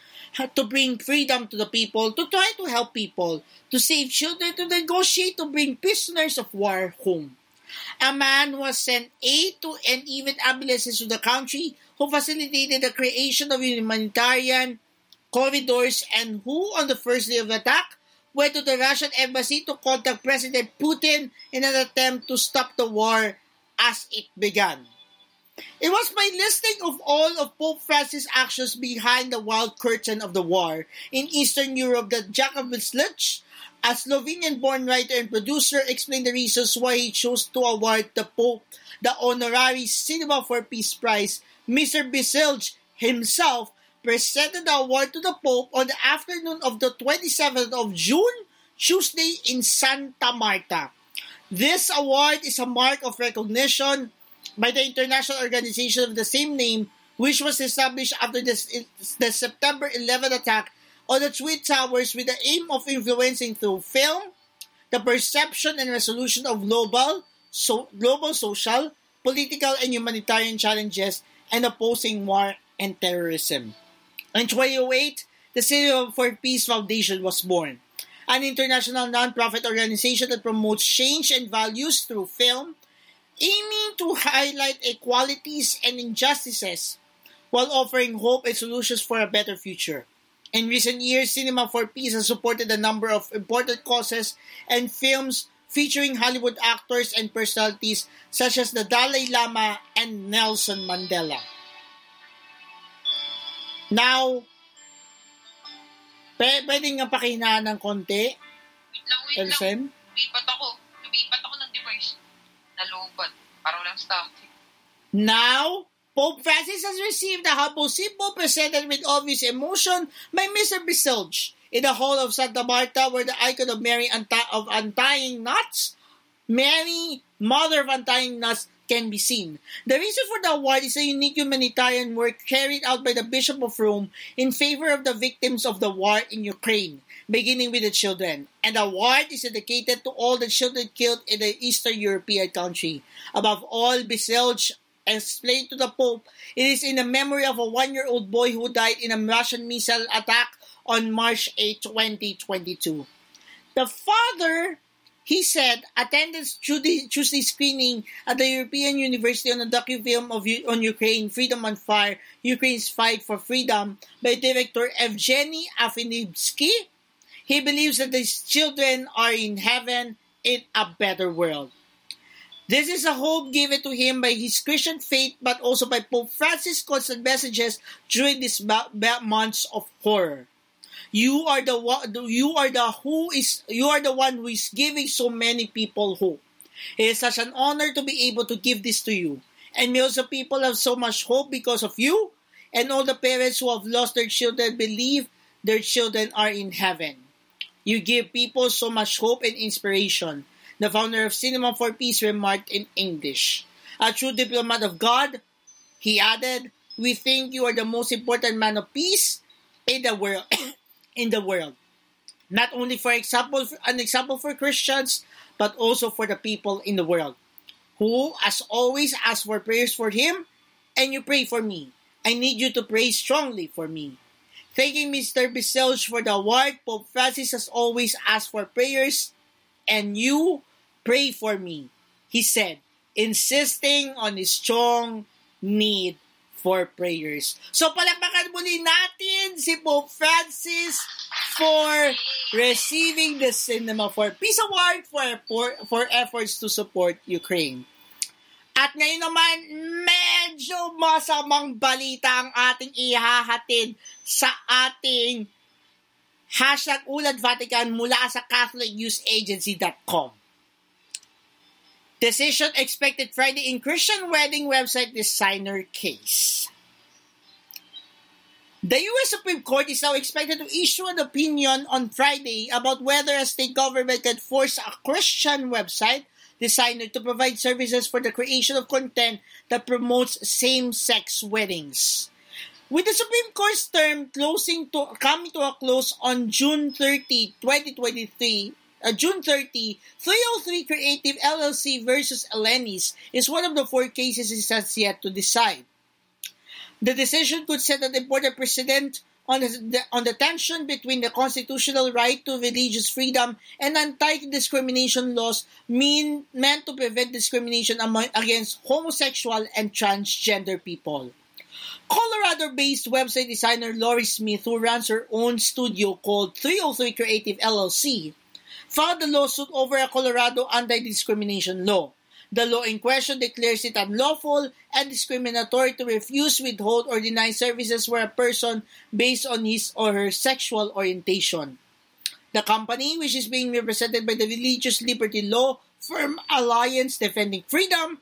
to bring freedom to the people, to try to help people, to save children, to negotiate to bring prisoners of war home. A man who has sent aid to and even ambulances to the country, who facilitated the creation of humanitarian corridors, and who, on the first day of the attack, went to the Russian embassy to contact President Putin in an attempt to stop the war as it began. It was by listing of all of Pope Francis' actions behind the wild curtain of the war in Eastern Europe that Jacob Wislitch, a Slovenian-born writer and producer, explained the reasons why he chose to award the Pope the honorary Cinema for Peace Prize. Mr. Bisilge himself presented the award to the Pope on the afternoon of the 27th of June, Tuesday in Santa Marta. This award is a mark of recognition by the international organization of the same name, which was established after the, the September 11 attack on the Twin Towers with the aim of influencing through film the perception and resolution of global, so, global social, political, and humanitarian challenges and opposing war and terrorism. In 2008, the Cinema for Peace Foundation was born, an international nonprofit organization that promotes change and values through film, aiming to highlight inequalities and injustices while offering hope and solutions for a better future. In recent years, Cinema for Peace has supported a number of important causes and films featuring Hollywood actors and personalities such as the Dalai Lama and Nelson Mandela. Now, p- pwede nga pakihinaan ng konti, Wait lang, wait lang. Elsen? Lumipat ako. Lumipat ako ng device. Nalobat. Parang lang static. Now, Pope Francis has received a humble symbol presented with obvious emotion by Mr. Biselge in the hall of Santa Marta where the icon of Mary unti- of untying knots, Mary, mother of untying knots, can be seen. The reason for the award is a unique humanitarian work carried out by the Bishop of Rome in favor of the victims of the war in Ukraine, beginning with the children. And the award is dedicated to all the children killed in the Eastern European country. Above all, Biselge explained to the Pope, it is in the memory of a one-year-old boy who died in a Russian missile attack on March 8, 2022. The father, he said, attended Tuesday, Tuesday screening at the European University on the docu-film of, on Ukraine, Freedom on Fire, Ukraine's Fight for Freedom, by director Evgeny Afinibsky. He believes that his children are in heaven in a better world. This is a hope given to him by his Christian faith, but also by Pope Francis' constant messages during these months of horror. You are the one. You are the who is. You are the one who is giving so many people hope. It is such an honor to be able to give this to you, and millions of people have so much hope because of you, and all the parents who have lost their children believe their children are in heaven. You give people so much hope and inspiration. The founder of Cinema for Peace remarked in English. A true diplomat of God, he added, we think you are the most important man of peace in the world. In the world. Not only for example, an example for Christians, but also for the people in the world, who, as always, ask for prayers for him, and you pray for me. I need you to pray strongly for me. Thanking Mr. Biselge for the award, Pope Francis has always asked for prayers, and you pray for me, he said, insisting on his strong need for prayers. So palakpakan muli natin si Pope Francis for receiving the Cinema for Peace Award for, for, for efforts to support Ukraine. At ngayon naman, medyo masamang balita ang ating ihahatid sa ating hashtag Ulad Vatican mula sa CatholicNewsAgency.com. Decision expected Friday in Christian wedding website designer case. The U.S. Supreme Court is now expected to issue an opinion on Friday about whether a state government can force a Christian website designer to provide services for the creation of content that promotes same-sex weddings. With the Supreme Court's term closing to coming to a close on June 30, 2023, uh, June 30, 303 Creative LLC versus Elenis is one of the four cases it has yet to decide. The decision could set an important precedent on the, on the tension between the constitutional right to religious freedom and anti-discrimination laws mean, meant to prevent discrimination among, against homosexual and transgender people. Colorado-based website designer Lori Smith, who runs her own studio called 303 Creative LLC, filed a lawsuit over a Colorado anti-discrimination law. The law in question declares it unlawful and discriminatory to refuse, withhold, or deny services for a person based on his or her sexual orientation. The company, which is being represented by the religious liberty law firm Alliance Defending Freedom,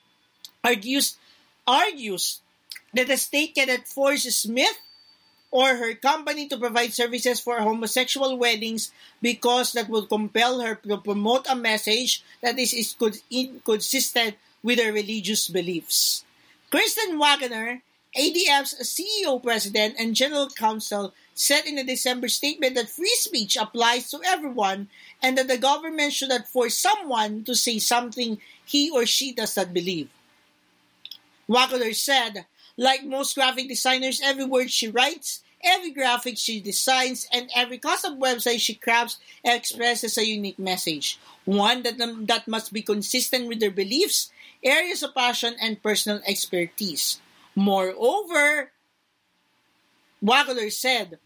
argues, argues that the state cannot force Smith or her company to provide services for homosexual weddings because that would compel her to promote a message that is, is inconsistent with her religious beliefs. Kristen Wagner, ADF's CEO president and general counsel, said in a December statement that free speech applies to everyone and that the government should not force someone to say something he or she does not believe. Wagner said, like most graphic designers, every word she writes every graphic she designs, and every custom website she crafts expresses a unique message. One that, um, that must be consistent with their beliefs, areas of passion, and personal expertise. Moreover, Wagoler said,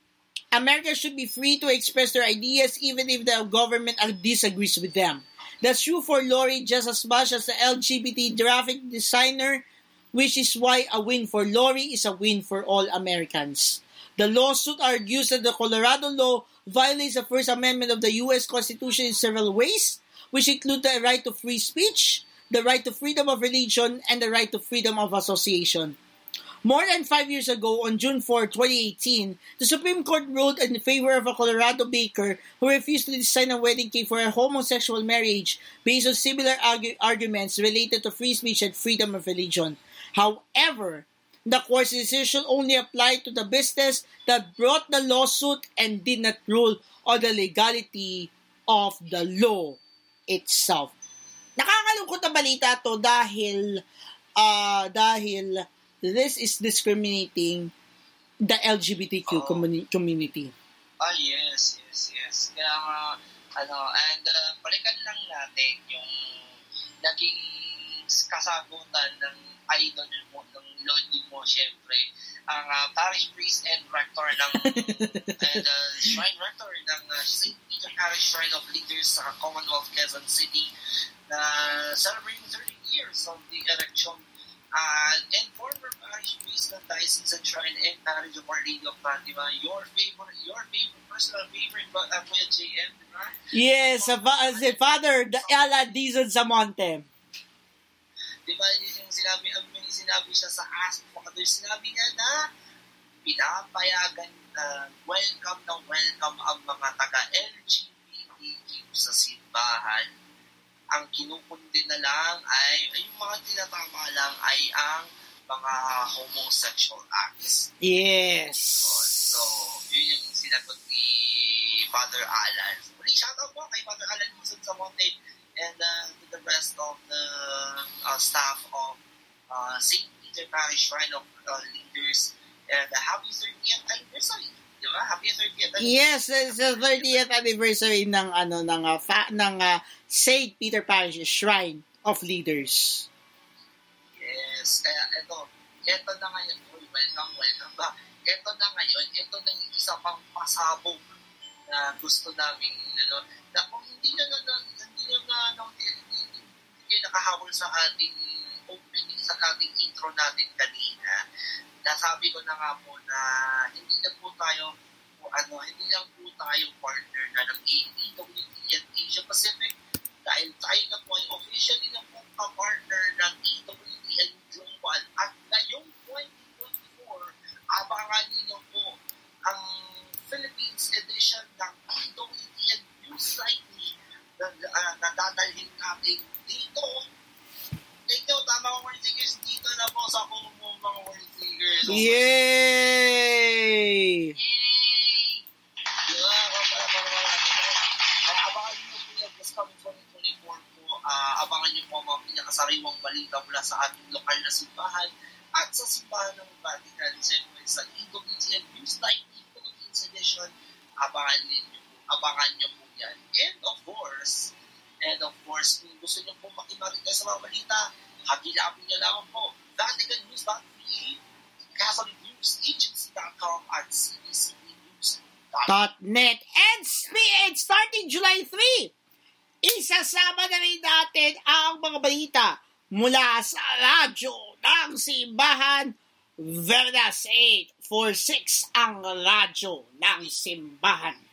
America should be free to express their ideas even if the government disagrees with them. That's true for Lori just as much as the LGBT graphic designer, which is why a win for Lori is a win for all Americans. The lawsuit argues that the Colorado law violates the First Amendment of the U.S. Constitution in several ways, which include the right to free speech, the right to freedom of religion, and the right to freedom of association. More than five years ago, on June 4, 2018, the Supreme Court ruled in favor of a Colorado baker who refused to design a wedding cake for a homosexual marriage based on similar argu- arguments related to free speech and freedom of religion. However, the court's decision only applied to the business that brought the lawsuit and did not rule on the legality of the law itself. Nakakalungkot na balita to dahil uh, dahil this is discriminating the LGBTQ Oo. communi- community. Ah, yes, yes, yes. Kaya nga, ano, and uh, balikan lang natin yung naging kasagutan ng idol mo, ng mo, syempre, ang uh, parish priest and rector ng, [LAUGHS] and uh, shrine rector ng uh, St. Peter Parish Shrine of Leaders sa Commonwealth Quezon City na celebrating 30 years of the election uh, and former parish priest ng Diocese and Shrine and Parish of Our Lady of Fatima, your favorite, your favorite, personal favorite, uh, Kuya JM, di ba? Yes, sa fa- si Father the Ella Dizon Samonte. Di ba yun yung sinabi, ang yung sinabi siya sa Ask Father, sinabi niya na pinapayagan na welcome na welcome ang mga taga-LGBTQ sa simbahan. Ang kinukundi na lang ay, ay yung mga tinatama lang ay ang mga homosexual acts. Yes. Yun. So, yun yung sinagot ni Father Alan. Muli, shoutout po kay Father Alan Luzon sa Monte and uh, to the rest of the uh, staff of uh, St. Peter Parish Shrine of uh, Leaders and happy 30th anniversary. Di ba? Happy 30th anniversary. Yes, it's the 30th anniversary ng ano ng uh, fa- ng uh, St. Peter Parish Shrine of Leaders. Yes. Kaya ito, ito na ngayon. Uy, welcome, welcome ba? Ito na ngayon, ito na yung isa pang pasabog na gusto namin, ano, na kung hindi nyo na, na hindi, hindi kayo nakahabol sa ating opening, sa ating intro natin kanina, nasabi ko na nga po na hindi na po tayo, ano, hindi lang po tayo partner na ng AWT at Asia Pacific. Dahil tayo na po ay officially na po ka-partner ng AWT and Global. At ngayong 2024, abangan ninyo po ang Philippines edition ng AWT and News Lightly na, uh, na dadalhin natin dito. Dito, tama ko word seekers, dito na po sa Kumu mga word seekers. Yay! Yay! Diba? Para, para, para, para, abangan nyo po yan this coming 2024 po. ah, abangan nyo po mga pinakasariwang balita mula sa ating lokal na simbahan at sa simbahan ng Vatican. Siyempre sa EWTN News Lightning Philippines Edition. Abangan niyo po. Abangan nyo po yan. And of course, and of course, kung gusto nyo po makimarin kayo sa mga balita, hagilapin nyo lang po. VaticanNews.pa, CatholicNewsAgency.com at CBCNews.com. .net and SPH starting July 3. Isasama na rin natin ang mga balita mula sa radyo ng simbahan Verdas 846 ang radyo ng simbahan.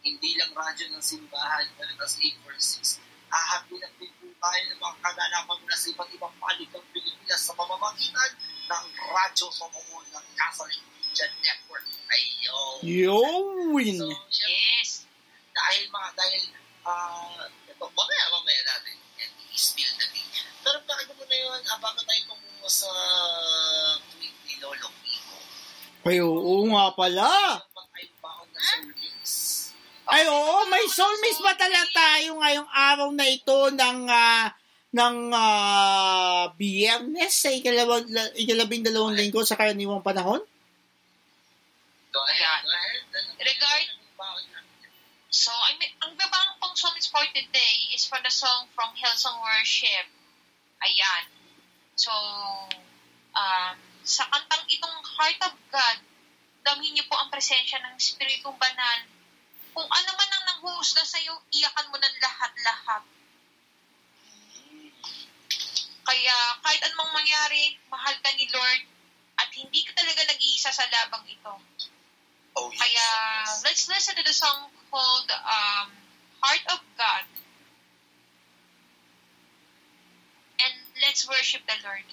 Hindi lang radyo ng simbahan, Veritas 846. Hahapinan din po tayo ng mga kaganapan mula sa iba't ibang panig ng Pilipinas sa pamamagitan ng radyo sa buo ng Catholic Media Network. Ayun. Yun! So, syempre, Yes! dahil mga, dahil, ah, ito, mamaya, mamaya natin, and i-spill the tea. Pero bakit mo na yun, ah, bago tayo tumungo sa tweet ni Lolo Kiko, Ay, oo nga pala. ay baon na sa. Ay, oo, may soulmates ba talaga tayo ngayong araw na ito ng ah, ng ah, biyernes sa ikalabing dalawang linggo sa karaniwang panahon? Regard- So, I mean, ang babang pang song is for today is for the song from Hillsong Worship. Ayan. So, um, sa kantang itong Heart of God, damhin niyo po ang presensya ng Espiritong Banal. Kung ano man ang nanghuhusga sa iyo, iyakan mo ng lahat-lahat. Kaya kahit anong mangyari, mahal ka ni Lord at hindi ka talaga nag-iisa sa labang ito. Oh, yes. Kaya, let's listen to the song called um, Heart of God. And let's worship the Lord.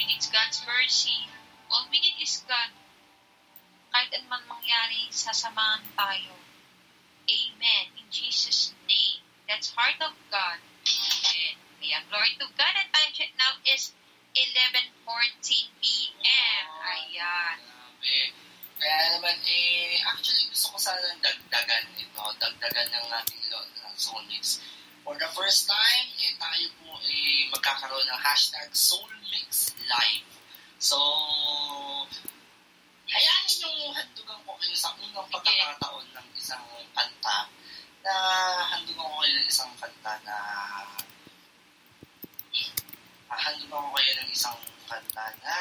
We need God's mercy. All we need is God. Kahit anman mangyari, sasamahan tayo. Amen. In Jesus' name. That's heart of God. Amen. Ayan. Glory to God. And time check now is 11.14 p.m. Ayan. Grabe. Kaya naman, eh, actually gusto ko sana dagdagan ito, dagdagan ng ating ng Soulmix. For the first time, eh, tayo po eh, magkakaroon ng hashtag Soulmix Live. So, hayaan ninyong handugan ko kayo sa unang pagkakataon ng isang kanta na handugan ko kayo ng isang kanta na handugan ko kayo ng isang kanta na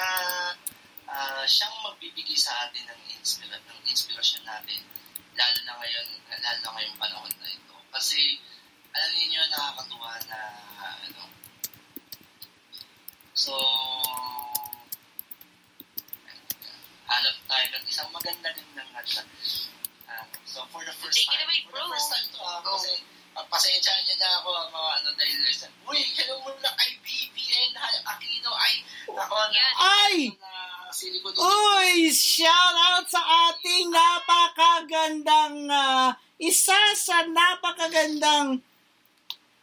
ah, siyang magbibigay sa atin ng, inspira ng inspirasyon natin lalo na ngayon lalo na ngayong panahon na ito kasi alam niyo nakakatuwa na ano so hanap tayo ng isang maganda din ng kanta Ah, so for the first Take it time away, for the bro. first time to ah, Go. kasi pagpasensyahan niyo na ako ang mga ano dahil listen uy hello muna kay BBN Aquino ay ako. Ay! na ko Uy, shout out sa ating napakagandang ah, isa sa napakagandang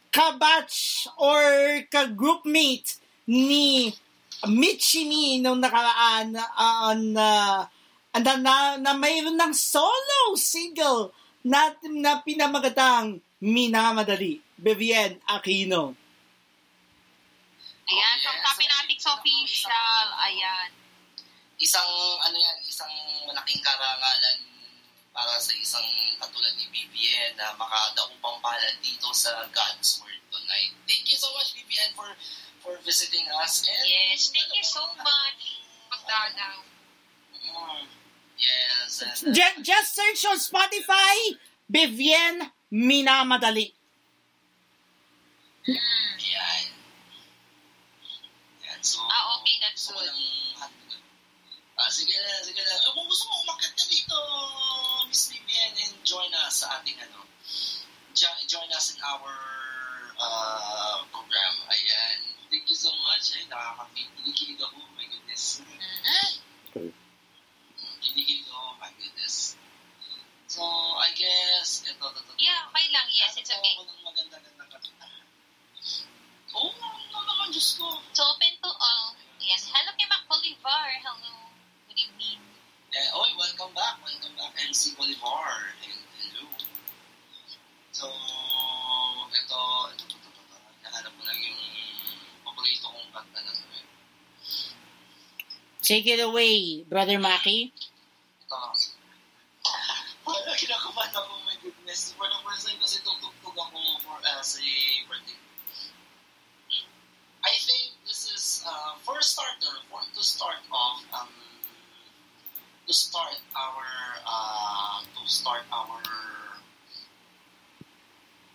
kabatch or ka-groupmate ni Michimi nung nakaraan ah, na na, na, na mayroon ng solo single na, na pinamagatang Minamadali, Vivian Aquino. Ayan. Oh, From yes. Capinatics Official. Ayan. isang ano yan, isang malaking karangalan para sa isang katulad ni BBN na makadaupang palad dito sa God's Word tonight. Thank you so much BBN for for visiting us and Yes. Thank you so much. Pagdalaw. Mm, yes. And, uh, Just, just search on Spotify, Vivian Minamadali. Mm. Yan. Yan. So, Ah, okay. That's good. lang. Ah, sige na, sige na. Eh, kung gusto mo umakit dito, Miss Vivian, and join us sa ating ano, jo- join us in our uh, program. Ayan. Thank you so much. Ay, nakakakilig ako. My goodness. Mhm. Mm, Kiligin ko. My goodness. So, I guess, ito, ito, ito. Yeah, okay lang. Yes, it's okay. Ako ng maganda-gandang kanta. Oo, oh, ano naman, Diyos ko. It's open to all. Ayan. Hello kay Mac Bolivar. Hello. Good evening. Eh, oy, welcome back. Welcome back, MC Bolivar. Hello. So, ito, ito, Take it away, Brother Maki. Ako, my goodness. For the first time kasi ako for. I think this is, uh, for starter, for to start off, um, to start our, uh, to start our,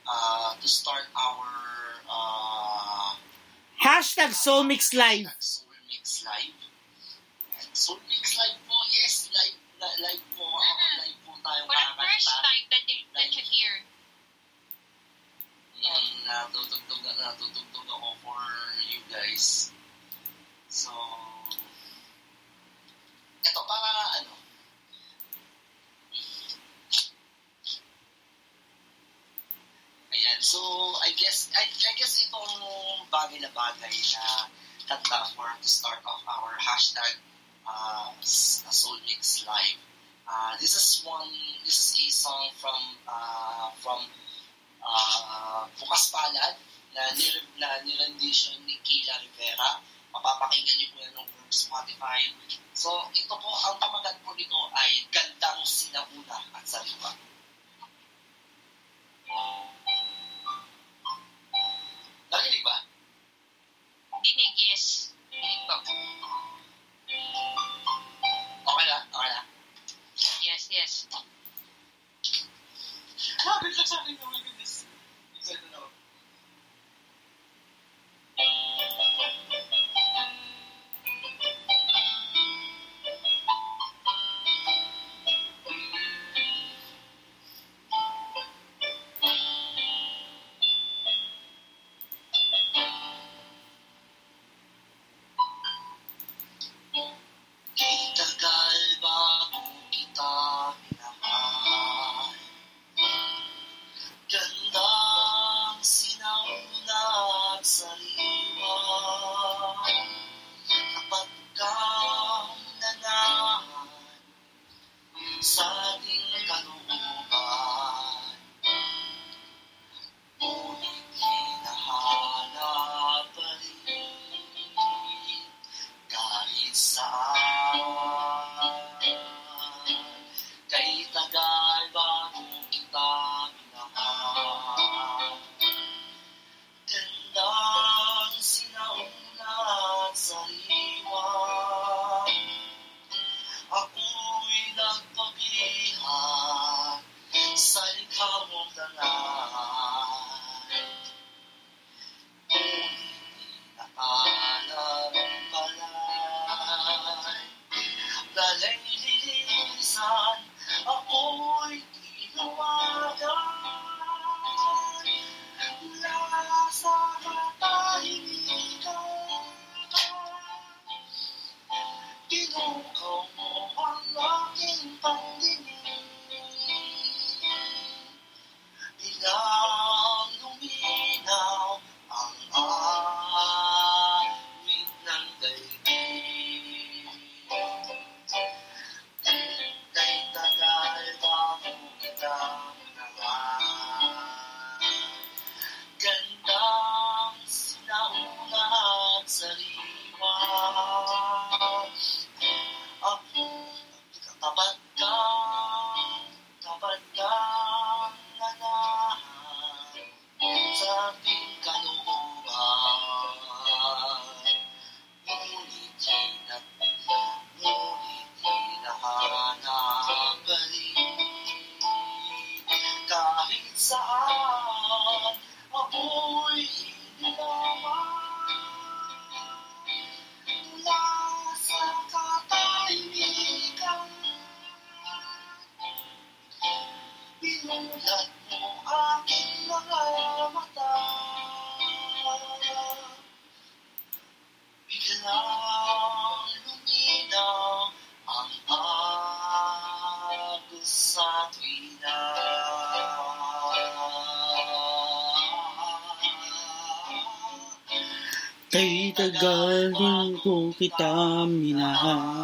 uh, to start our, uh, Hashtag Soulmix Live. Hashtag Soul Mix Live. And Soul Mix Live po, yes, live, na- live po, Mhm. live po tayong For the first time that you, that you hear. Mm, natutugtog, natutugtog ako for you guys. So, ito para ano, Ayan, so I guess I, I guess itong bagay na bagay na kanta for to start off our hashtag uh, Soul Mix Live. Uh, this is one, this is a song from uh, from uh, Bukas Palad na, nir- nirendition ni Kayla Rivera. Mapapakinggan niyo po yan ng Spotify. So, ito po, ang pamagat po nito ay Gandang Sinauna at Saliwa. Narinig ba? Dinig, yes. Dinig po. Okay na? Okay na? Yes, yes. Grabe ka sa akin. Oh Kay tagal din ko kita minahal.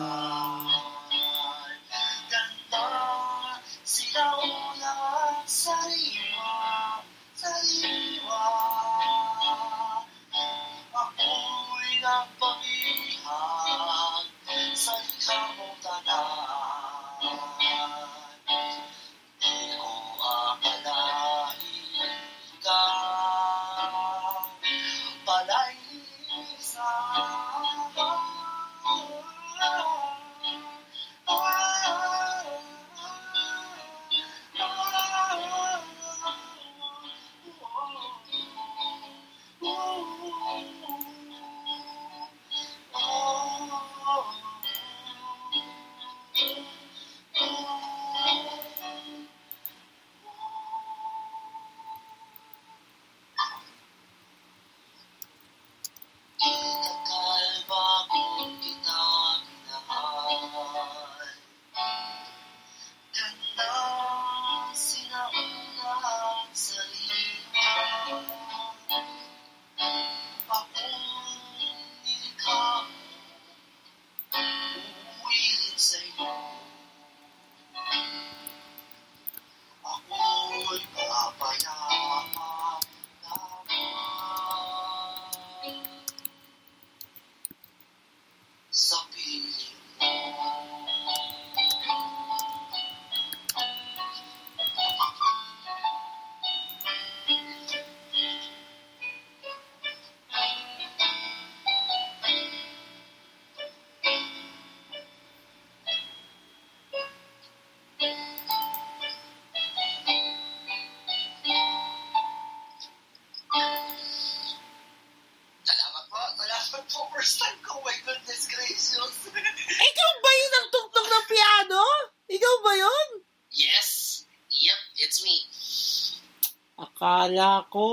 Akala ko,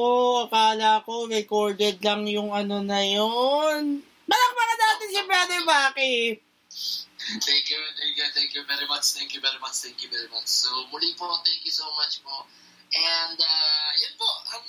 akala ko, recorded lang yung ano na yon. Malakpakan natin si Brother Baki. Thank you, thank you, thank you very much, thank you very much, thank you very much. So, muli po, thank you so much po. And, uh, yun po, um,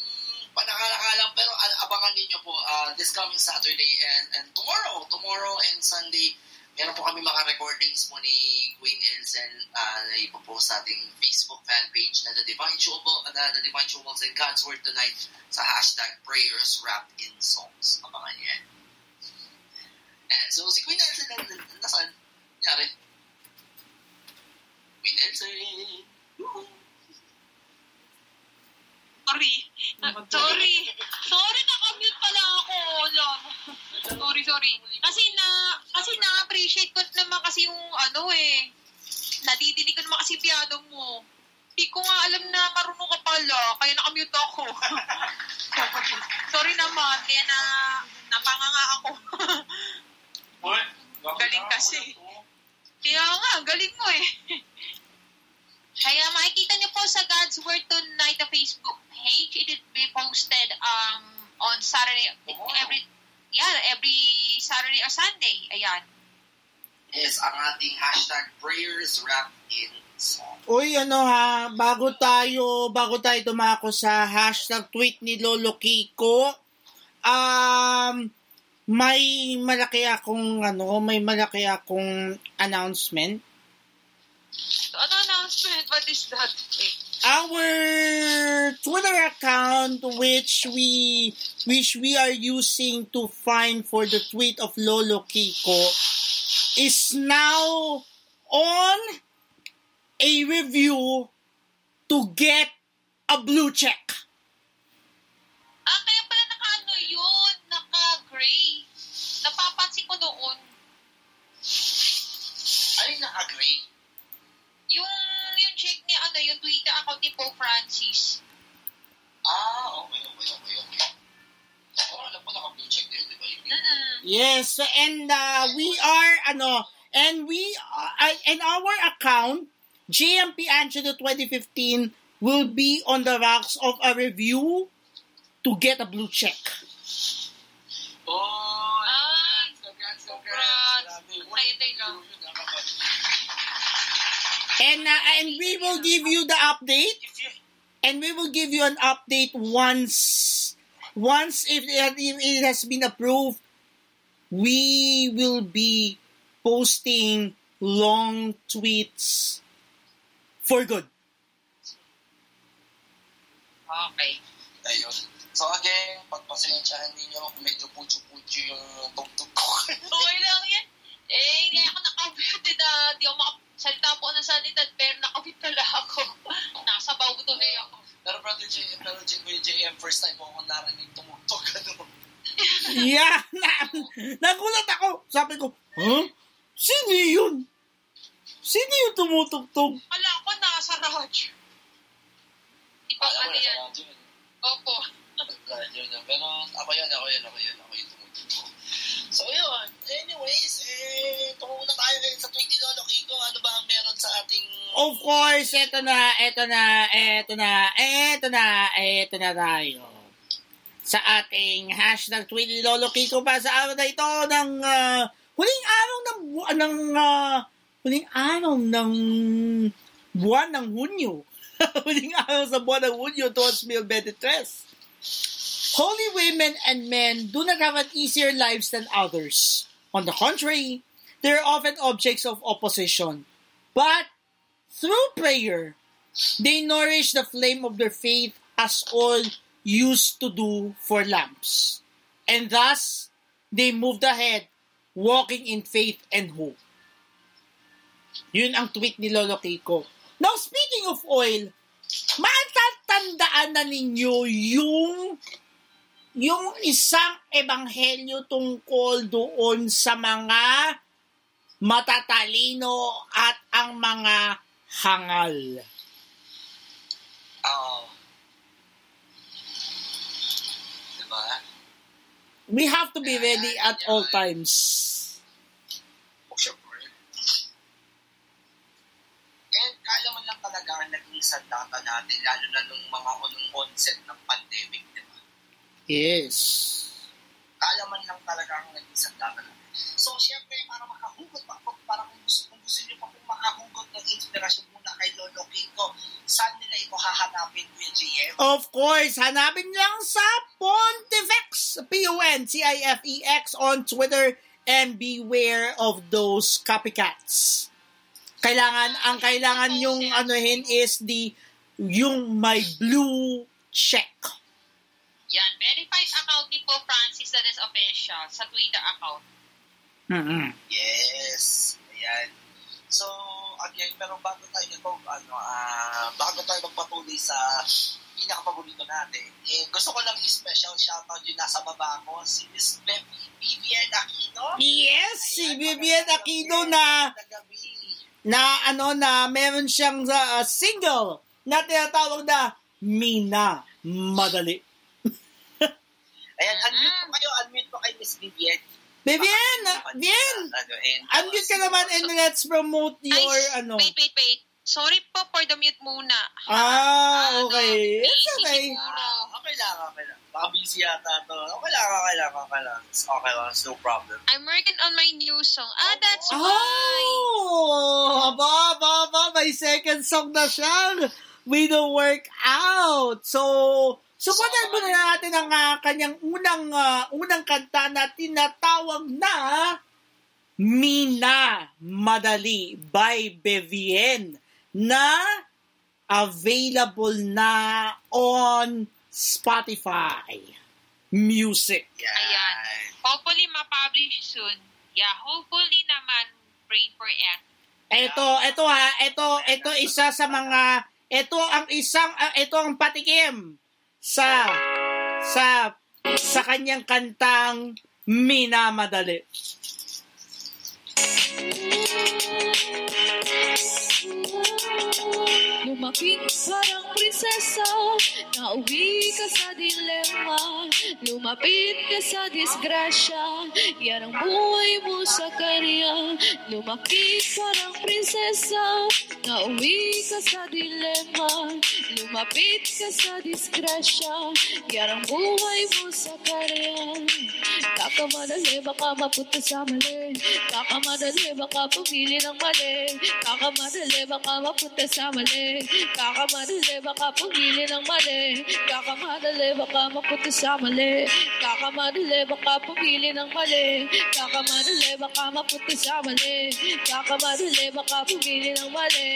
panakalakalang, pero abangan ninyo po, uh, this coming Saturday and, and tomorrow, tomorrow and Sunday, meron po kami mga recordings po ni Queen Elsen uh, na ipopost sa ating Facebook fan page na The Divine Jewel, na The Divine Jewels and God's Word Tonight sa hashtag prayers wrapped in songs. Abangan niyo yan. And so, si Queen Elsen, na, na, nasaan? Nangyari? Queen Elsen! Woohoo! Sorry. Ah, sorry. Sorry, nakamute pala ako. Love. Sorry, sorry. Kasi na, kasi na-appreciate ko naman kasi yung ano eh. Nadidinig ko naman kasi piano mo. Hindi ko nga alam na marunong ka pala, kaya nakamute ako. sorry naman, kaya na, napanga nga ako. Galing kasi. Kaya nga, galing mo eh. Kaya makikita niyo po sa God's Word Tonight na Facebook page. It will be posted um on Saturday every yeah, every Saturday or Sunday. Ayan. Is ang ating hashtag prayers wrapped in song. Uy, ano ha, bago tayo, bago tayo tumako sa hashtag tweet ni Lolo Kiko, um, may malaki akong, ano, may malaki akong announcement. Ano announcement? What is that? Our Twitter account, which we which we are using to find for the tweet of Lolo Kiko, is now on a review to get a blue check. Ah, kaya pala naka-ano yun? Naka-gray. Napapansin ko noon. Ay, na-agree. Yung, yung check ni ano, yung Twitter account ni Pope Francis. Ah, okay, okay, okay, okay. Oh, alam ko naka-blue check din, di ba? Mm-mm. Yes, so and uh, we are ano, and we uh, and our account GMP Angelo 2015 will be on the rocks of a review to get a blue check. Oh, Ah, congrats, congrats, congrats. Grabe. Hintay-hintay. And uh, and we will give you the update and we will give you an update once once if it has been approved we will be posting long tweets for good Okay. ayun. So again, pagpasensyahan ninyo kung medyo putyo-putyo yung tugtog ko. [LAUGHS] Okay lang yan. Eh, hindi ako nakabit na di ako makasalita po ng salita pero nakabit pala ako. Nasa bago tuloy ako. pero brother J, pero J, Kuya JM, first time mo ako narinig tumugtog. Ano? [LAUGHS] yeah na, nagulat ako sabi ko huh? sino yun sino yung tumutugtog Wala ba Alam mo ano yan? radyo yun. Opo. Radyo yun. Pero ako yan, ako yan, ako yan, ako yung tumutugtog. So yun, anyways, eh, tungo na tayo ngayon sa tweet ni Lolo Kiko. Ano ba ang meron sa ating... Of course, eto na, eto na, eto na, eto na, eto na tayo. Sa ating hashtag tweet ni Lolo Kiko pa sa araw na ito ng ah, huling araw ng bu- ng ah, huling araw ng buwan ng Hunyo. [LAUGHS] huling araw sa buwan ng Hunyo 2023. Holy women and men do not have an easier lives than others. On the contrary, they are often objects of opposition. But through prayer, they nourish the flame of their faith as all used to do for lamps. And thus, they moved ahead, walking in faith and hope. Yun ang tweet ni Lolo Kiko. Now, speaking of oil, matatandaan na ninyo yung yung isang ebanghelyo tungkol doon sa mga matatalino at ang mga hangal. Oo. Diba? We have to be ready at all times. Mo lang talaga na naging sandata natin, lalo na nung mga unong onset ng pandemic, di ba? Yes. Kalaman lang talaga ang naging sandata natin. So, syempre, para makahugot pa, para kung gusto, kung gusto niyo pa kung makahugot ng inspirasyon muna kay Lolo Kiko, saan nila ito hahanapin, Kuya GM? Of course, hanapin lang sa Pontifex, P-O-N-T-I-F-E-X on Twitter and beware of those copycats. Kailangan, ang kailangan yung anuhin is the, yung may blue check. Yan, verified account ni po Francis that is official sa Twitter account. mm Yes. Ayan. So, again, pero bago tayo ito, ano, ah, bago tayo magpatuloy sa pinakapaborito natin, eh, gusto ko lang i-special shoutout yung nasa baba ko, si Miss Vivian Aquino. Yes, si Vivian Aquino na gabi. Na ano na meron siyang uh, single na tinatawag na Mina Madali. [LAUGHS] Ayan, unmute po kayo, unmute po kay Miss Vivian. Vivian, Vivian, Ano, unmute ka naman and let's promote your Ay, ano. Wait, wait, wait. Sorry po for the mute muna. Ah, Ano, okay. It's busy okay. Ah, okay lang, okay lang. Baka busy yata to. Okay lang, okay lang, okay lang. It's okay lang, it's no problem. I'm working on my new song. Ah, that's why. Oh, aba, aba, aba, may second song na siya. We don't work out. So, supportan muna natin ang ah, kanyang unang ah, unang kanta na tinatawag na Mina Madali by Bevien na available na on Spotify Music. Yan. Ayan. Hopefully, ma-publish soon. Yeah, hopefully naman, pray for it. Ito, ito ha, ito, ito isa sa mga, ito ang isang, ah, ito ang patikim sa, sa, sa kanyang kantang Mina Madali. Lumapit parang um prinsesa Nauwi ka sa dilema Lumapit ka sa disgrasya Yan ang um buhay mo sa kanya Lumapit parang um prinsesa Nauwi ka sa dilema Lumapit ka sa disgrasya Yan ang buhay mo sa kanya Kakamadali baka mapunta sa mali Kakamadali baka pumili ng mali Kakamadali baka mapunta sa mali Kakamadali baka pumili ng mali. Kakamadali baka mapunta sa mali. Kakamadali baka pumili ng mali. Kakamadali baka mapunta sa mali. Kakamadali baka pumili ng mali.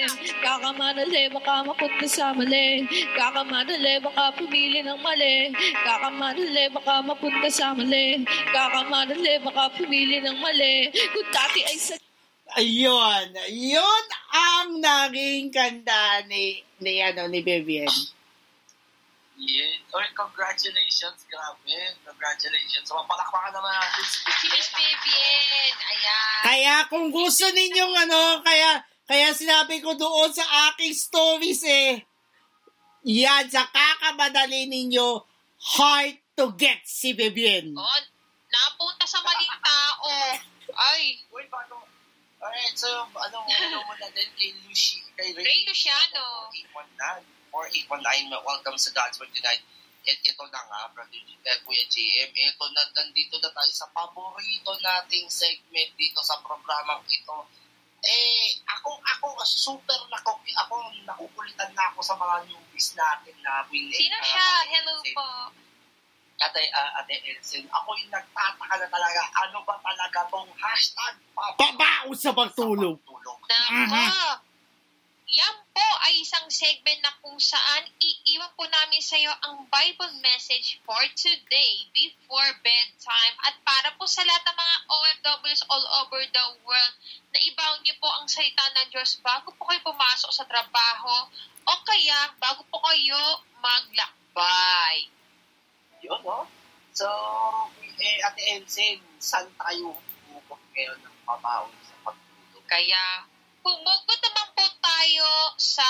Kakamadali baka mapunta sa mali. Kakamadali baka pumili ng mali. Kakamadali baka mapunta sa mali. Kakamadali baka pumili ng mali. Kung dati ay sa Ayun, yun ang naging kanta ni, ni, ano, ni Vivian. Yeah. Or congratulations, grabe. Congratulations. So, mapalakpakan naman natin si Si Miss Vivian, ayan. Kaya kung gusto ninyong ano, kaya kaya sinabi ko doon sa aking stories eh, yan, sa kakamadali ninyo, hard to get si Vivian. Oh, napunta sa maling tao. Ay, Wait, bago. Alright, so, ano, [LAUGHS] ano mo na din kay Lucy, kay Ray Luciano. 819 or 819, welcome sa God's Word tonight. At ito na nga, Brother uh, Kuya JM, ito na, nandito na tayo sa paborito nating segment dito sa programang ito. Eh, ako, ako, super nako, ako, nakukulitan na ako sa mga newbies natin na will sino siya? Hello po. Ate, uh, Ate Elsen, ako yung nagtataka na talaga, ano ba talaga tong hashtag Pabaon sa pagtulog. Tulog. Nako. Yan po ay isang segment na kung saan iiwan po namin sa iyo ang Bible message for today before bedtime at para po sa lahat ng mga OFWs all over the world na ibaw niyo po ang salita ng Diyos bago po kayo pumasok sa trabaho o kaya bago po kayo maglakbay. Yun, no? So, eh, Ate Elsen, saan tayo humukot ngayon ng pabaon sa pagtulog? Kaya Pumugod naman po tayo sa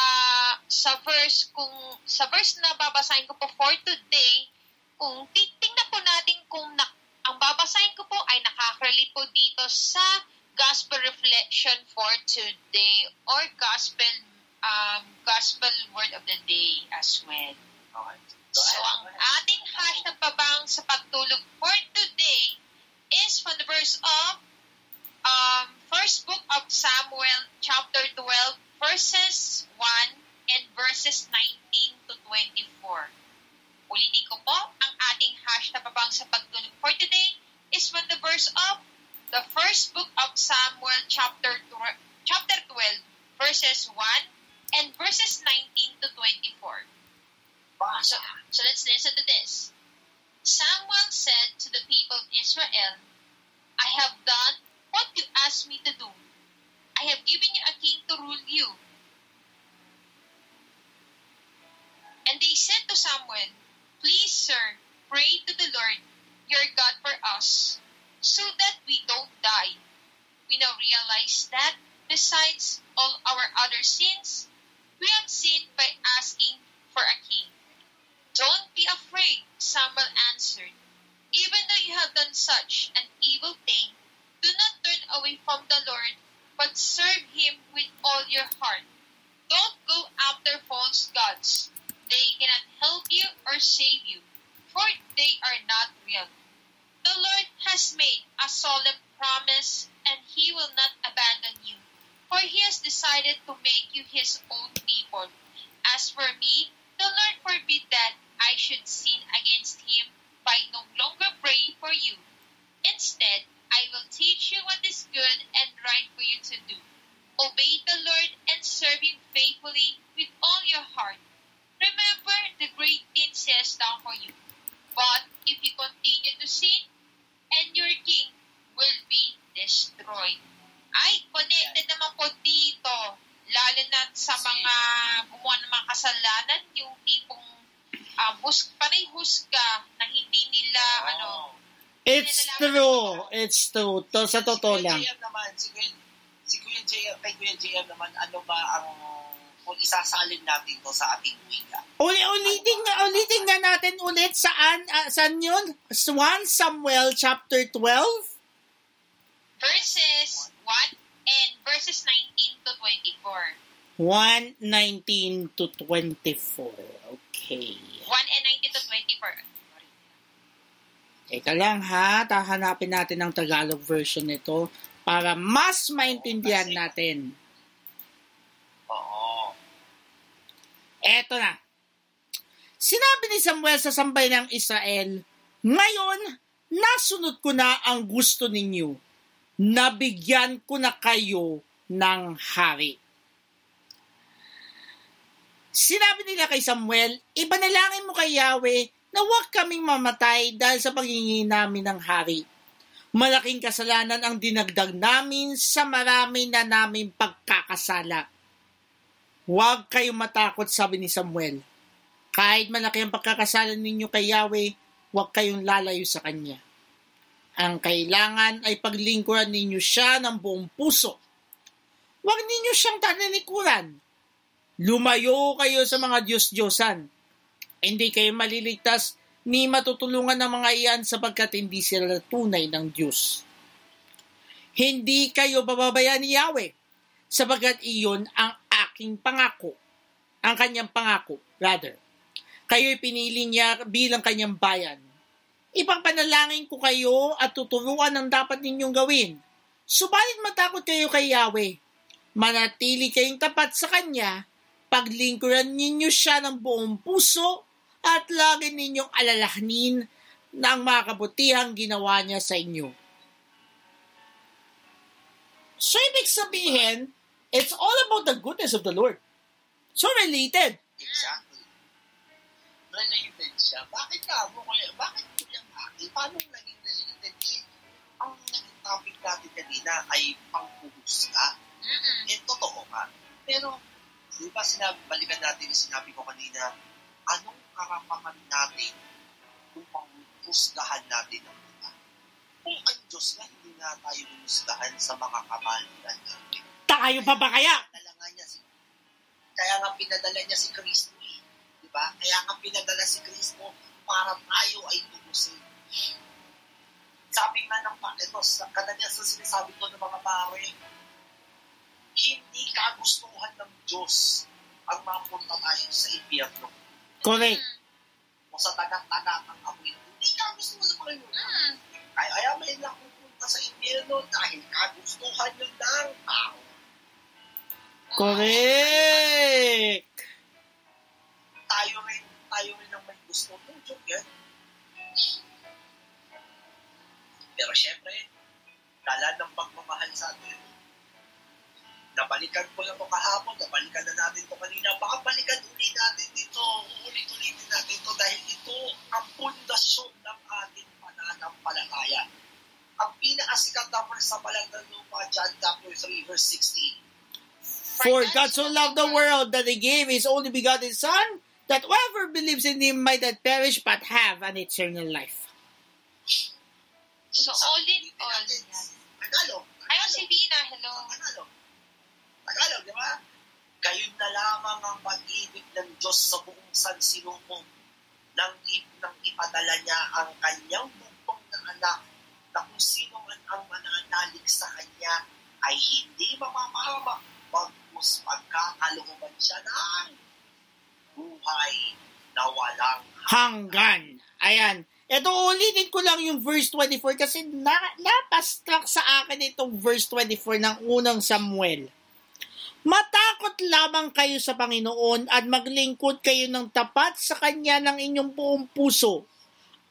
sa verse kung sa verse na babasahin ko po for today. Kung titingnan po natin kung na, ang babasahin ko po ay nakaka-relate po dito sa gospel reflection for today or gospel um, gospel word of the day as well. Okay. So, ang ating hashtag pabang sa pagtulog for today is from the verse of um, first book of Samuel, chapter 12, verses 1 and verses 19 to 24. Ulitin ko po, ang ating hashtag pabang sa pagtulog for today is from the verse of the first book of Samuel, chapter, tw- chapter 12, verses 1 and verses 19 to 24. So, so let's listen to this. Samuel said to the people of Israel, I have done what you asked me to do. I have given you a king to rule you. And they said to Samuel, Please, sir, pray to the Lord your God for us, so that we don't die. We now realize that, besides all our other sins, we have sinned by asking for a king. Don't be afraid, Samuel answered. Even though you have done such an evil thing, do not turn away from the Lord, but serve him with all your heart. Don't go after false gods. They cannot help you or save you, for they are not real. The Lord has made a solemn promise, and he will not abandon you, for he has decided to make you his own people. As for me, the Lord forbid that I should sin against him by no longer praying for you. Instead, I will teach you what is good and right for you to do. Obey the Lord and serve him faithfully with all your heart. Remember the great things he has done for you. But if you continue to sin, and your king will be destroyed. Ay, connected naman po dito. Lalo na sa mga gumawa ng mga kasalanan, yung tipong um, hus, panay husga na hindi nila, ano, It's true. It's true. To, sa totoo si Kuya lang. JM naman, si Kuya, si Kuya JM, kay Kuya JM naman, ano ba ang kung isasalin natin to sa ating wika? Uli, ulitin nga, ulitin nga natin ulit saan, ah, saan yun? 1 Samuel chapter 12? verses 1 and verses 19 to 24. 1, 19 to 24. Okay. 1 and 19 to 24. Teka lang ha, tahanapin natin ang Tagalog version nito para mas maintindihan natin. Oo. Eto na. Sinabi ni Samuel sa sambay ng Israel, Ngayon, nasunod ko na ang gusto ninyo. Nabigyan ko na kayo ng hari. Sinabi nila kay Samuel, Ibanalangin mo kay Yahweh na huwag kaming mamatay dahil sa paghingi namin ng hari. Malaking kasalanan ang dinagdag namin sa marami na naming pagkakasala. Huwag kayong matakot, sabi ni Samuel. Kahit malaki ang pagkakasalan ninyo kay Yahweh, huwag kayong lalayo sa Kanya. Ang kailangan ay paglingkuran ninyo siya ng buong puso. Huwag ninyo siyang tananikuran. Lumayo kayo sa mga Diyos-Diyosan. Hindi kayo maliligtas ni matutulungan ng mga iyan sapagkat hindi sila tunay ng Diyos. Hindi kayo bababayaan ni Yahweh sapagkat iyon ang aking pangako. Ang kanyang pangako, rather. Kayo'y pinili niya bilang kanyang bayan. Ipagpanalangin ko kayo at tuturuan ang dapat ninyong gawin. Subalit matakot kayo kay Yahweh. Manatili kayong tapat sa Kanya, paglingkuran ninyo siya ng buong puso at lagi ninyong alalahanin na ang mga kabutihang ginawa niya sa inyo. So, ibig sabihin, it's all about the goodness of the Lord. So related. Exactly. Related siya. Bakit ka mo kuya? Bakit kuya Maki? Paano naging related? Eh, ang naging topic natin kanina ay panghuhusga. Mm-mm. Eh, totoo nga. Pero, di ba sinabi, balikan natin yung sinabi ko kanina, anong karapaman natin kung panghusgahan natin ang iba? Kung ang Diyos nga, hindi na tayo huhusgahan sa mga kamalian natin. Tayo pa ba kaya? Pinadala nga niya si kaya nga pinadala niya si Kristo eh. Di ba? Kaya nga pinadala si Kristo para tayo ay tubusin. Sabi nga ng ito, kadalian sa sinasabi ko ng mga pare, hindi kagustuhan ng Diyos ang mapunta tayo sa impyerno. Correct. O sa tagat-tagat ng apoy. Hindi ka gusto mo sa Panginoon. Mm. Kaya, kaya may napupunta sa impyerno dahil kagustuhan yun ng tao. Correct. Tayo rin, tayo rin ang may gusto ng joke yan. Pero syempre, dala ng pagmamahal sa atin. Nabalikan ko lang ito kahapon, nabalikan na natin ito kanina. Baka balikan ulit natin dito, ulit-ulitin natin ito dahil ito ang pundasyon ng ating pananampalataya. Ang pinakasikat na verse sa balat ng lupa, John chapter 3, verse 16. For God so loved the world that He gave His only begotten Son, that whoever believes in Him might not perish but have an eternal life. So, all in all, yan. Tagalog. Ayun, si Vina, hello. Tagalog. Tagalog, di ba? Gayon na lamang ang pag-ibig ng Diyos sa buong sansinuko nang, nang ipadala niya ang kanyang bugtong na anak na kung sino man ang mananalig sa kanya ay hindi mapapahamak bagkus pagkakalooban siya ng buhay na walang Hanggan. Ayan. Ito, ulitin ko lang yung verse 24 kasi na, napastruck sa akin itong verse 24 ng unang Samuel. Matakot lamang kayo sa Panginoon at maglingkod kayo ng tapat sa Kanya ng inyong buong puso.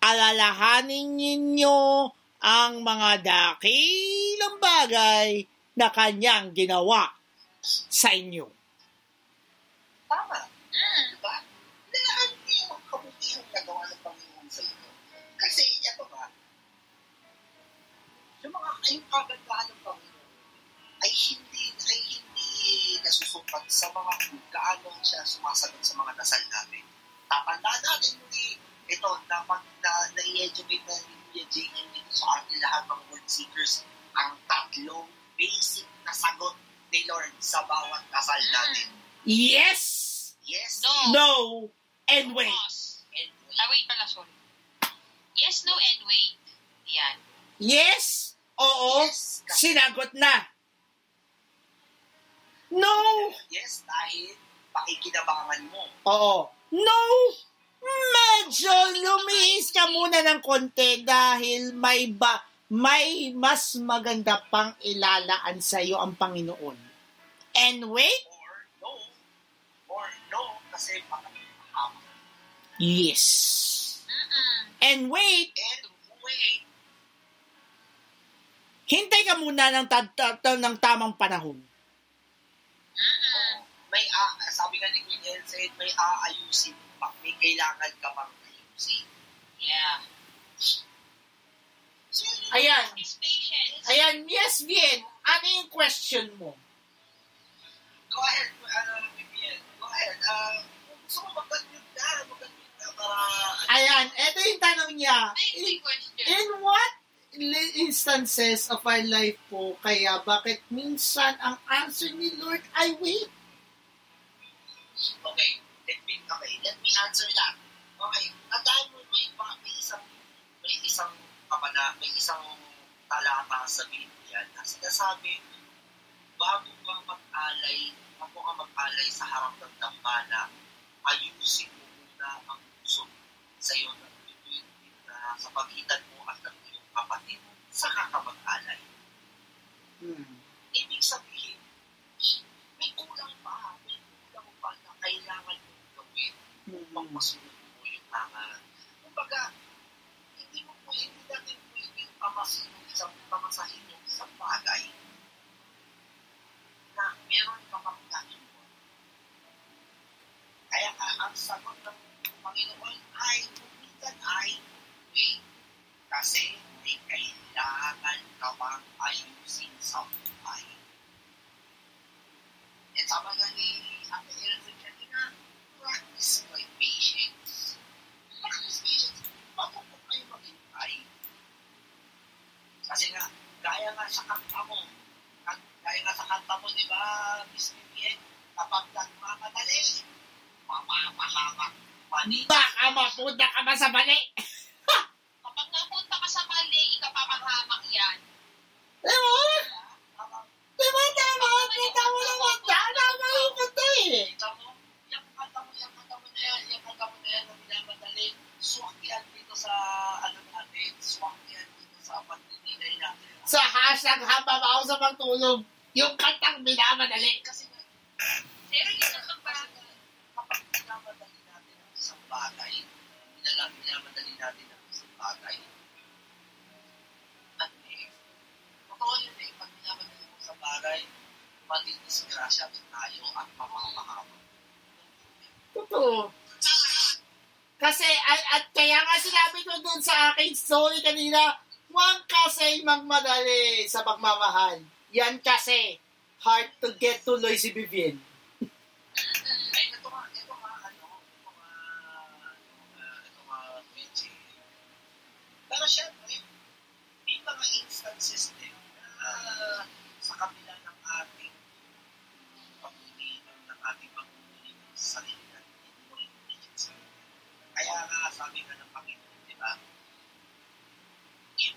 Alalahanin ninyo ang mga dakilang bagay na Kanyang ginawa sa inyo. tama. Mm. Diba? Nilaan niyo ang kabutihang nagawa ng Panginoon sa inyo. Kasi, ito ba, yung mga yung kagandahan ng Panginoon ay hindi nasusukat sa mga kung gaano siya sumasagot sa mga dasal natin. Tatandaan natin muli ito na pag na, na-educate na ni Kuya J.M. dito sa ating lahat mga word seekers ang tatlong basic na sagot ni Lord sa bawat dasal natin. Yes! Yes, No. No! And wait. Pause. and Ah, wait pala, sorry. Yes, no, and wait. Yan. Yes! Oo! Yes, Sinagot na! No! yes dahil pakikinabangan mo. Oo. No! Medyo lumiis ka muna ng konti dahil may ba may mas maganda pang ilalaan sa iyo ang Panginoon. And wait, Or no. Or no kasi pakikinabangan. yes. Mm-mm. And wait, And wait, hintay ka muna ng, ta- ta- ta- ng tamang panahon. May a sabi nga ni Queen Elsaid, may aayusin pa. May kailangan ka pang ayusin. Yeah. So, Ayan. Ayan, yes, Bien. Ano yung question mo? Go ahead, uh, Vivian. Go ahead. Uh, gusto mo mag-unmute na, mag-unmute na para... Ayan, eto yung tanong niya. Ito question. In what instances of our life po kaya bakit minsan ang answer ni Lord ay wait? Okay, let me, okay, let me answer that. Okay, tandaan mo may, may isang, may isang kapana, may isang talata sa Biblia na sinasabi, bago ka mag-alay, bago ka mag-alay sa harap ng dambana, ayusin mo muna ang puso sa iyo na na sa pagitan mo at ng iyong kapatid, saka ka mag-alay. Hmm. Ibig sabihin, may kulang pa, may kulang pa na kailangan mong gawin upang masunod mo yung mga... Kumbaga, hindi mo po, hindi natin pwedeng pamasin yung isang pamasahin yung isang bagay na meron ka pang gagawin. Kaya ka, ang sagot ng Panginoon ay, minsan ay, wait, kasi may kailangan ka pang ayusin sa buhay. And sama nga ni Ate Elsa kanina, practice my patience. Practice patience. Bago po kayo maghintay. Kasi nga, gaya nga sa kanta mo, gaya nga sa kanta mo, di ba, Miss Vivian, kapag nagmamadali, mapapahamak mani. Baka mapunta ka ba sa bali? [LAUGHS] Kapag napunta ka sa mali, ikapapahamak yan. Diba? siyang hababaw sa pagtulog. Yung kantang minamadali. Kasi, meron isang kabaga, kapag minamadali natin ang isang bagay, minamadali natin ang isang bagay, at eh, totoo yun eh, pag minamadali mo sa bagay, maging disgrasya din tayo at mamamahama. Totoo. Kasi, at, at kaya nga sinabi ko dun sa aking story kanina, Huwag kasi magmadali sa pagmamahal. Yan kasi, hard to get tuloy si Vivian. Ay, ito nga, ito nga, ano, ito nga, ito nga, ito Pero syempre, may mga instances din na sa kabila ng ating ng ating pag-uminom sarili natin, hindi mo Kaya sabi nga ng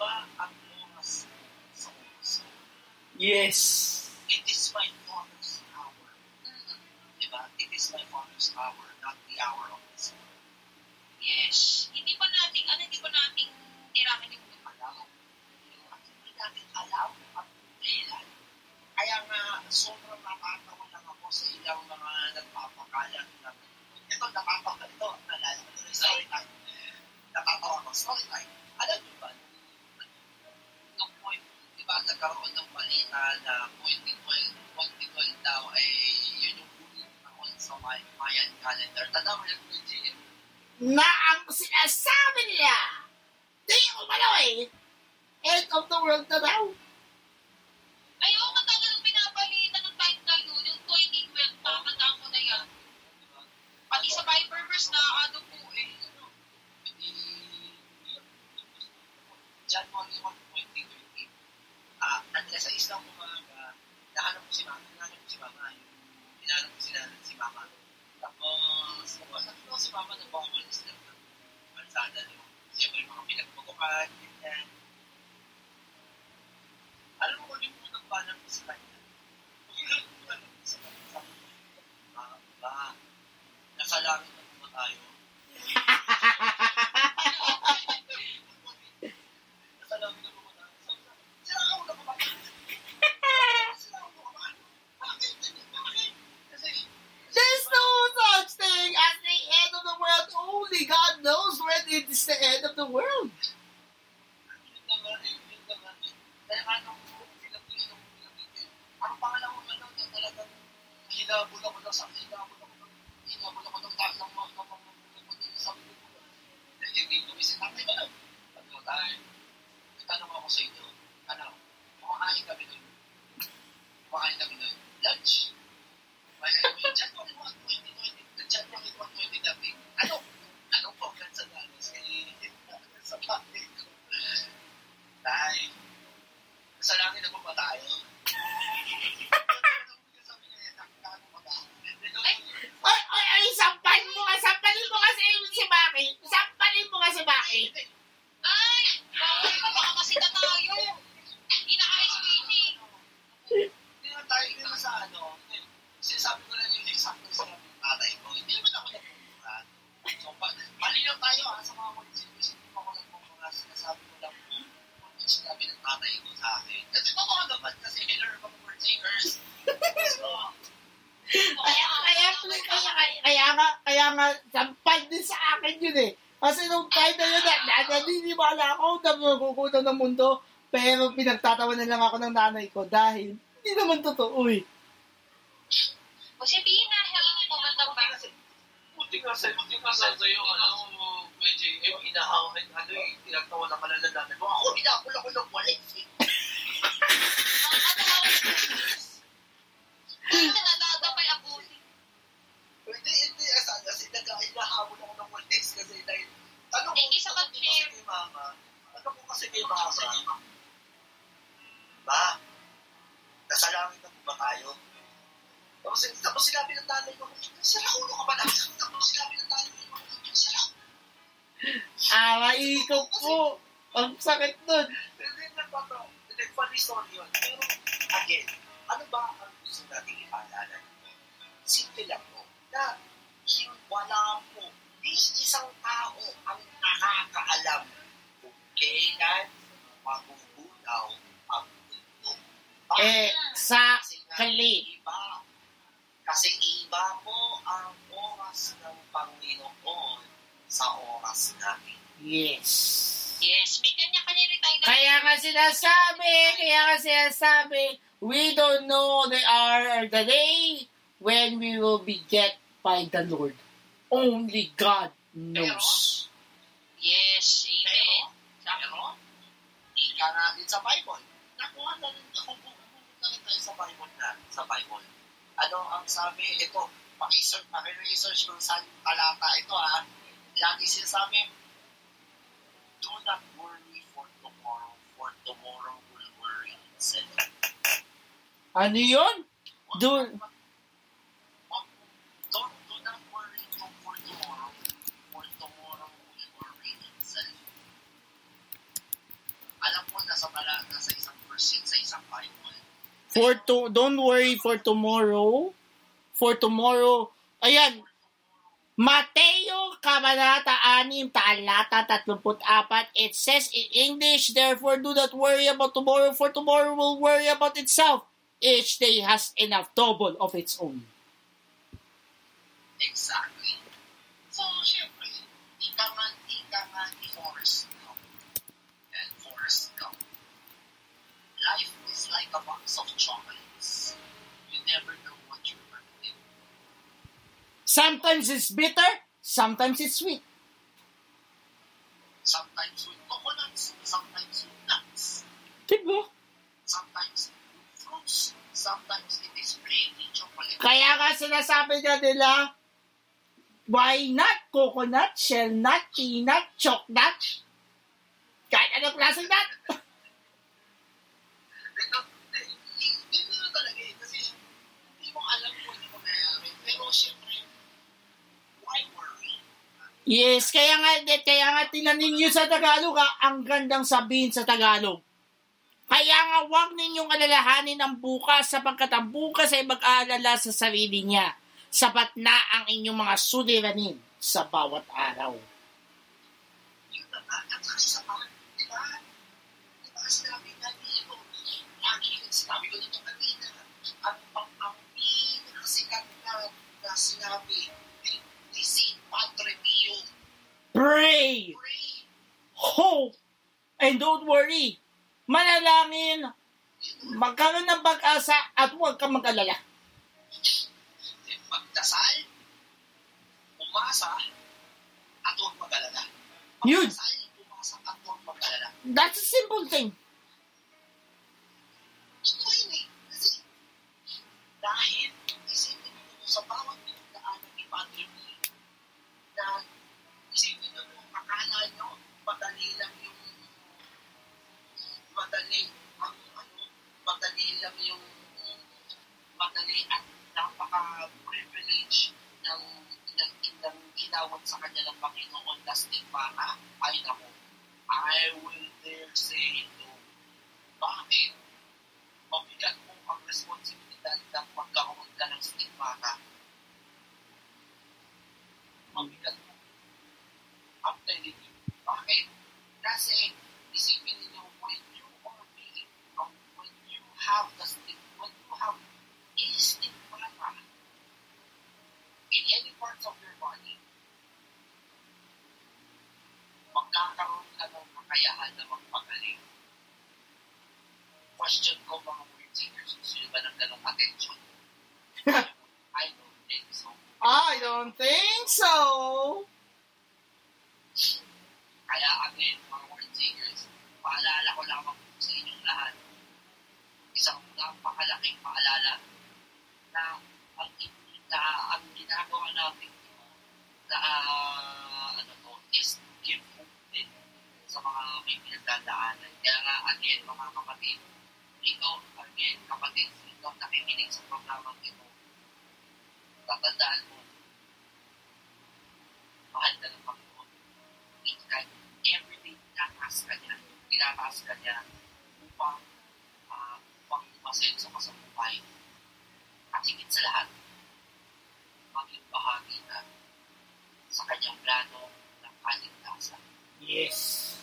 iba ang oras sa oras. Yes. It is my Father's hour. Diba? It is my Father's hour, not the hour of this world. Yes. Hindi pa nating, ano, hindi pa nating tirahin yung alam. At hindi natin alam at kailan. Kaya nga, sobrang nakatawa lang ako sa ilang mga nagpapakalat na ito, nakapakalat ito, nalala ko. Sorry time. Nakatawa ko. Sorry time. Alam niyo ba, nagkaroon ng balita na political, political daw ay yun yung unit taon sa Mayan calendar. Tanda mo yung Virginia? Na ang sinasabi nila, di umaloy, end of the world na daw. Ayun! pinagtatawanan lang ako ng nanay ko dahil hindi naman totoo eh. By the Lord. Only God knows. Yes, amen. Pero, ika natin sa Bible. Nakuha na rin kung na rin tayo sa Bible na. Sa Bible. Ano ang sabi? Ito, Paki-research, paki-research kung saan talata ito ha. Lagi sinasabi, do not worry for tomorrow, for tomorrow will worry itself. Ano yun? Do, for to, don't worry for tomorrow. For tomorrow. Ayan. Mateo Kabanata 6, talata 34. It says in English, Therefore do not worry about tomorrow, for tomorrow will worry about itself. Each day has enough trouble of its own. Exactly. So, a box of chocolates. You never know what you're get. Sometimes it's bitter, sometimes it's sweet. Sometimes with coconuts, sometimes with nuts. Diba? Sometimes with fruits, sometimes it is plainly chocolate. Kaya nga sinasabi na nila, why not coconut, shell nut, peanut, choc nut? Kahit anong klaseng nut. [LAUGHS] Ito, hindi hindi na talaga eh. Kasi hindi mo alam kung ano mangyayari. Pero syempre, why worry? Yes, kaya nga, kaya nga tingnan ninyo sa Tagalog, ha, ang gandang sabihin sa Tagalog. Kaya nga huwag ninyong alalahanin ang bukas sapagkat ang bukas ay mag-aalala sa sarili niya. Sapat na ang inyong mga suliranin sa bawat araw. Sinabi ni Padre Pio, Pray, hope, and don't worry. Manalangin, magkaroon ng pag-asa at huwag kang mag-alala. magdasal, umasa, at huwag mag-alala. Yun. Magdasal, umasa, at huwag mag-alala. That's a simple thing. Ito yun eh. Kasi dahil isipin mo sa bawat pinagdaanan ni Padre Pio na isipin mo kung akala nyo madali lang yung madali ang ano madali lang yung madali at napaka-privilege ng ng, ng ginawat sa kanya ng Panginoon na stigmata ay nako I will dare say no. Bakit? mabigat mo ang responsibilidad na magkaroon ka ng stigmata. Mabigat mo. I'm telling you. Bakit? Kasi isipin niyo when you are being, um, when you have the stigma, when you have a stigmata in any parts of your body, magkakaroon ka ng kakayahan na magpagaling question ko mga word singers, gusto nyo ba ng ganong attention? [LAUGHS] I don't think so. I don't think so. Kaya again, mga word singers, paalala ko lamang po sa inyong lahat. Isang napakalaking paalala na ang, na ang ginagawa natin na uh, ano to, is sa mga pinagdadaanan. Kaya nga, again, mga kapatid, ito, again, kapatid, ito, nakikinig sa programang ito. Tatandaan mo, mahal ka ng Panginoon. Each time, everyday, tinataas ka niya, tinataas ka niya upang, uh, upang masenso ka sa buhay. At higit sa lahat, maging bahagi ka sa kanyang plano ng kaligtasan. Yes.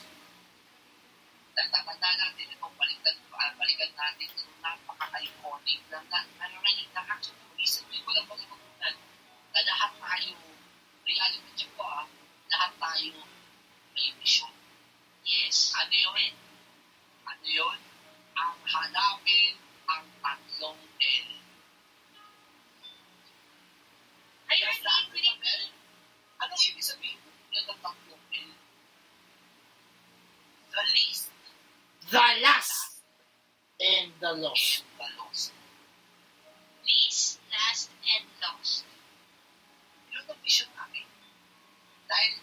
Tataman na natin ito, balikan, uh, balikan natin ito, napaka-iconic na, na ano na yung nakakatulisip. Hindi ko lang malimutan na lahat tayo, reality check ko ah, lahat tayo may mission. Yes, ano yun? Ano yun? Ang hanapin ang tatlong L. the lost. Please, last, and lost. Yun ang vision namin. Dahil,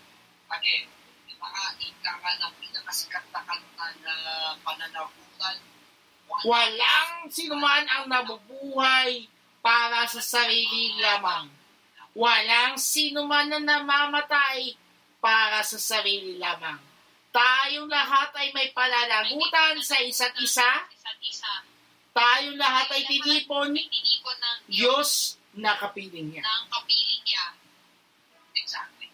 again, yung mga ika ka ng pinakasikat na kanta na pananagutan, Walang sinuman ang nabubuhay para sa sarili lamang. Walang sinuman na namamatay para sa sarili lamang. Tayong lahat ay may pananagutan sa isa't isa. Tayong lahat ay tinipon ng Diyos na kapiling niya. ng kapiling niya. Exactly.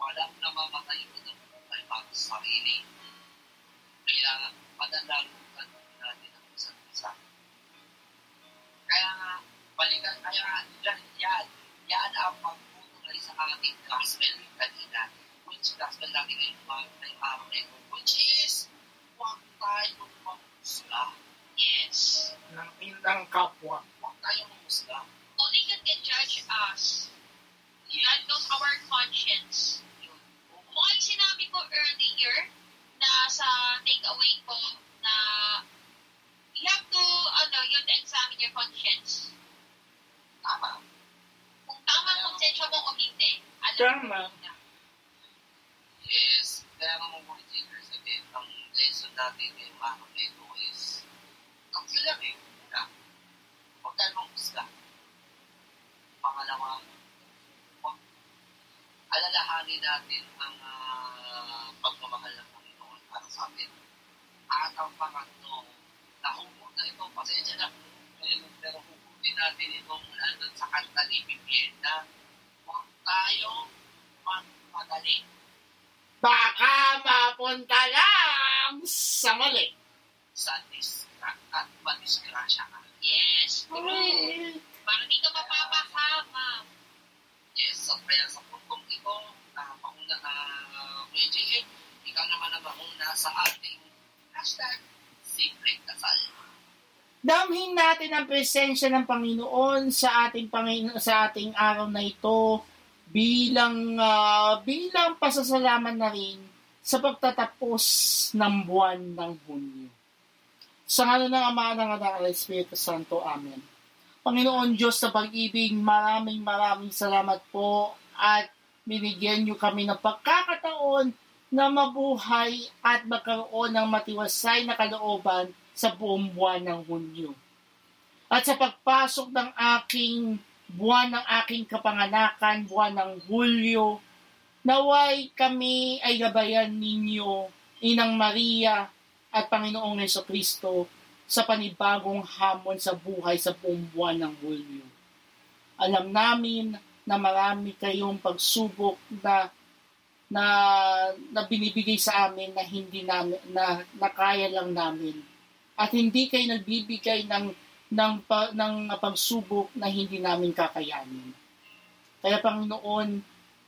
Walang namamatay ko ng buhay para sa sarili. Kaya pananagutan natin ang isa't isa. Kaya nga, balikan kaya yan, yan, yan ang pagtutunay sa ating gospel kanina. Which gospel natin ngayon, mga araw na ito, which is, huwag tayong mamusla. Yes. Ng ng kapwa. Huwag tayong mamusla. Only God can judge us. God knows our conscience. Kung yung sinabi ko earlier na sa takeaway ko na you have to, ano, you have to examine your conscience. Tama. Kung tama ang konsensya mo o hindi. Alam Tama. mo. Yes, Bridgers, again, ang lesson natin araw na ito is, ang lang eh, na, huwag tayo manghusga. Pangalawa, huwag alalahanin natin ang ah, pagmamahal ng Panginoon para sa atin. At ang pangatlo, nahubog na ito, pasensya na, ngayon, pero hukutin natin itong nandun sa kanta ni Vivian na huwag tayong magpagaling. Baka mapunta lang sa mali. sa dis at madisgrasya ka. Yes. True. Para di ka mapapahama. Yes, so kaya sa puntong ito, uh, mauna na uh, Kuya JM, ikaw naman ang mauna sa ating hashtag Simpleng Kasal. Damhin natin ang presensya ng Panginoon sa ating Panginoon sa ating araw na ito bilang ah, bilang pasasalamat na rin sa pagtatapos ng buwan ng Hunyo. Sa ngala ng Ama ng Anak at Espiritu Santo. Amen. Panginoon Diyos sa pag-ibig, maraming maraming salamat po at binigyan niyo kami ng pagkakataon na mabuhay at magkaroon ng matiwasay na kalooban sa buong buwan ng Hunyo. At sa pagpasok ng aking buwan ng aking kapanganakan, buwan ng Hulyo, naway kami ay gabayan ninyo, Inang Maria at Panginoong Yeso Kristo sa panibagong hamon sa buhay sa buong buwan ng Hulyo. Alam namin na marami kayong pagsubok na na, na binibigay sa amin na hindi namin na, na kaya lang namin at hindi kayo nagbibigay ng ng pa, ng pagsubok na hindi namin kakayanin. Kaya Panginoon,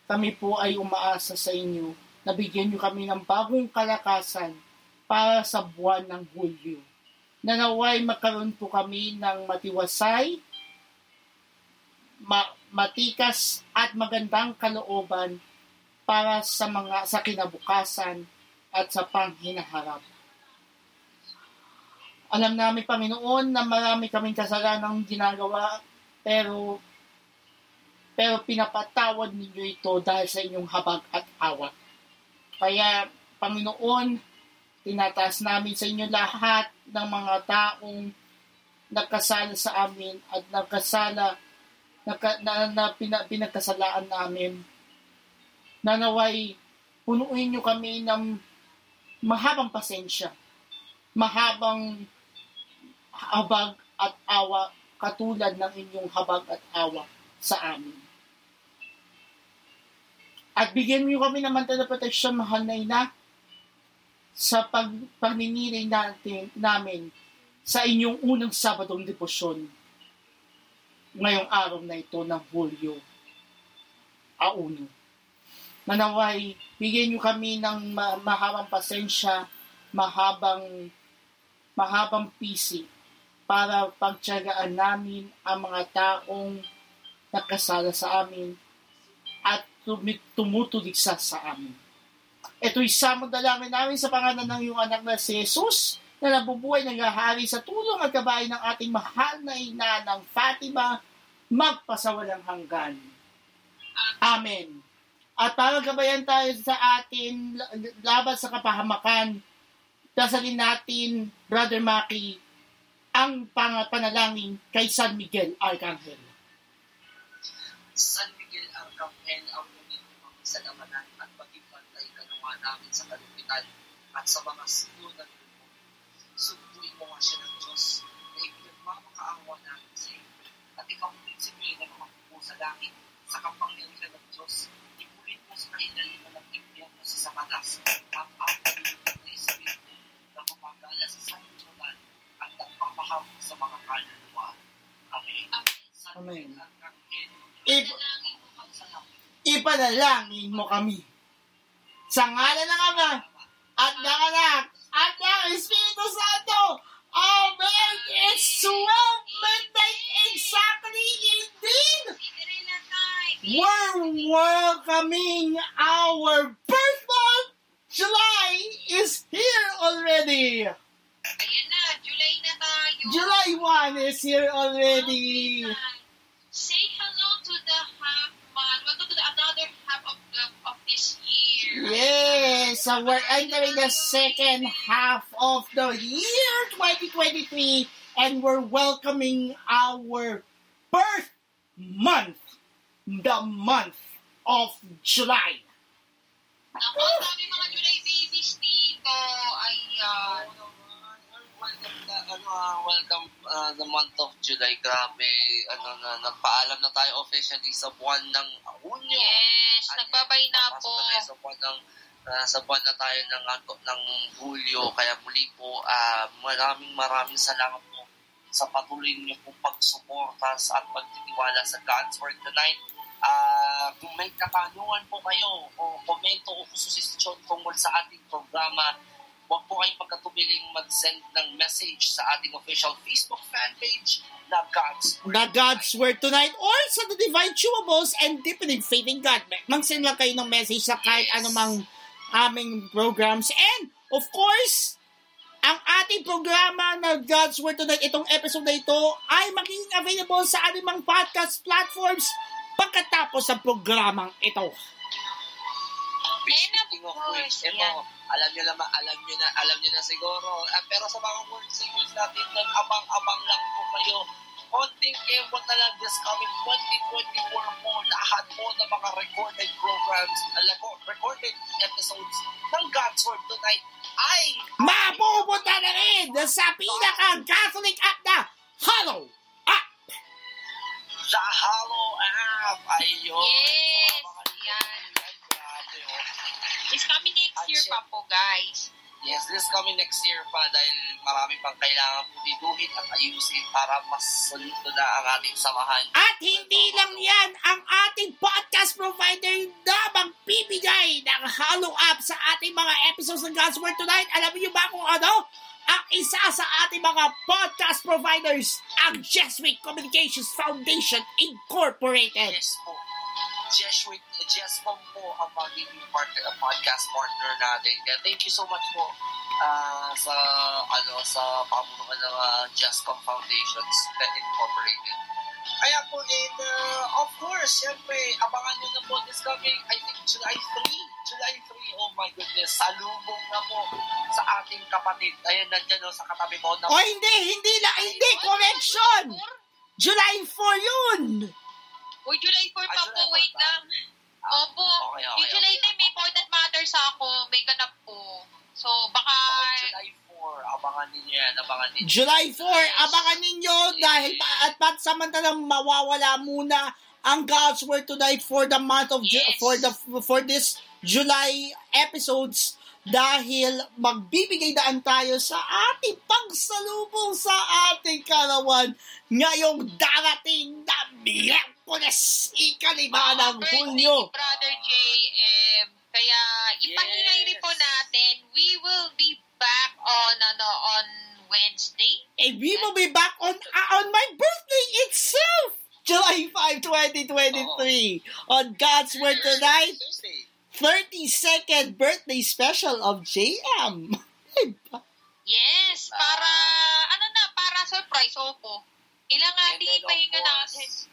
kami po ay umaasa sa inyo na bigyan niyo kami ng bagong kalakasan para sa buwan ng Hulyo. Na naway magkaroon po kami ng matiwasay, ma- matikas at magandang kalooban para sa mga sa kinabukasan at sa panghinaharap. Alam namin, Panginoon, na marami kaming kasalanang ginagawa, pero pero pinapatawad ninyo ito dahil sa inyong habag at awa. Kaya, Panginoon, tinataas namin sa inyo lahat ng mga taong nagkasala sa amin at nagkasala nagka, na, na pina, pinagkasalaan namin. Nanaway, punuin nyo kami ng mahabang pasensya, mahabang habag at awa katulad ng inyong habag at awa sa amin. At bigyan niyo kami ng mantel na proteksyon, mahal na ina, sa pag, pagninilay natin, namin sa inyong unang Sabadong deposyon ngayong araw na ito ng Hulyo Auno. Manaway, bigyan niyo kami ng ma- mahabang pasensya, mahabang mahabang pisi para pagtyagaan namin ang mga taong nakasala sa amin at tumutuligsa sa amin. Ito'y samang dalangin namin sa pangalan ng iyong anak na si Jesus na nabubuhay ng hahari sa tulong at gabay ng ating mahal na ina ng Fatima magpasawalang hanggan. Amen. At para gabayan tayo sa atin laban sa kapahamakan, dasalin natin, Brother Maki, ang panalangin kay San Miguel Arcangel. San Miguel Arcangel ang muling pagsalaman at maging pantay kanawa namin sa kalupitan at sa mga sino na lupo. Sunduin mo nga siya ng Diyos na ipinagmamakaawa namin sa iyo. At ikaw Mina na mapupo sa langit sa kapangyarihan ng Diyos. Ipulit mo sa kahinaliman ng impyerno sa Samadas at ang pagulong na Espiritu na pumagala sa sanitunan at nagpapahamon sa mga kaluluwa. Amen. San Amen. Ip- ipanalangin mo kami. Sa ngalan ng Ama, at ng Anak, at ng Espiritu Santo. Amen! It's 12 midnight exactly indeed! We're welcoming our birth month! July is here already! Ayan na, July na tayo. July 1 is here already! To the half month. Welcome to the another half of the of this year. Yes, so we're entering the second half of the year 2023 and we're welcoming our birth month, the month of July. Ako, dami mga July babies dito. Ayan. Welcome na, ano, ah, welcome ah, the month of July. Grabe, ano na, nagpaalam na tayo officially sa buwan ng Hunyo. Yes, At nagbabay na po. na sa buwan ng ah, sa buwan na tayo ng, ng Hulyo. Kaya muli po, ah, maraming maraming salamat po sa patuloy niyo po pagsuporta sa at pagtitiwala sa God's Word tonight. Ah, kung may katanungan po kayo o komento o susisyon tungkol sa ating programa, huwag po kayong pagkatubiling mag-send ng message sa ating official Facebook fan page na God's Word. The God's Word tonight or sa The Divine Chewables and Deepening Faith in God. Mag-send lang kayo ng message sa kahit Yes. anumang aming programs. And, of course, ang ating programa na God's Word Tonight, itong episode na ito, ay magiging available sa ating mga podcast platforms pagkatapos ng programang ito. And of course, yeah. Alam nyo na, alam nyo na, alam nyo na siguro. Ah, pero sa mga world singers natin, abang-abang lang po kayo. Konting kembot na lang this coming 2024 po, lahat po ng mga recorded programs, alam po, recorded episodes ng God's Word Tonight ay Mapupunta na rin sa pinaka-Catholic app na Hollow App. The Hollow App. Ayun. Yes, yan. It's coming next At year pa po, guys. Yes, this coming next year pa dahil marami pang kailangan pulituhin at ayusin para mas solido na ang ating samahan. At hindi lang yan ang ating podcast provider na magbibigay ng Hollow App sa ating mga episodes ng God's Word Tonight. Alam niyo ba kung ano? Ang isa sa ating mga podcast providers, ang Jesuit Communications Foundation Incorporated. Yes po. Jesuit, Jescom po ang magiging partner, ang podcast partner natin. Kaya thank you so much po ah, sa ano sa pamunuan ng uh, Jescom Foundations Incorporated. Kaya po, and uh, of course, syempre, abangan nyo na po this coming, I think, July 3. July 3, oh my goodness, salubong na po sa ating kapatid. Ayun, nandyan oh, sa katabi mo. Na, O hindi, hindi la, hindi, correction! July 4 yun! Uy, July 4 pa po, July 4 wait lang. Opo. Okay, okay, Yung July okay. 10, may important matters ako. May ganap po. So, baka... Oh, July 4, abangan ninyo yan, abangan ninyo. July 4, abangan ninyo dahil pa- at pat samantalang mawawala muna ang God's Word tonight for the month of Ju- Yes. for the for this July episodes dahil magbibigay daan tayo sa ating pagsalubong sa ating karawan ngayong darating na Miyerkules, ikalima ng birthday Hulyo. ni Brother JM. Kaya ipahingay rin po Yes. natin. We will be back on ano on Wednesday. And we will be back on uh, on my birthday itself, July 5, 2023, on God's Word Tonight, Thursday. 32nd birthday special of JM. Yes, para, ano na, para surprise, opo. Ilang of ipahinga course, natin.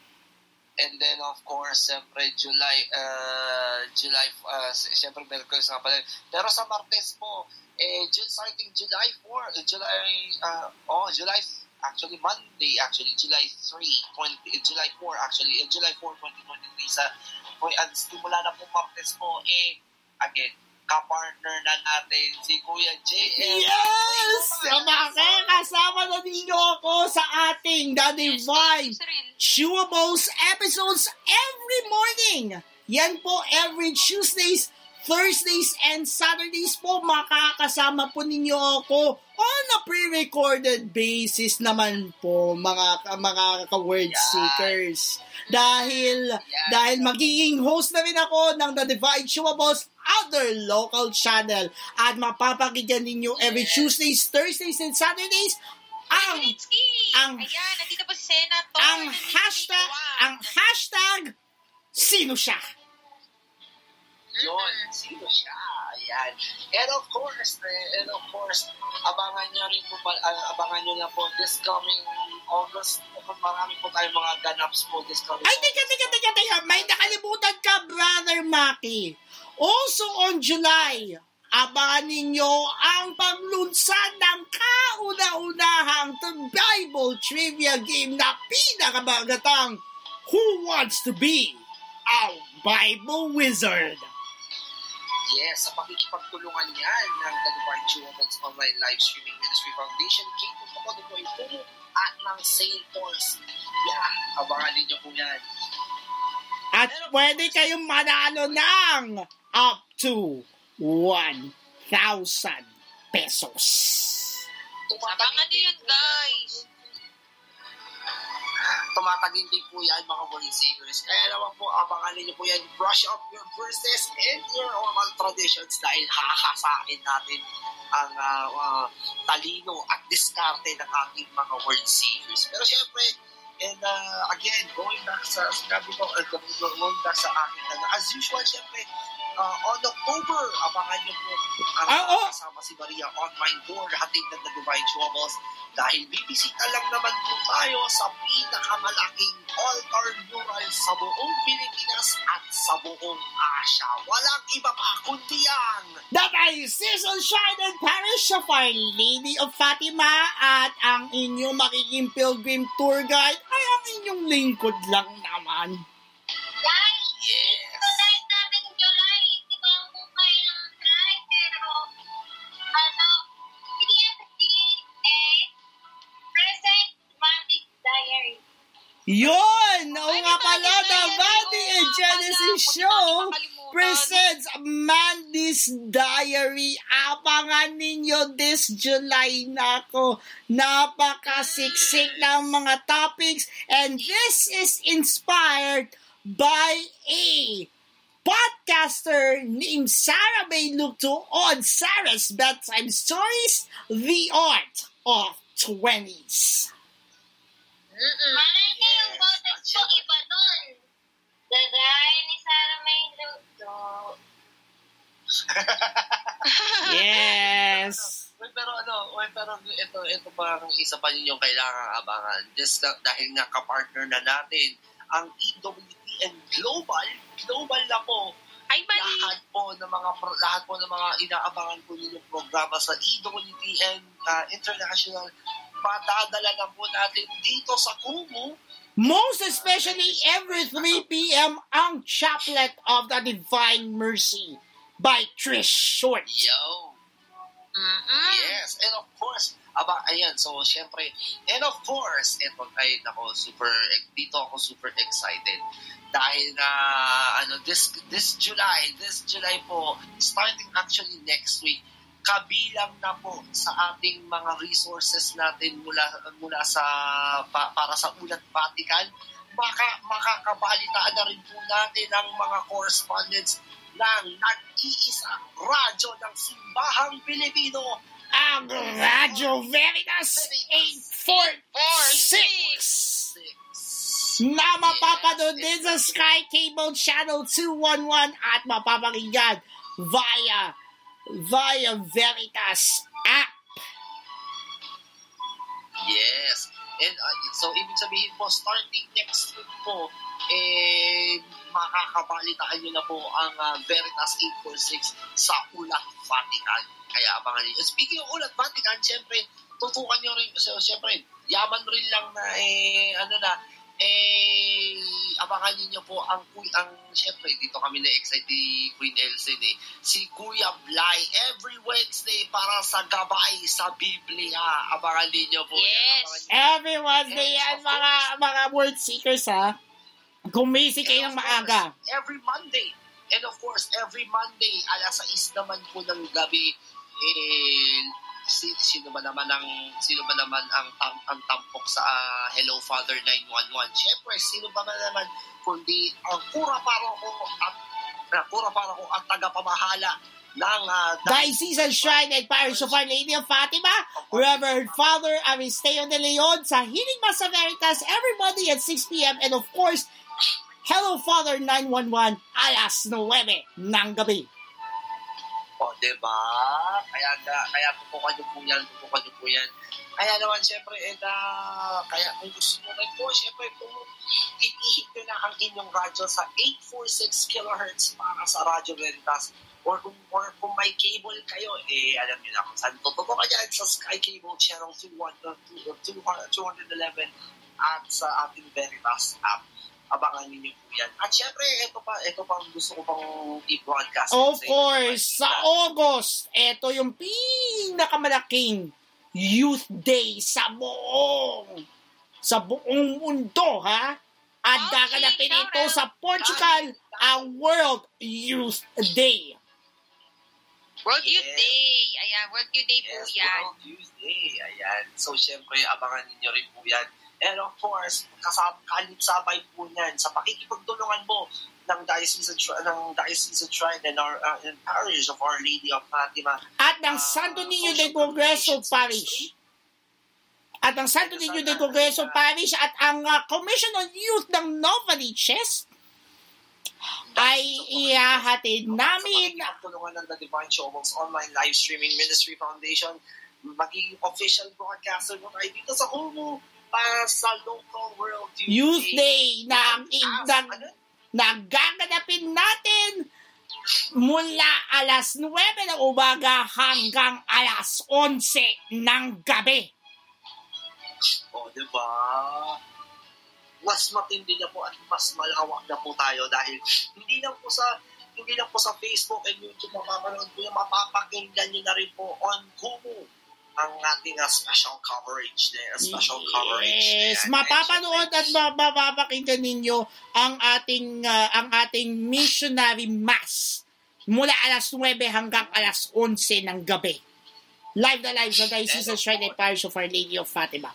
And then, of course, siyempre, July, uh, July, uh, siyempre, Merkulis nga pala. Pero sa Martes po, eh, starting July 4, uh, July, uh, oh, July, actually, Monday, actually, July 3, 20, eh, July 4, actually, eh, July 4, 2023, sa, ang simula na po Martes po, eh, again, kapartner na natin si Kuya JM. Yes! Makakasama na ninyo ako sa ating The Divine Chewables episodes every morning. Yan po every Tuesdays, Thursdays, and Saturdays po makakasama po ninyo ako on a pre-recorded basis naman po mga mga ka-word seekers. Dahil dahil magiging host na rin ako ng The Divine Chewables other local channel. At mapapakinggan ninyo every Tuesdays, Thursdays, and Saturdays ang ang Ayan, nandito po si Senator. ang hashtag ang hashtag sino siya? Yun, sino siya? Ayan. And of course, eh, and of course, abangan nyo rin po, ah, abangan nyo na po this coming August, marami po tayong mga ganaps po this coming ay teka teka teka teka. May nakalimutan ka brother Maki also on July abangan ninyo ang paglunsad ng kauna-unahang The Bible Trivia Game na pinakabagatang Who Wants to Be a Bible Wizard? Yes, sa pakikipagtulungan yan ng The Divine Children's Online Live Streaming Ministry Foundation, Kito po ko po ito at ng St. Paul's Media. Abangan ninyo po yan. At pwede kayong manalo ng up to 1,000 pesos. Abangan nyo yan, guys. tumatagindi po yan mga morning seekers. Kaya naman po, abangan ninyo po yan. Brush up your verses and your oral traditions dahil hahasain natin ang ah, ah, talino at diskarte ng ating mga word seekers. Pero syempre, and uh, again, going back sa sinabi ko, uh, going back sa akin, as usual, syempre, uh, on October, abangan niyo po ang Ah, oh. kasama si Maria on my door, hatid ng The Divine Troubles dahil bibisita lang naman po tayo sa pinakamalaking altar mural sa buong Pilipinas at sa buong Asia. Walang iba pa kundi ang That ay Cecil Shine and Parish of Our Lady of Fatima at ang inyong magiging pilgrim tour guide ay ang inyong lingkod lang naman. Guys, Yun! Oo nga pala, the Oo and Genesis Show presents Mandy's Diary. Abangan ninyo this July na ako. Napakasiksik ng mga topics and this is inspired by a podcaster named Sarah May Lukto on Sarah's Bedtime Stories, The Art of Twenties. Malay niya yung boses ko, iba nun. Gagaya ni Sarah May Luto. [LAUGHS] Yes. Uy, pero ano, uy, pero ito, ito pa ang isa pa ninyong kailangan abangan. This, dahil nga kapartner na natin, ang EWTN Global, global na po, Ay, mali. lahat po ng mga pro- lahat po ng mga inaabangan po ninyong programa sa EWTN uh, International padadala na po natin dito sa Kumu Most especially every 3 p.m. ang Chaplet of the Divine Mercy by Trish Short. Yo! Mm-mm. Yes, and of course, aba, ayan, so syempre, and of course, eto, ay, nako, super, dito ako super excited. Dahil na, ano, this, this July, this July po, starting actually next week, kabilang na po sa ating mga resources natin mula mula sa pa, para sa Ulat Vatican. Maka, makakabalitaan na rin po natin ang mga correspondents ng nag-iisa radyo ng simbahang Pilipino Ang Radyo Veritas 846 na mapapanood din sa Sky Cable Channel 211 at mapapakinggan via via Veritas app. Yes. And uh, so, ibig sabihin po, starting next week po, eh, makakabalitaan nyo na po ang uh, Veritas 846 sa Ulat Vatican. Kaya abangan nyo. Speaking of Ulat Vatican, syempre, tutukan nyo rin. So, syempre, yaman rin lang na, eh, ano na, eh, abangan niyo po ang, ang syempre, dito kami na-excite ni Queen Elsen eh, si Kuya Bly every Wednesday para sa gabay sa Biblia. Abangan niyo po. yan. Yes. Niyo. Every Wednesday yan, mga, mga word seekers ha. Gumising kayo ng of course, maaga. Every Monday. And of course, every Monday, alas 6 naman po ng gabi, eh, sino ba naman ang sino ba naman ang tam, ang tampok sa ah, Hello Father 911 syempre sino ba naman kundi ang pura para ko at uh, pura para ko at tagapamahala ng uh, Diocesan Shrine and Parish of Our Lady of Fatima, Reverend Father Aristeo de Leon sa Healing Mass Veritas every Monday at 6 p.m. And of course, Hello Father 911 alas 9 ng gabi. O, diba? Kaya, kaya, kaya tutukan niyo po yan, tutukan niyo po yan. Kaya naman, syempre, eh, na, kaya kung gusto mo rin po, syempre, kung itihit nyo na ang inyong radyo sa 846 kilohertz para sa Radyo Veritas, or kung, or kung may cable kayo, eh, alam niyo na kung saan tutukan yan sa Sky Cable Channel 21, uh, 211 at sa ating Veritas app. Abangan niyo po yan. At syempre, ito pa, ito pa gusto ko pang i-broadcast. Of course, sa August, ito yung pinakamalaking Youth Day sa buong sa buong mundo, ha? At Okay, gaganapin ito sa Portugal ang World Youth Day. World Youth Yes. Day. Ayan, World Youth Day po Yes, yan. World Youth Day. Ayan. So, syempre, abangan ninyo rin po yan. And of course, kasama, kalitsabay po niyan sa pakikipagtulungan mo ng Diocese ng Diocese Shrine and our uh, and Parish of Our Lady of Fatima. At ng Ah, Santo Niño de Congreso Parish. At ang Santo Niño de Congreso Parish at ang uh, Commission on Youth ng Novaliches ay ihahatid namin Sa pakikipagtulungan ng The Divine Showbox Online Live Streaming Ministry Foundation, magiging official broadcaster mo tayo dito sa Kumu para sa local World Youth, Youth Day na, As- na, ano? na gaganapin natin mula alas 9 ng umaga hanggang alas 11 ng gabi. O, di ba? Mas matindi na po at mas malawak na po tayo dahil hindi lang po sa hindi lang po sa Facebook and YouTube mapapanood po yung mapapakinggan nyo na rin po on Kumu ang ating uh, special coverage na special coverage na Yes, yan. mapapanood at ma- mapapakinggan ninyo ang ating ah, ang ating missionary mass mula alas 9 hanggang alas 11 ng gabi. Live na live sa Diocese Shrine and Parish of Our Lady of Fatima.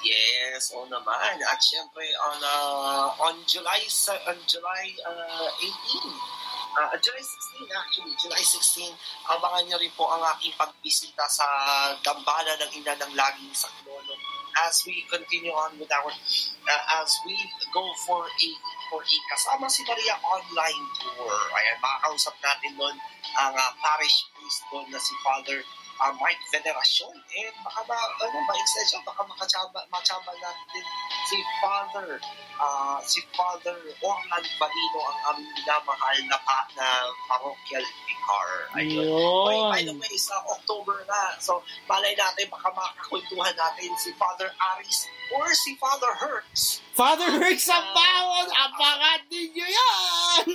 Yes, oo naman. At syempre, on, uh, on July, on July uh, 18, uh, July 16 actually, July 16, abangan niyo rin po ang aking pagbisita sa Dambana ng Ina ng Laging Saklolo as we continue on with our, uh, as we go for a for a kasama si Maria online tour. Ayan, makakausap natin doon ang uh, parish priest doon na si Father uh, Mike Veneracion. And baka ba, ano ba, extension, baka makachamba, machamba natin si Father, uh, si Father Orlan Balino, ang aming minamahal na, pa, na parochial vicar. Ayun. Oy, by the way, sa October na. So, malay natin, baka makakwentuhan natin si Father Aris or si Father Hertz. Father [LAUGHS] Rick Sambawon, abangan ninyo yan!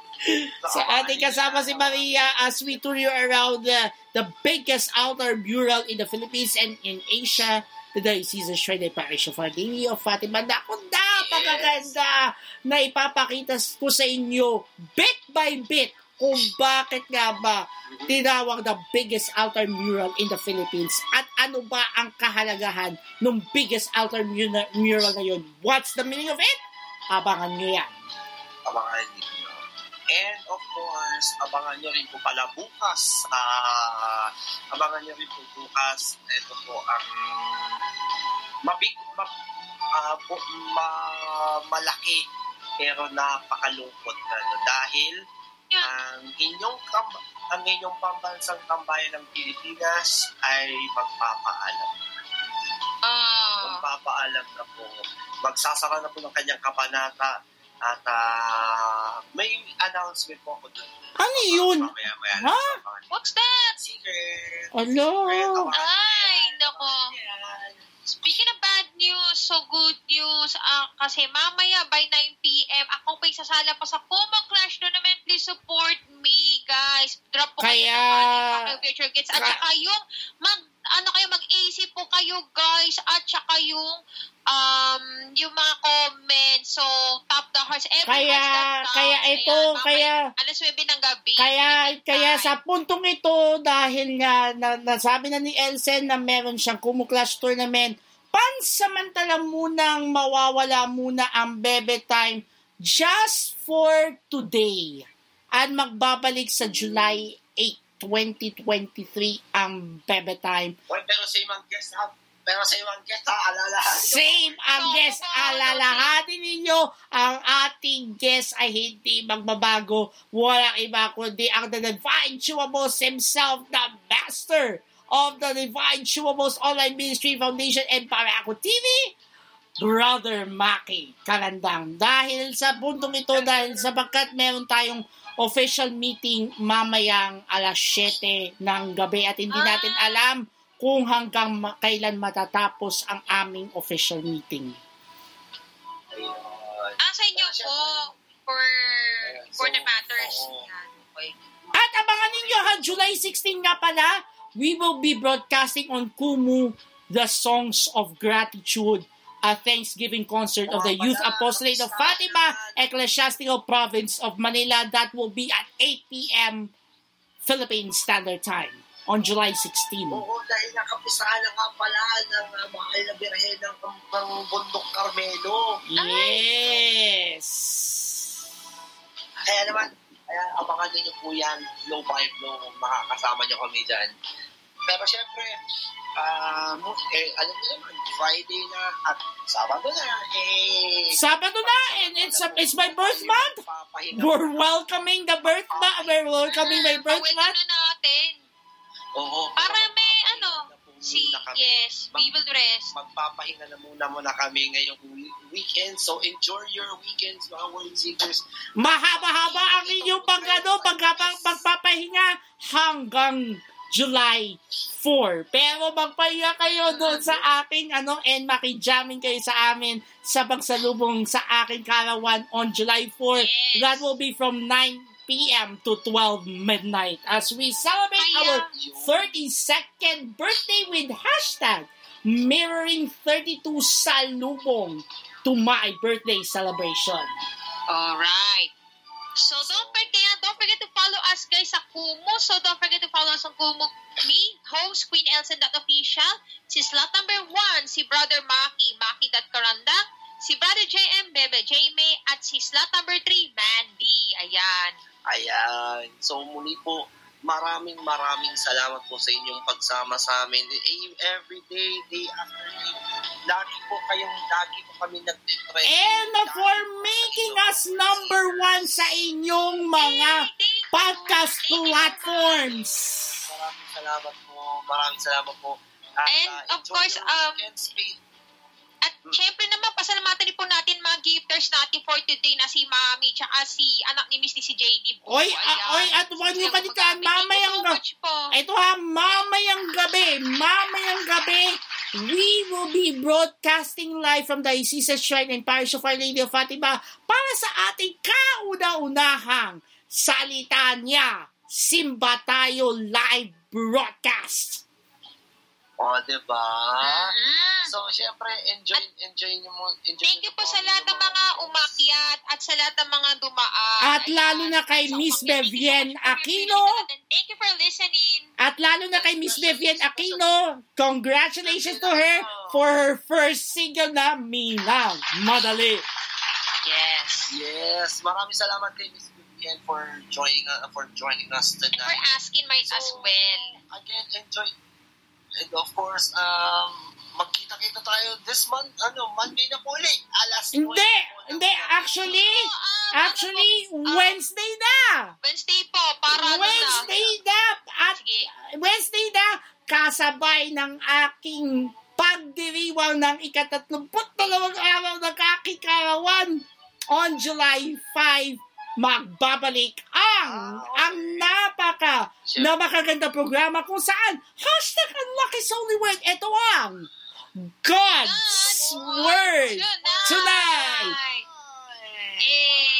[LAUGHS] sa ating kasama si Maria as we tour you around the, the biggest outdoor mural in the Philippines and in Asia, the Diocese Shrine and Parish of Our Lady of Fatima. Naku, napakaganda na ipapakita ko sa inyo bit by bit kung bakit nga ba tinawag the biggest altar mural in the Philippines at ano ba ang kahalagahan ng biggest altar mu- mural na yun. What's the meaning of it? Abangan nyo yan. abangan ninyo. And of course, abangan nyo rin po pala bukas. ah abangan nyo rin po bukas. Ito po ang mabig, ma, ah, bu- ma- malaki pero napakalungkot na no? dahil ang inyong kam- ang inyong pambansang tambayan ng Pilipinas ay magpapaalam. Ah. Magpapaalam na po. Magsasara na po ng kanyang kabanata at ah, may announcement po ako doon. Ano yun? Mamaya, maya. Ha? What's that? Secret. Alo. Ay, nako. Speaking of bad news, so good news. Ah, kasi mamaya by 9 p.m., ako pa isasala pa sa Como Clash Tournament. Please support me, guys. Drop po kayo Kaya- ng money, kayo future gets. At Ka- saka yung mag, ano kayo, mag-AC po kayo, guys. At saka yung, um, yung mga comments. So, top the hearts. Every Kaya, hearts kaya ito, Ayan, kaya, alas 9 ng gabi. kaya, kaya time. sa puntong ito, dahil nga, na, nasabi na ni Elsen na meron siyang Kumu Clash Tournament, pansamantala munang mawawala muna ang Bebe Time just for today. At magbabalik sa July 8, 2023 ang Bebe Time. Uy, pero same ang guest ha. Pero same ang guest ha. Alalahan. Same ang So, guest. Alalahanin ninyo, ang ating guest ay hindi magbabago. Walang iba kundi ang the Divine Chewamos himself, the master of the Divine Chewamos Online Ministry Foundation and Parako TV, Brother Maki Kalandang. Dahil sa puntong ito, dahil sapagkat meron tayong official meeting mamayang alas 7 ng gabi at hindi natin alam kung hanggang ma- kailan matatapos ang aming official meeting. Ah, sa inyo po, for, for the matters. At abangan ninyo ha, July 16 nga pala, we will be broadcasting on Kumu the Songs of Gratitude, a Thanksgiving concert of the Youth Apostolate of Fatima, Ecclesiastical Province of Manila. That will be at 8 p.m. Philippine Standard Time on July 16. Oo, dahil nakapisahan na nga pala ng uh, mahal na birhen ng, ng Bundok Carmelo. Yes! Kaya naman, kaya abangan niyo po yan, low vibe no, makakasama niyo kami dyan. Pero syempre, ah, mo- eh, alam niyo naman, Friday na at Sabado na, eh, Sabado na, and it's, it's my birth month. Papahinga. We're welcoming the birth month. We're welcoming my birth month. na natin. Oo. Para may ano, Si, yes, we will rest. Magpapahinga na muna muna kami ngayong we- weekend. So enjoy your weekends, mga world seekers. Mahaba-haba ang inyong pag, ano, pagpapahinga hanggang July 4. Pero magpahinga kayo doon sa aking ano and makijamming kayo sa amin sa pagsalubong sa aking karawan on July 4. Yes. That will be from 9 p.m. to 12 midnight as we celebrate our Kaya- 32nd birthday with hashtag mirroring 32 salubong to my birthday celebration. Alright. So don't forget, don't forget to follow us guys sa Kumu. So don't forget to follow us on Kumu. Me, host Queen Elsa official. Si slot number one, si Brother Maki, Maki.Karandang. Si Brother JM, Bebe Jamie. At si slot number three, Mandy. Ayan. Ayan. So muli po, maraming maraming salamat po sa inyong pagsama sa amin. Eh, Every day, day after day. Lagi po kayong, lagi po kami nag-trend. And for making us number one sa inyong mga podcast platforms. Maraming salamat po. Maraming salamat po. At, And, uh, of course, um, At syempre naman, pasalamatan din po natin mga gifters natin for today na si Mami tsaka si anak ni Misty si JD po. Oy, Ayan. ah, oy, at huwag niyo Thank you mamayang so ga- much po. Ito ha, mamayang gabi, mamayang gabi, we will be broadcasting live from the Isis Shrine and Parish of Our Lady of Fatima para sa ating kauna-unahang salita niya, Simba Tayo Live Broadcast. O, diba? Mm. So, syempre, enjoy, enjoy nyo mo. Enjoy Thank you po sa lahat ng mga umakyat at sa lahat ng mga dumaan. At lalo na kay So, Miss thank you so Bevienne Aquino. Thank you for listening. At lalo na kay Miss Vivian Aquino, congratulations to her for her first single na Minang Madali. Yes. Yes, maraming salamat kay Miss Vivian for joining uh, for joining us And for tonight. asking mine as well. Again, enjoy. And of course, um, magkita-kita tayo this month, ano, Monday na po ulit. Alas Hindi, 9 po ng hindi, actually, So, um, actually, ano po, Wednesday na. Wednesday po, para ano na. Wednesday na. At Sige. Wednesday na, kasabay ng aking pagdiriwang ng ikatatlumput dalawang araw ng kakikarawan on July 5 magbabalik ang ang napaka na makaganda programa kung saan hashtag Unlucky's Only Word ito ang God's Word Tonight Hey!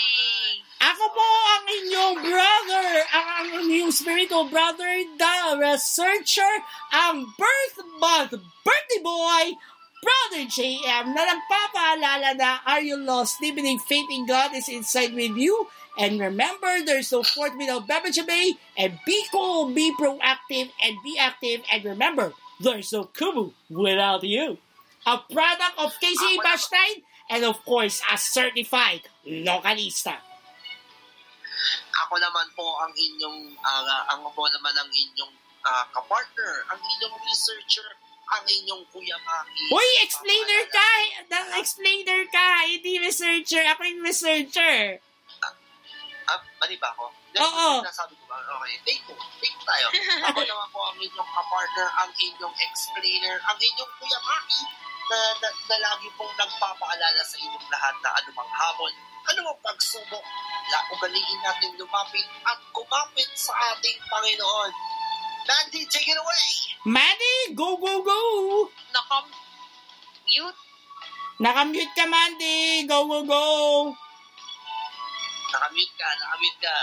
Ako po ang inyong brother, ang, ang inyong spiritual brother, the researcher, ang birth month birthday boy, Brother JM, na nagpapaalala na are you lost? Deepening faith in God is inside with you. And remember, there's no fourth without Beverage Bay. And be cool, be proactive, and be active. And remember, there's no Kumu without you. A product of KCA Bashstein, and of course, a certified localista. Ako naman po ang inyong, ah, ang po naman ang inyong ah, kapartner, ang inyong researcher, ang inyong Kuya Maki. Uy, explainer ka! Da- Explainer ka! Hindi researcher. Ako yung researcher. Ah, mali ba ako? Hindi, Oo. Nasabi ko ba? Okay, take ko. Take tayo. [LAUGHS] Ako naman po ang inyong kapartner, ang inyong explainer, ang inyong Kuya Maki, na, na, na lagi pong nagpapaalala sa inyong lahat na anumang habon, anumang pagsubok, ugaliin natin lumapit at kumapit sa ating Panginoon. Mandy, take it away! Mandy, go, go, go! Nakam... Mute? Nakamute ka, Mandy! Go, go, go! Nakamute ka, nakamute ka.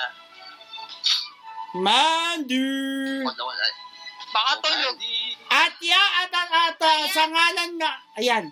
Mandy! Ano, wala. Baka tulog. Mandy. At ya, at at at, uh, sa ngalan nga, ayan,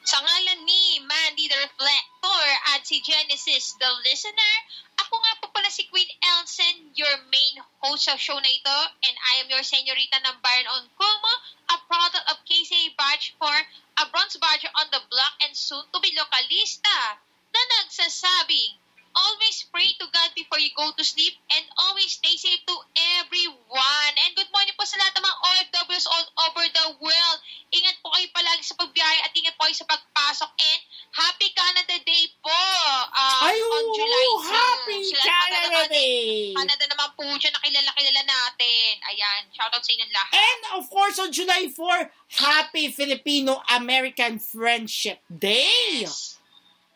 Sa ngalan ni Mandy the Reflector at si Genesis the Listener, ako nga po pala si Queen Elsen, your main host sa show na ito, and I am your senorita ng Baron on Como, a product of KCA Badge 4, a bronze badge on the block and soon to be localista, na nagsasabing, Always pray to God before you go to sleep and always stay safe to everyone. And good morning po sa lahat ng mga OFWs all over the world. Ingat po kayo palagi sa pagbiyahe at ingat po kayo sa pagpasok. And Happy Canada Day po um, ay, on July 2. happy ng Canada Day! Canada naman po dyan na kilala-kilala natin. Ayan, shoutout sa inyong lahat. And of course, on July 4, Happy Filipino-American Friendship Day! Yes.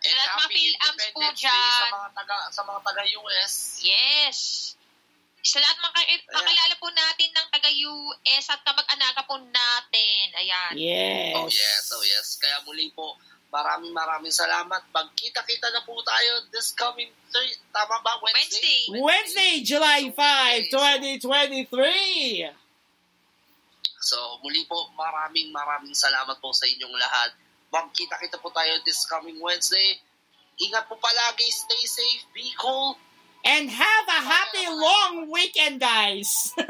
And mga happy Phil-Amps po dyan. sa mga taga sa mga taga US. Yes. Sa lahat mga ka- kakilala po natin ng taga-US at kamag-anaka po natin. Ayan. Yes. Oh yes, oh yes. Kaya muli po, maraming maraming salamat. Magkita-kita na po tayo this coming thir- tama ba Wednesday? Wednesday. Wednesday, July 5, 2023. So muli po, maraming maraming salamat po sa inyong lahat. Magkita-kita po tayo this coming Wednesday. Ingat po palagi, stay safe, be cool. And have a happy long weekend, guys. [LAUGHS]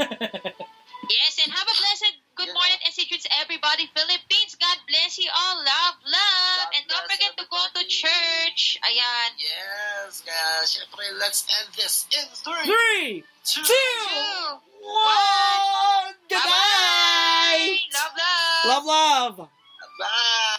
Yes, and have a blessed good Yeah. morning and secrets everybody. Philippines, God bless you all. Love, love. God and don't bless forget to go to church. Ayan. Yes, kaya syempre, let's end this in three, Three, two, two, Two. one. Good Love, love. Love, love. bye.